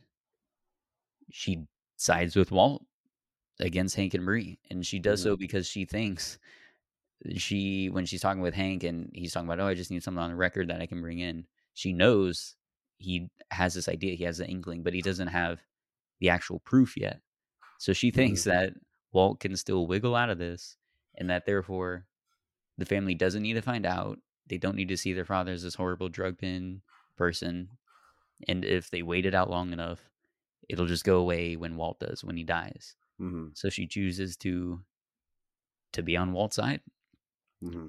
she sides with Walt against Hank and Marie, and she does mm-hmm. so because she thinks she when she's talking with Hank and he's talking about oh I just need something on the record that I can bring in. She knows he has this idea, he has an inkling, but he doesn't have the actual proof yet. So she thinks mm-hmm. that Walt can still wiggle out of this, and that therefore the family doesn't need to find out. They don't need to see their father as this horrible drug pin person. And if they wait it out long enough, it'll just go away when Walt does, when he dies. Mm-hmm. So she chooses to to be on Walt's side mm-hmm.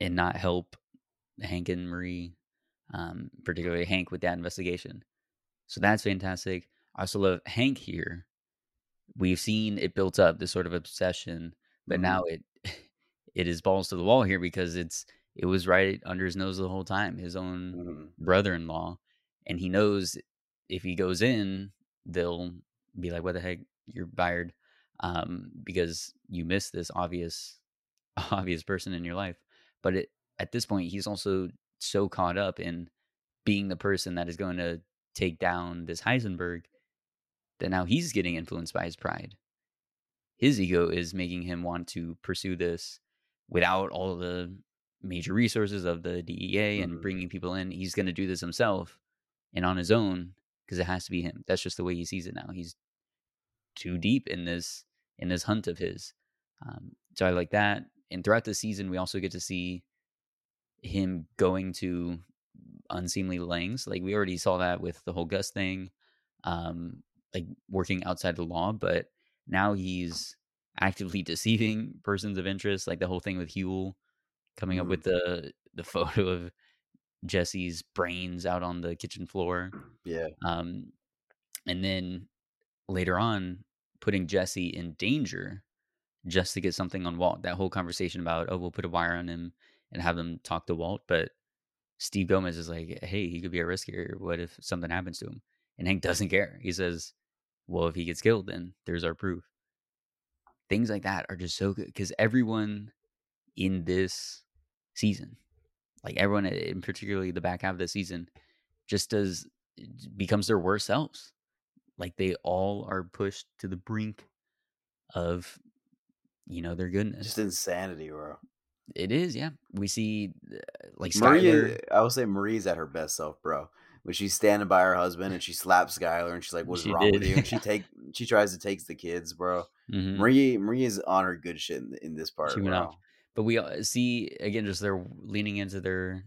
and not help Hank and Marie, um, particularly Hank with that investigation. So that's fantastic. I also love Hank here. We've seen it built up this sort of obsession, but mm-hmm. now it it is balls to the wall here because it's it was right under his nose the whole time. His own mm-hmm. brother-in-law, and he knows if he goes in, they'll be like, "What the heck? You're fired." um, because you miss this obvious obvious person in your life. But it, at this point, he's also so caught up in being the person that is going to take down this Heisenberg that now he's getting influenced by his pride. His ego is making him want to pursue this without all the major resources of the DEA and mm-hmm. bringing people in. He's going to do this himself and on his own because it has to be him. That's just the way he sees it now. He's too deep in this in this hunt of his. Um, so I like that. And throughout the season, we also get to see him going to unseemly lengths. Like we already saw that with the whole Gus thing, um, like working outside the law. But now he's actively deceiving persons of interest, like the whole thing with Huell coming mm. up with the the photo of Jesse's brains out on the kitchen floor. Yeah. Um, and then later on putting Jesse in danger just to get something on Walt. That whole conversation about, oh, we'll put a wire on him and have them talk to Walt. But Steve Gomez is like, hey, he could be a risk here. What if something happens to him? And Hank doesn't care. He says, well, if he gets killed, then there's our proof. Things like that are just so good because everyone in this season, like everyone in particularly the back half of the season, just does becomes their worst selves. Like they all are pushed to the brink of, you know, their goodness. Just insanity, bro. It is, yeah. We see uh, like Maria. I would say Marie's at her best self, bro. When she's standing by her husband and she slaps Skyler and she's like, "What's She wrong with you?" And she take she tries to take the kids, bro. Mhm. Marie Maria's on her good shit in, in this part, She bro. off. But we uh, see again, just they're leaning into their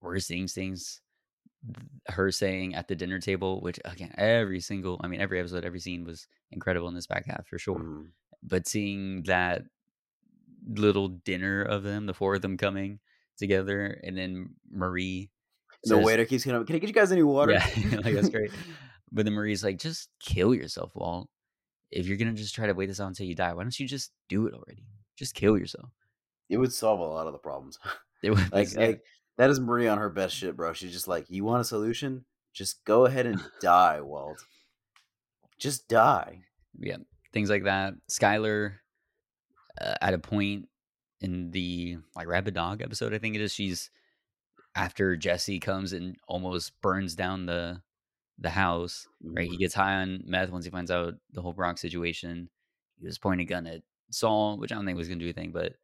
worst instincts. Her saying at the dinner table, which again, every single, I mean, every episode, every scene was incredible in this back half for sure. Mhm. But seeing that little dinner of them, the four of them coming together, and then Marie, The says- waiter keeps coming. Can I get you guys any water? Yeah, like that's great. But then Marie's like, just kill yourself, Walt. If you're gonna just try to wait this out until you die, why don't you just do it already? Just kill yourself. it would solve a lot of the problems. It would like, like that is Marie on her best shit, bro. She's just like, you want a solution? Just go ahead and die, Walt. Just die. yeah, things like that. Skyler, uh, at a point in the like Rabid Dog episode, I think it is, she's after Jesse comes and almost burns down the the house. Right, he Mhm. gets high on meth once he finds out the whole Brock situation. He was pointing a gun at Saul, which I don't think was gonna do anything, but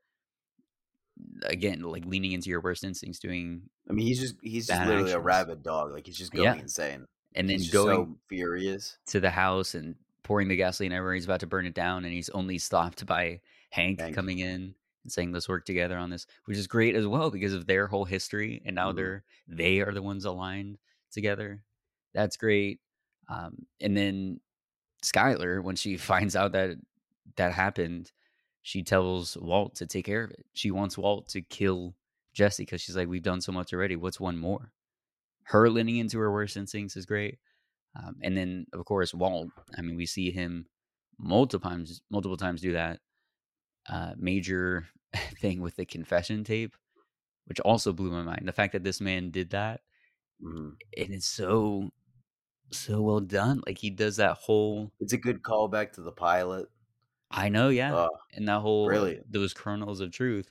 again, like leaning into your worst instincts, doing I mean, he's just he's just literally a rabid dog. Like he's just going Yeah. insane. and then he's going so furious. to the house and pouring the gasoline everywhere. He's about to burn it down, and he's only stopped by Hank, Hank. coming in and saying, "Let's work together on this," which is great as well because of their whole history, and now Mhm. they're they are the ones aligned together. That's great. Um, and then Skyler, when she finds out that that happened, she tells Walt to take care of it. She wants Walt to kill Jesse because she's like, "We've done so much already. What's one more?" Her leaning into her worst instincts is great. Um, and then, of course, Walt. I mean, we see him multiple times, multiple times do that uh, major thing with the confession tape, which also blew my mind. The fact that this man did that, Mhm. and it's so, so well done. Like he does that whole. It's a good callback to the pilot. I know, yeah, Oh, and that whole brilliant. those kernels of truth.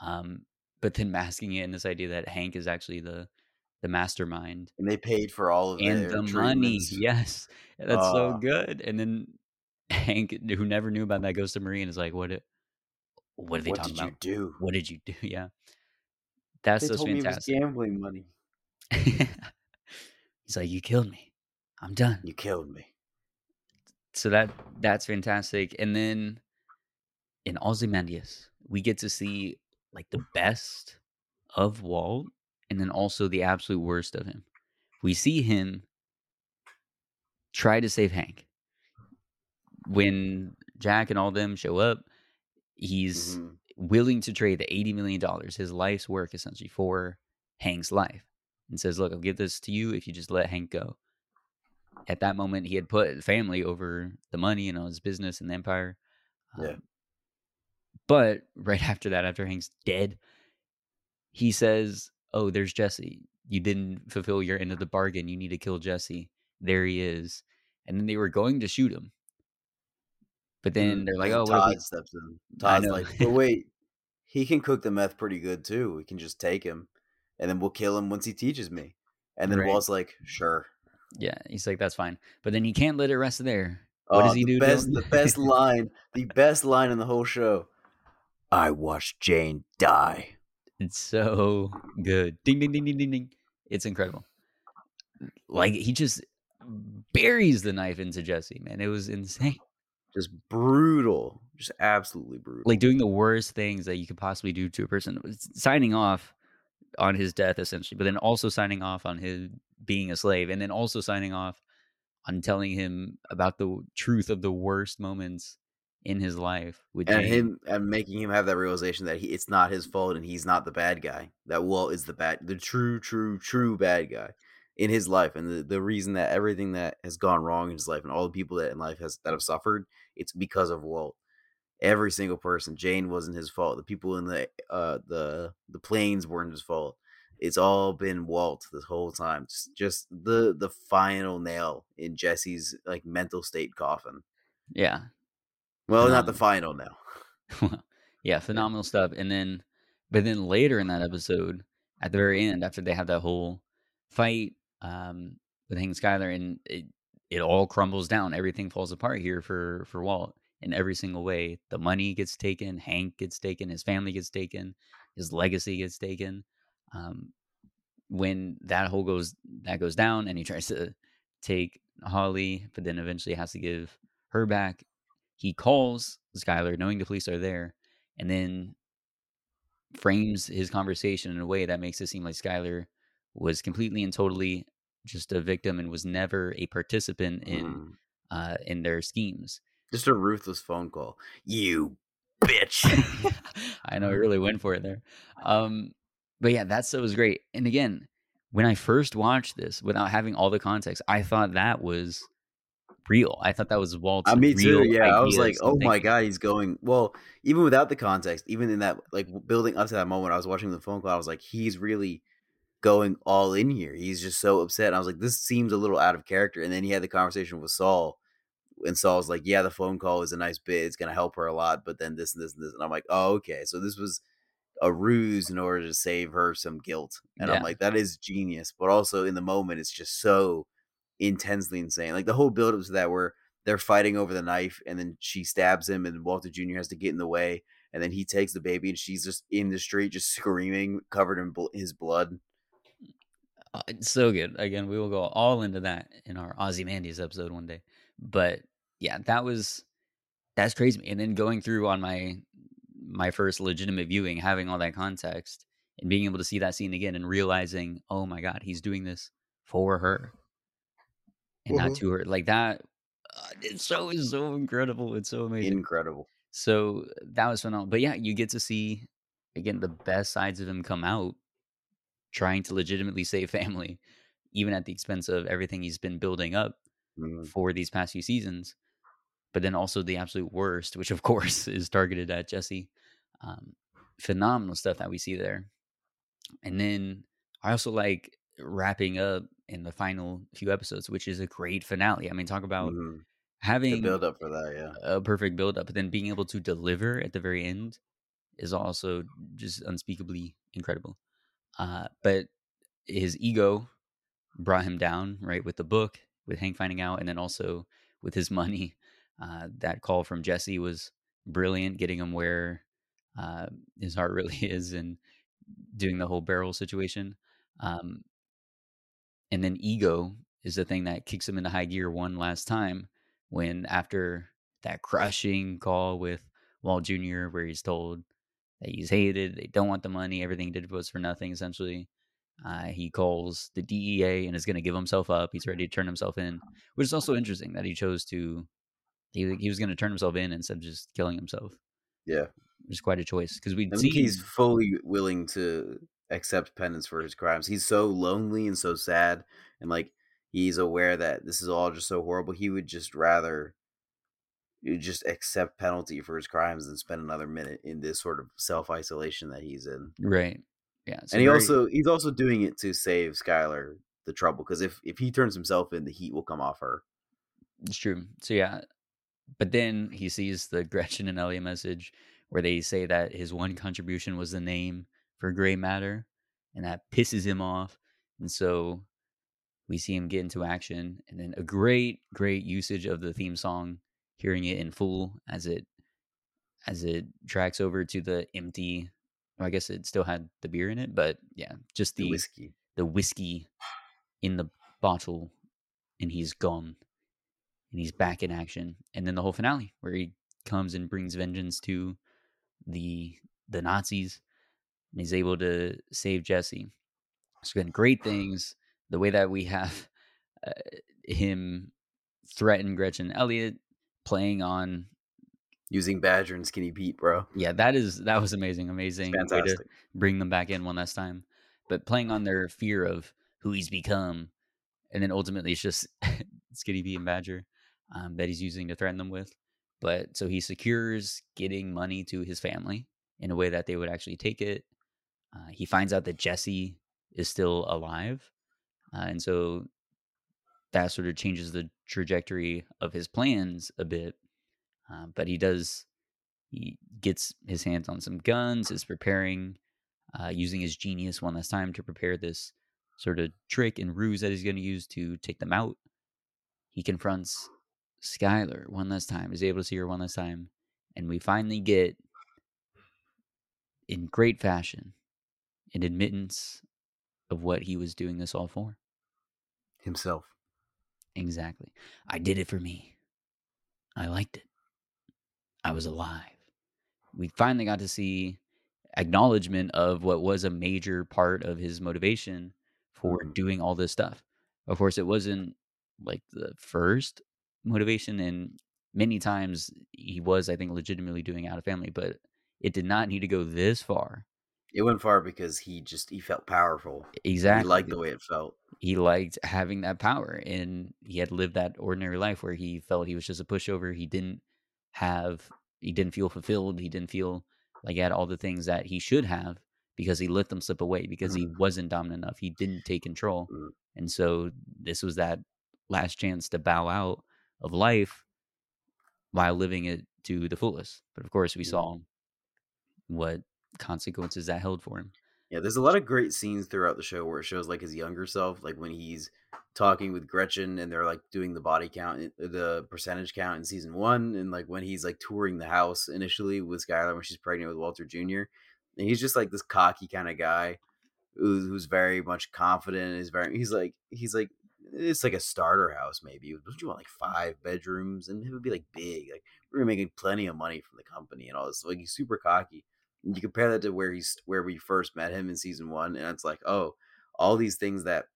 Um, but then masking it in this idea that Hank is actually the the mastermind and they paid for all of and their the money. Yes, that's so Ah. good. And then Hank, who never knew about that, goes to Marie and is like, "What? It, what are they talking about? What talking did about? you do? What did you do?" Yeah, that's They just told me it was fantastic. gambling money. He's like, "You killed me. I'm done." You killed me. So that that's fantastic. And then in Ozymandias, we get to see like the best of Walt, and then also the absolute worst of him. We see him try to save Hank. When Jack and all them show up, he's Mhm. willing to trade the eighty million dollars, his life's work essentially, for Hank's life, and says, "Look, I'll give this to you if you just let Hank go." At that moment, he had put family over the money and all his business and the empire. Yeah. Um, but right after that, after Hank's dead, he says, "Oh, there's Jesse. You didn't fulfill your end of the bargain. You need to kill Jesse. There he is." And then they were going to shoot him, but then they're like, "Oh, Todd we steps in. Todd's like, but wait, he can cook the meth pretty good too. We can just take him, and then we'll kill him once he teaches me. And then Right. Walt's like, sure. Yeah, he's like, that's fine. But then he can't let it rest there. What Oh, does he the do? Best, the best line, the best line in the whole show. I watched Jane die. It's so good. Ding ding ding ding ding ding. It's incredible. Like he just buries the knife into Jesse, man. It was insane. Just brutal, just absolutely brutal. Like doing the worst things that you could possibly do to a person. Signing off on his death essentially, but then also signing off on his being a slave and then also signing off on telling him about the truth of the worst moments in his life with and Jane. him and making him have that realization that he, it's not his fault and he's not the bad guy. That Walt is the bad, the true, true, true bad guy. in his life and the, the reason that everything that has gone wrong in his life and all the people that in life has that have suffered it's because of walt every single person jane wasn't his fault the people in the uh the the planes weren't his fault it's all been walt this whole time just, just the the final nail in jesse's like mental state coffin yeah well not the final nail yeah phenomenal stuff and then but then later in that episode at the very end after they have that whole fight um, with Hank Skyler, and it it all crumbles down. Everything falls apart here for for Walt in every single way. The money gets taken, Hank gets taken, his family gets taken, his legacy gets taken. Um, when that whole goes that goes down, and he tries to take Holly, but then eventually has to give her back. He calls Skyler, knowing the police are there, and then frames his conversation in a way that makes it seem like Skyler was completely and totally just a victim and was never a participant in mm. uh, in their schemes. Just a ruthless phone call. You bitch. I know he really went for it there. Um, but yeah, that stuff was great. And again, when I first watched this, without having all the context, I thought that was real. I thought that was Walt's. Uh, me too. Yeah, I was like, oh my god, he's going. Well, even without the context, even in that like building up to that moment, I was watching the phone call. I was like, he's really going all in here. He's just so upset. And I was like, this seems a little out of character. And then he had the conversation with Saul, and Saul's like, yeah, the phone call is a nice bit. It's gonna help her a lot, but then this and this and this. And I'm like, oh, okay. So this was a ruse in order to save her some guilt. And yeah. I'm like, that is genius. But also in the moment, it's just so intensely insane. Like the whole build up to that where they're fighting over the knife and then she stabs him and Walter Jr. has to get in the way and then he takes the baby and she's just in the street just screaming covered in bl- his blood. Uh, so good. Again, we will go all into that in our Ozymandias episode one day. But yeah, that was that's crazy. And then going through on my my first legitimate viewing, having all that context and being able to see that scene again and realizing, oh my god, he's doing this for her and mm-hmm. not too her. Like that, uh, it's so it's so incredible. It's so amazing, incredible. So that was phenomenal. But yeah, you get to see again the best sides of him come out, trying to legitimately save family, even at the expense of everything he's been building up mm-hmm. for these past few seasons. But then also the absolute worst, which of course is targeted at Jesse. Um, phenomenal stuff that we see there. And then I also like wrapping up in the final few episodes, which is a great finale. I mean, talk about mm-hmm. having the build up for that, yeah, a perfect build up, but then being able to deliver at the very end is also just unspeakably incredible. Uh, but his ego brought him down, right, with the book, with Hank finding out, and then also with his money. Uh, that call from Jesse was brilliant, getting him where uh, his heart really is, and doing the whole barrel situation. Um, and then ego is the thing that kicks him into high gear one last time when after that crushing call with Walt Jr., where he's told that he's hated, they don't want the money, everything he did was for nothing, essentially. Uh, he calls the DEA and is going to give himself up. He's ready to turn himself in, which is also interesting that he chose to. He, he was going to turn himself in instead of just killing himself. Yeah, it's quite a choice because we. I think he's fully willing to accept penance for his crimes. He's so lonely and so sad, and like he's aware that this is all just so horrible. He would just rather just accept penalty for his crimes than spend another minute in this sort of self isolation that he's in. Right. Yeah. And he very... also he's also doing it to save Skyler the trouble because if if he turns himself in, the heat will come off her. It's true. So yeah, but then he sees the Gretchen and Elliot message where they say that his one contribution was the name for gray matter, and that pisses him off. And so we see him get into action, and then a great, great usage of the theme song, hearing it in full as it as it tracks over to the empty. Well, I guess it still had the beer in it, but yeah, just the, the whiskey, the whiskey in the bottle, and he's gone, and he's back in action. And then the whole finale, where he comes and brings vengeance to the the Nazis and he's able to save Jesse. It's been great things. The way that we have uh, him threaten Gretchen Elliot, playing on using Badger and Skinny Pete, bro. Yeah, that is that was amazing, amazing way to bring them back in one last time. But playing on their fear of who he's become, and then ultimately it's just Skinny Pete and Badger um, that he's using to threaten them with. But so he secures getting money to his family in a way that they would actually take it. Uh, he finds out that Jesse is still alive, uh, and so that sort of changes the trajectory of his plans a bit. Uh, but he does he gets his hands on some guns, is preparing, uh, using his genius one last time to prepare this sort of trick and ruse that he's going to use to take them out. He confronts Skyler one last time, is able to see her one last time, and we finally get, in great fashion, an admittance of what he was doing this all for. Himself. Exactly. I did it for me. I liked it. I was alive. We finally got to see acknowledgement of what was a major part of his motivation for Mhm. doing all this stuff. Of course, it wasn't like the first motivation, and many times he was, I think, legitimately doing out of family, but it did not need to go this far. It went far because he just he felt powerful. Exactly. He liked the way it felt. he liked having that power and he had lived that ordinary life where he felt he was just a pushover he didn't have he didn't feel fulfilled he didn't feel like he had all the things that he should have because he let them slip away because he wasn't dominant enough he didn't take control Mhm. and so this was that last chance to bow out of life while living it to the fullest but of course we Mhm. saw what consequences that held for him Yeah, there's a lot of great scenes throughout the show where it shows like his younger self, like when he's talking with Gretchen and they're like doing the body count, uh, the percentage count in season one, and like when he's like touring the house initially with Skyler when she's pregnant with Walter Jr. And he's just like this cocky kind of guy who's, who's very much confident. Is very he's like he's like it's like a starter house maybe. Don't you want like five bedrooms and it would be like big? Like we're making plenty of money from the company and all this. Like he's super cocky. You compare that to where he's where we first met him in season one, and it's like, oh, all these things that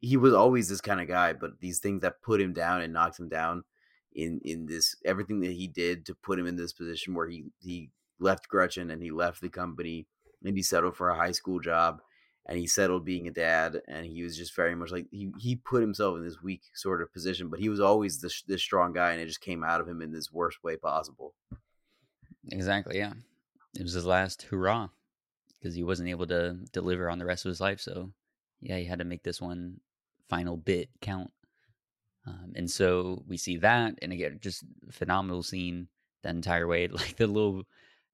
he was always this kind of guy, but these things that put him down and knocked him down in in this everything that he did to put him in this position where he he left Gretchen and he left the company and he settled for a high school job and he settled being a dad and he was just very much like he he put himself in this weak sort of position, but he was always this this strong guy and it just came out of him in this worst way possible. Exactly. Yeah. It was his last hurrah because he wasn't able to deliver on the rest of his life. So, yeah, he had to make this one final bit count. Um, and so we see that, and again, just phenomenal scene that entire way. Like the little,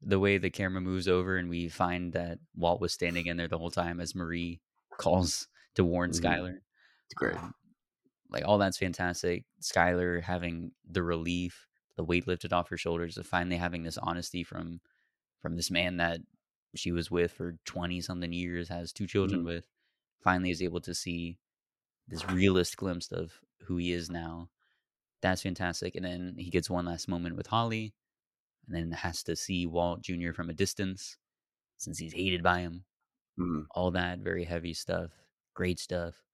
the way the camera moves over, and we find that Walt was standing in there the whole time as Marie calls to warn Mhm. Skyler. It's great. Um, like all that's fantastic. Skyler having the relief, the weight lifted off her shoulders of finally having this honesty from from this man that she was with for twenty something years, has two children Mhm. with, finally is able to see this realist glimpse of who he is now. That's fantastic. And then he gets one last moment with Holly, and then has to see Walt Jr. from a distance since he's hated by him Mhm. all that very heavy stuff, great stuff.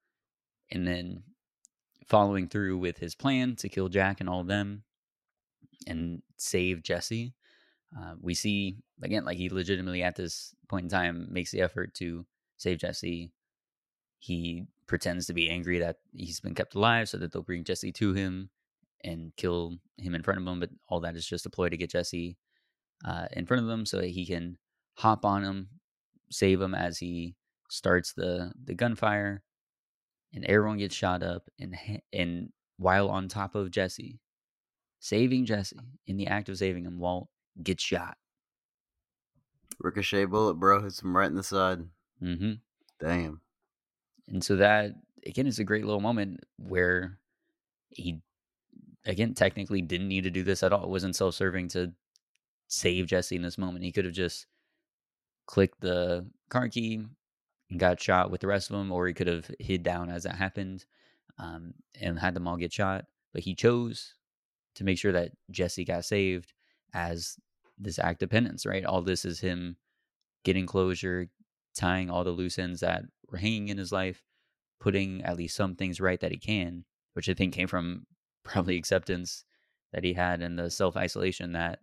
And then following through with his plan to kill Jack and all of them and save Jesse. Uh, we see again, like he legitimately at this point in time makes the effort to save Jesse. He pretends to be angry that he's been kept alive so that they'll bring Jesse to him and kill him in front of him. But all that is just a ploy to get Jesse uh, in front of them so that he can hop on him, save him as he starts the the gunfire, and everyone gets shot up. And and while on top of Jesse, saving Jesse in the act of saving him, Walt gets shot. Ricochet bullet, bro, hits him right in the side. hmm Damn. And so that again is a great little moment where he again technically didn't need to do this at all. It wasn't self-serving to save Jesse in this moment. He could have just clicked the car key and got shot with the rest of them, or he could have hid down as that happened um, and had them all get shot. But he chose to make sure that Jesse got saved as this act of penance, right? All this is him getting closure, tying all the loose ends that were hanging in his life, putting at least some things right that he can, which I think came from probably acceptance that he had and the self isolation that,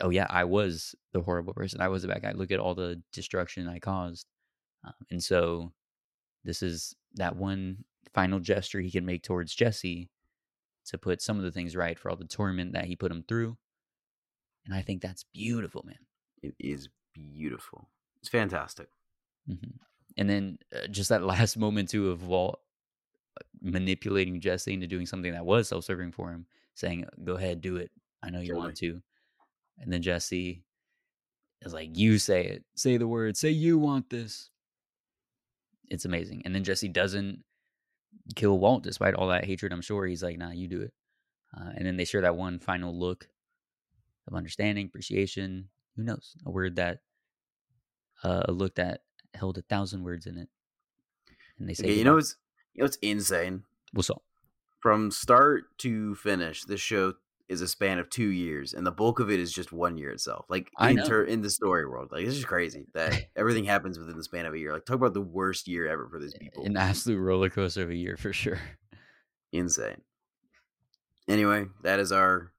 oh, yeah, I was the horrible person. I was the bad guy. Look at all the destruction I caused. Um, and so this is that one final gesture he can make towards Jesse to put some of the things right for all the torment that he put him through. And I think that's beautiful, man. It is beautiful. It's fantastic. hmm And then uh, just that last moment too of Walt uh, manipulating Jesse into doing something that was self-serving for him, saying, "Go ahead, do it. I know you want to." And then Jesse is like, "You say it. Say the word. Say you want this." It's amazing. And then Jesse doesn't kill Walt despite all that hatred. I'm sure he's like, "Nah, you do it." Uh, and then they share that one final look of understanding, appreciation. Who knows? A word that, uh, a look that held a thousand words in it. And they say, Okay, you know it's, you know what's insane? what's up? From start to finish, this show is a span of two years, and the bulk of it is just one year itself. Like I in, know. in the story world, like it's just crazy that everything happens within the span of a year. Like talk about the worst year ever for these people. An absolute roller coaster of a year for sure. Insane. Anyway, that is our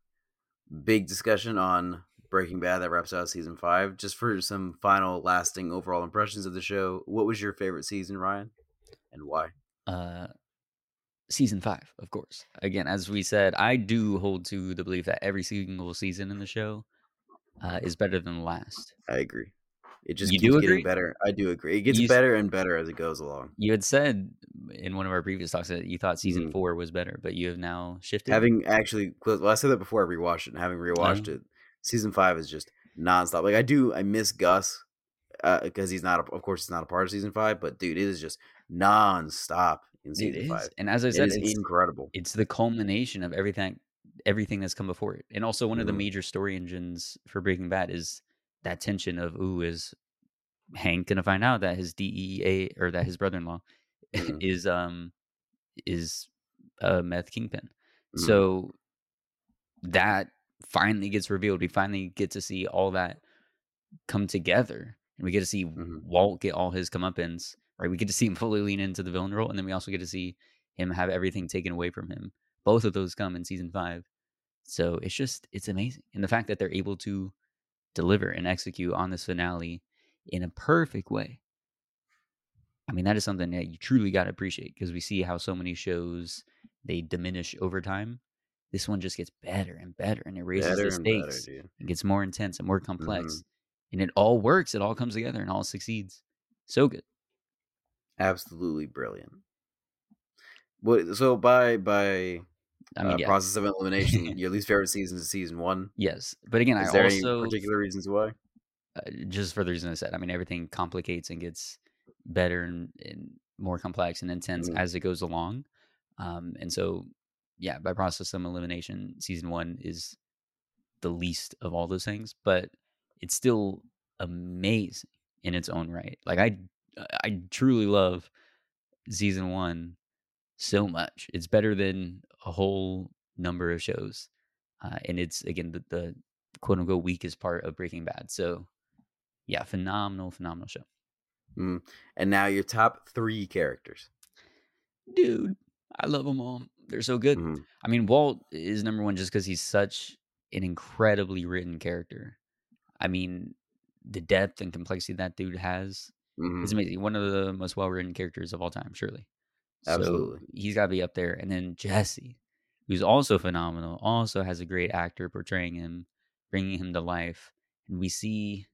big discussion on Breaking Bad that wraps out season five. Just for some final, lasting overall impressions of the show, what was your favorite season, Ryan, and why? Uh, season five, of course. Again, as we said, I do hold to the belief that every single season in the show uh, is better than the last. I agree. It just You keeps do getting agree? better. I do agree. It gets You better and better as it goes along. You had said in one of our previous talks that you thought season Mhm. four was better, but you have now shifted. Having actually, well, I said that before I rewatched it, and having rewatched Oh. it, season five is just nonstop. Like I do, I miss Gus because he's not, a, of course, he's not a part of season five. But dude, it is just nonstop in season is, five. and as I said, it's, incredible. it's the culmination of everything, everything that's come before it, and also one of the Mhm. major story engines for Breaking Bad is that tension of ooh is Hank gonna find out that his DEA or that his brother-in-law Mhm. is um is a meth kingpin. Mhm. So that finally gets revealed. We finally get to see all that come together, and we get to see Mhm. Walt get all his comeuppance. Right, we get to see him fully lean into the villain role, and then we also get to see him have everything taken away from him. Both of those come in season five. So it's just it's amazing, and the fact that they're able to deliver and execute on this finale in a perfect way. I mean, that is something that you truly got to appreciate because we see how so many shows they diminish over time. This one just gets better and better, and it raises better the better, stakes. It gets more intense and more Mm-hmm. complex, and it all works. It all comes together and all succeeds. So good. Absolutely brilliant. What? So by by I mean, uh, yeah, process of elimination, your least favorite season is season one. yes, but again, Is I there also any particular reasons why? uh, just for the reason I said. I mean, everything complicates and gets better and, and more complex and intense Mhm. as it goes along. Um, and so, yeah, by process of elimination, season one is the least of all those things, but it's still amazing in its own right. Like I, I truly love season one so much. It's better than a whole number of shows, uh, and it's again the, the quote unquote weakest part of Breaking Bad. So, yeah, phenomenal, phenomenal show, Mm. And now your top three characters. dude. I love them all. They're so good. Mhm. I mean, Walt is number one just because he's such an incredibly written character. I mean, the depth and complexity that dude has Mhm. is amazing. One of the most well written characters of all time, surely. Absolutely. So he's got to be up there. And then Jesse, who's also phenomenal, also has a great actor portraying him, bringing him to life. And we see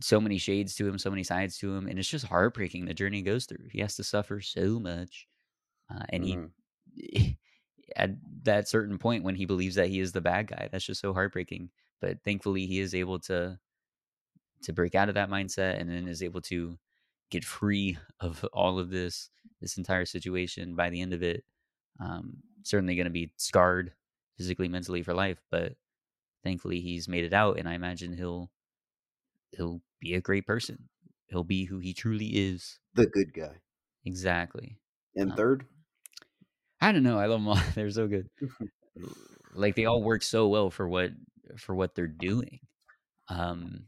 so many shades to him, so many sides to him, and it's just heartbreaking the journey he goes through. He has to suffer so much, uh, and Mhm. he at that certain point when he believes that he is the bad guy, that's just so heartbreaking. But thankfully, he is able to to break out of that mindset, and then is able to get free of all of this this entire situation by the end of it. Um, certainly going to be scarred physically, mentally for life, but thankfully he's made it out, and I imagine he'll he'll be a great person. He'll be who he truly is. The good guy. Exactly. And Um, third, I don't know. I love them all. They're so good. like they all work so well for what for what they're doing. Um,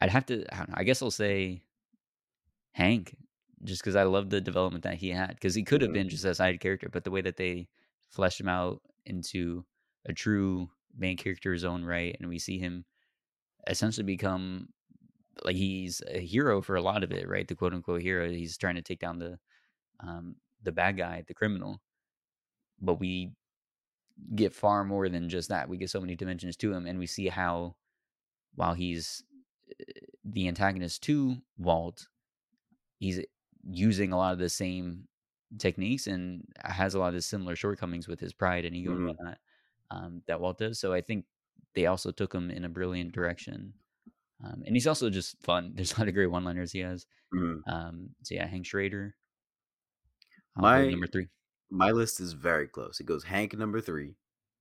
I'd have to. I, don't know, I guess I'll say Hank, just because I love the development that he had. Because he could have Mhm. been just a side character, but the way that they fleshed him out into a true main character his own right, and we see him essentially become like he's a hero for a lot of it, right? The quote unquote hero. He's trying to take down the um, the bad guy, the criminal, but we get far more than just that. We get so many dimensions to him, and we see how, while he's eh, the antagonist to Walt, he's using a lot of the same techniques and has a lot of the similar shortcomings with his pride and ego Mhm. and whatnot um, that Walt does. So I think they also took him in a brilliant direction. Um, and he's also just fun. There's a lot of great one-liners he has. Mhm. Um, so yeah, Hank Schrader. I'll My number three. my list is very close. It goes Hank number three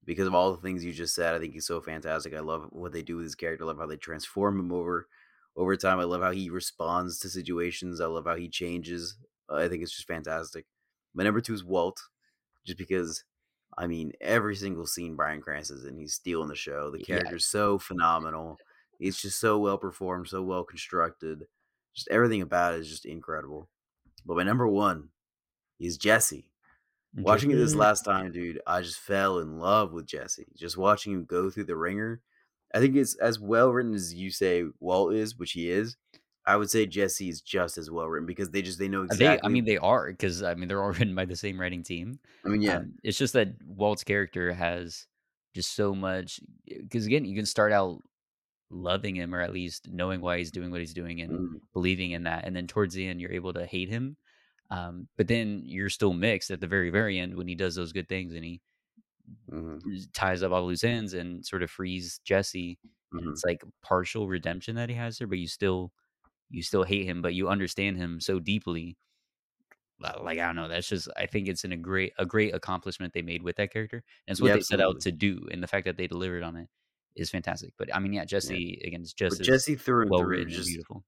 because of all the things you just said. I think he's so fantastic. I love what they do with his character. I love how they transform him over over time. I love how he responds to situations. I love how he changes. Uh, I think it's just fantastic. My number two is Walt, just because. I mean, every single scene Bryan Cranston is in, he's stealing the show. The Yeah. character's so phenomenal. It's just so well performed, so well constructed. Just everything about it is just incredible. But my number one is Jesse. Watching it this last time, dude, I just fell in love with Jesse. Just watching him go through the ringer. I think it's as well written as you say Walt is, which he is. I would say Jesse is just as well written because they just they know Uh, exactly. They, I mean, they are because I mean they're all written by the same writing team. I mean, yeah, Um, it's just that Walt's character has just so much. Because again, you can start out loving him or at least knowing why he's doing what he's doing and Mhm. believing in that, and then towards the end, you're able to hate him. Um, but then you're still mixed at the very, very end when he does those good things and he Mhm. ties up all loose ends and sort of frees Jesse. And Mhm. it's like partial redemption that he has there, but you still you still hate him, but you understand him so deeply. Like I don't know, that's just I think it's in a great a great accomplishment they made with that character. And it's what Yeah, they set out to do, and the fact that they delivered on it is fantastic. But I mean, yeah, Jesse again is just Jesse through and well through, just beautiful.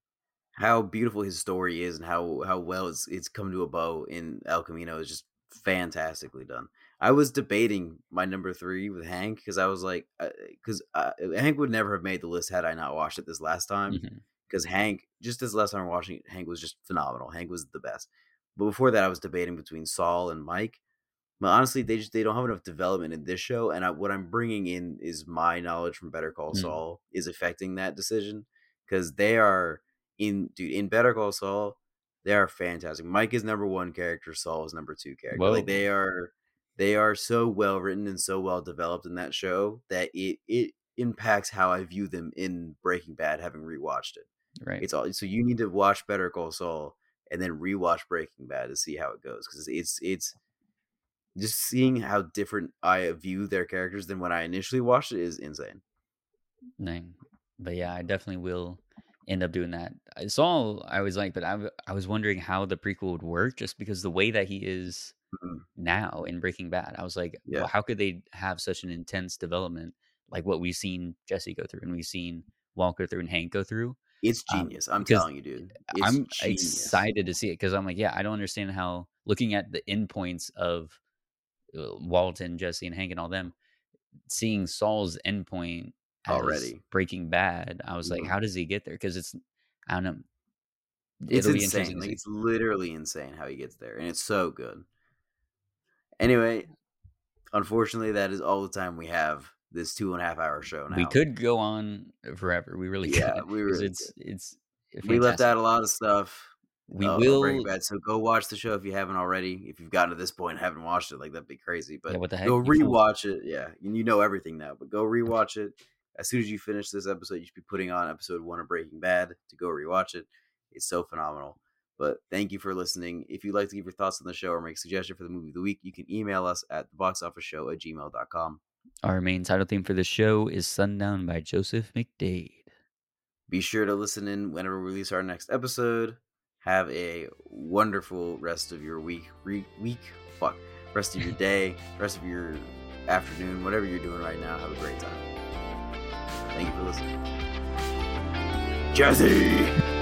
how beautiful his story is and how how well it's it's come to a bow in El Camino is just fantastically done. I was debating my number three with Hank because I was like, because uh, Hank would never have made the list had I not watched it this last time. Because Hank, just this last time I'm watching it, Hank was just phenomenal. Hank was the best. But before that, I was debating between Saul and Mike. But honestly, they just they don't have enough development in this show, and I, what I'm bringing in is my knowledge from Better Call Mm. Saul is affecting that decision because they are in dude in Better Call Saul. They are fantastic. Mike is number one character. Saul is number two character. Whoa. Like they are, they are so well written and so well developed in that show that it it impacts how I view them in Breaking Bad. Having rewatched it, Right. it's all so you need to watch Better Call Saul and then rewatch Breaking Bad to see how it goes because it's it's just seeing how different I view their characters than when I initially watched it is insane. Dang. But yeah, I definitely will end up doing that. Saw I was like, but I, I was wondering how the prequel would work just because the way that he is Mhm. now in Breaking Bad, I was like, Yeah. well, how could they have such an intense development like what we've seen Jesse go through and we've seen Walker through and Hank go through? It's Um, genius. I'm telling you, dude. It's I'm genius. excited to see it because I'm like, yeah, I don't understand how looking at the endpoints of uh, Walt and Jesse and Hank and all them, seeing Saul's endpoint Already. Breaking Bad, I was like, Mhm. how does he get there? Because it's, I don't know. It's insane. Like it's literally insane how he gets there, and it's so good. Anyway, unfortunately, that is all the time we have this two and a half hour show now. We could go on forever. We really Yeah, could. we really it's it's we left out a lot of stuff. We uh, will. Bad, so go watch the show if you haven't already. If you've gotten to this point and haven't watched it, like that'd be crazy. But Yeah, what the heck? go rewatch it. Yeah, and you know everything now, but go rewatch it. As soon as you finish this episode, you should be putting on episode one of Breaking Bad to go rewatch it. It's so phenomenal. But thank you for listening. If you'd like to give your thoughts on the show or make a suggestion for the movie of the week, you can email us at theboxofficeshow at gmail.com. Our main title theme for the show is Sundown by Joseph McDade. Be sure to listen in whenever we release our next episode. Have a wonderful rest of your week. Re- week? Fuck. Rest of your day, rest of your afternoon, whatever you're doing right now. Have a great time. Thank you for listening. Jesse!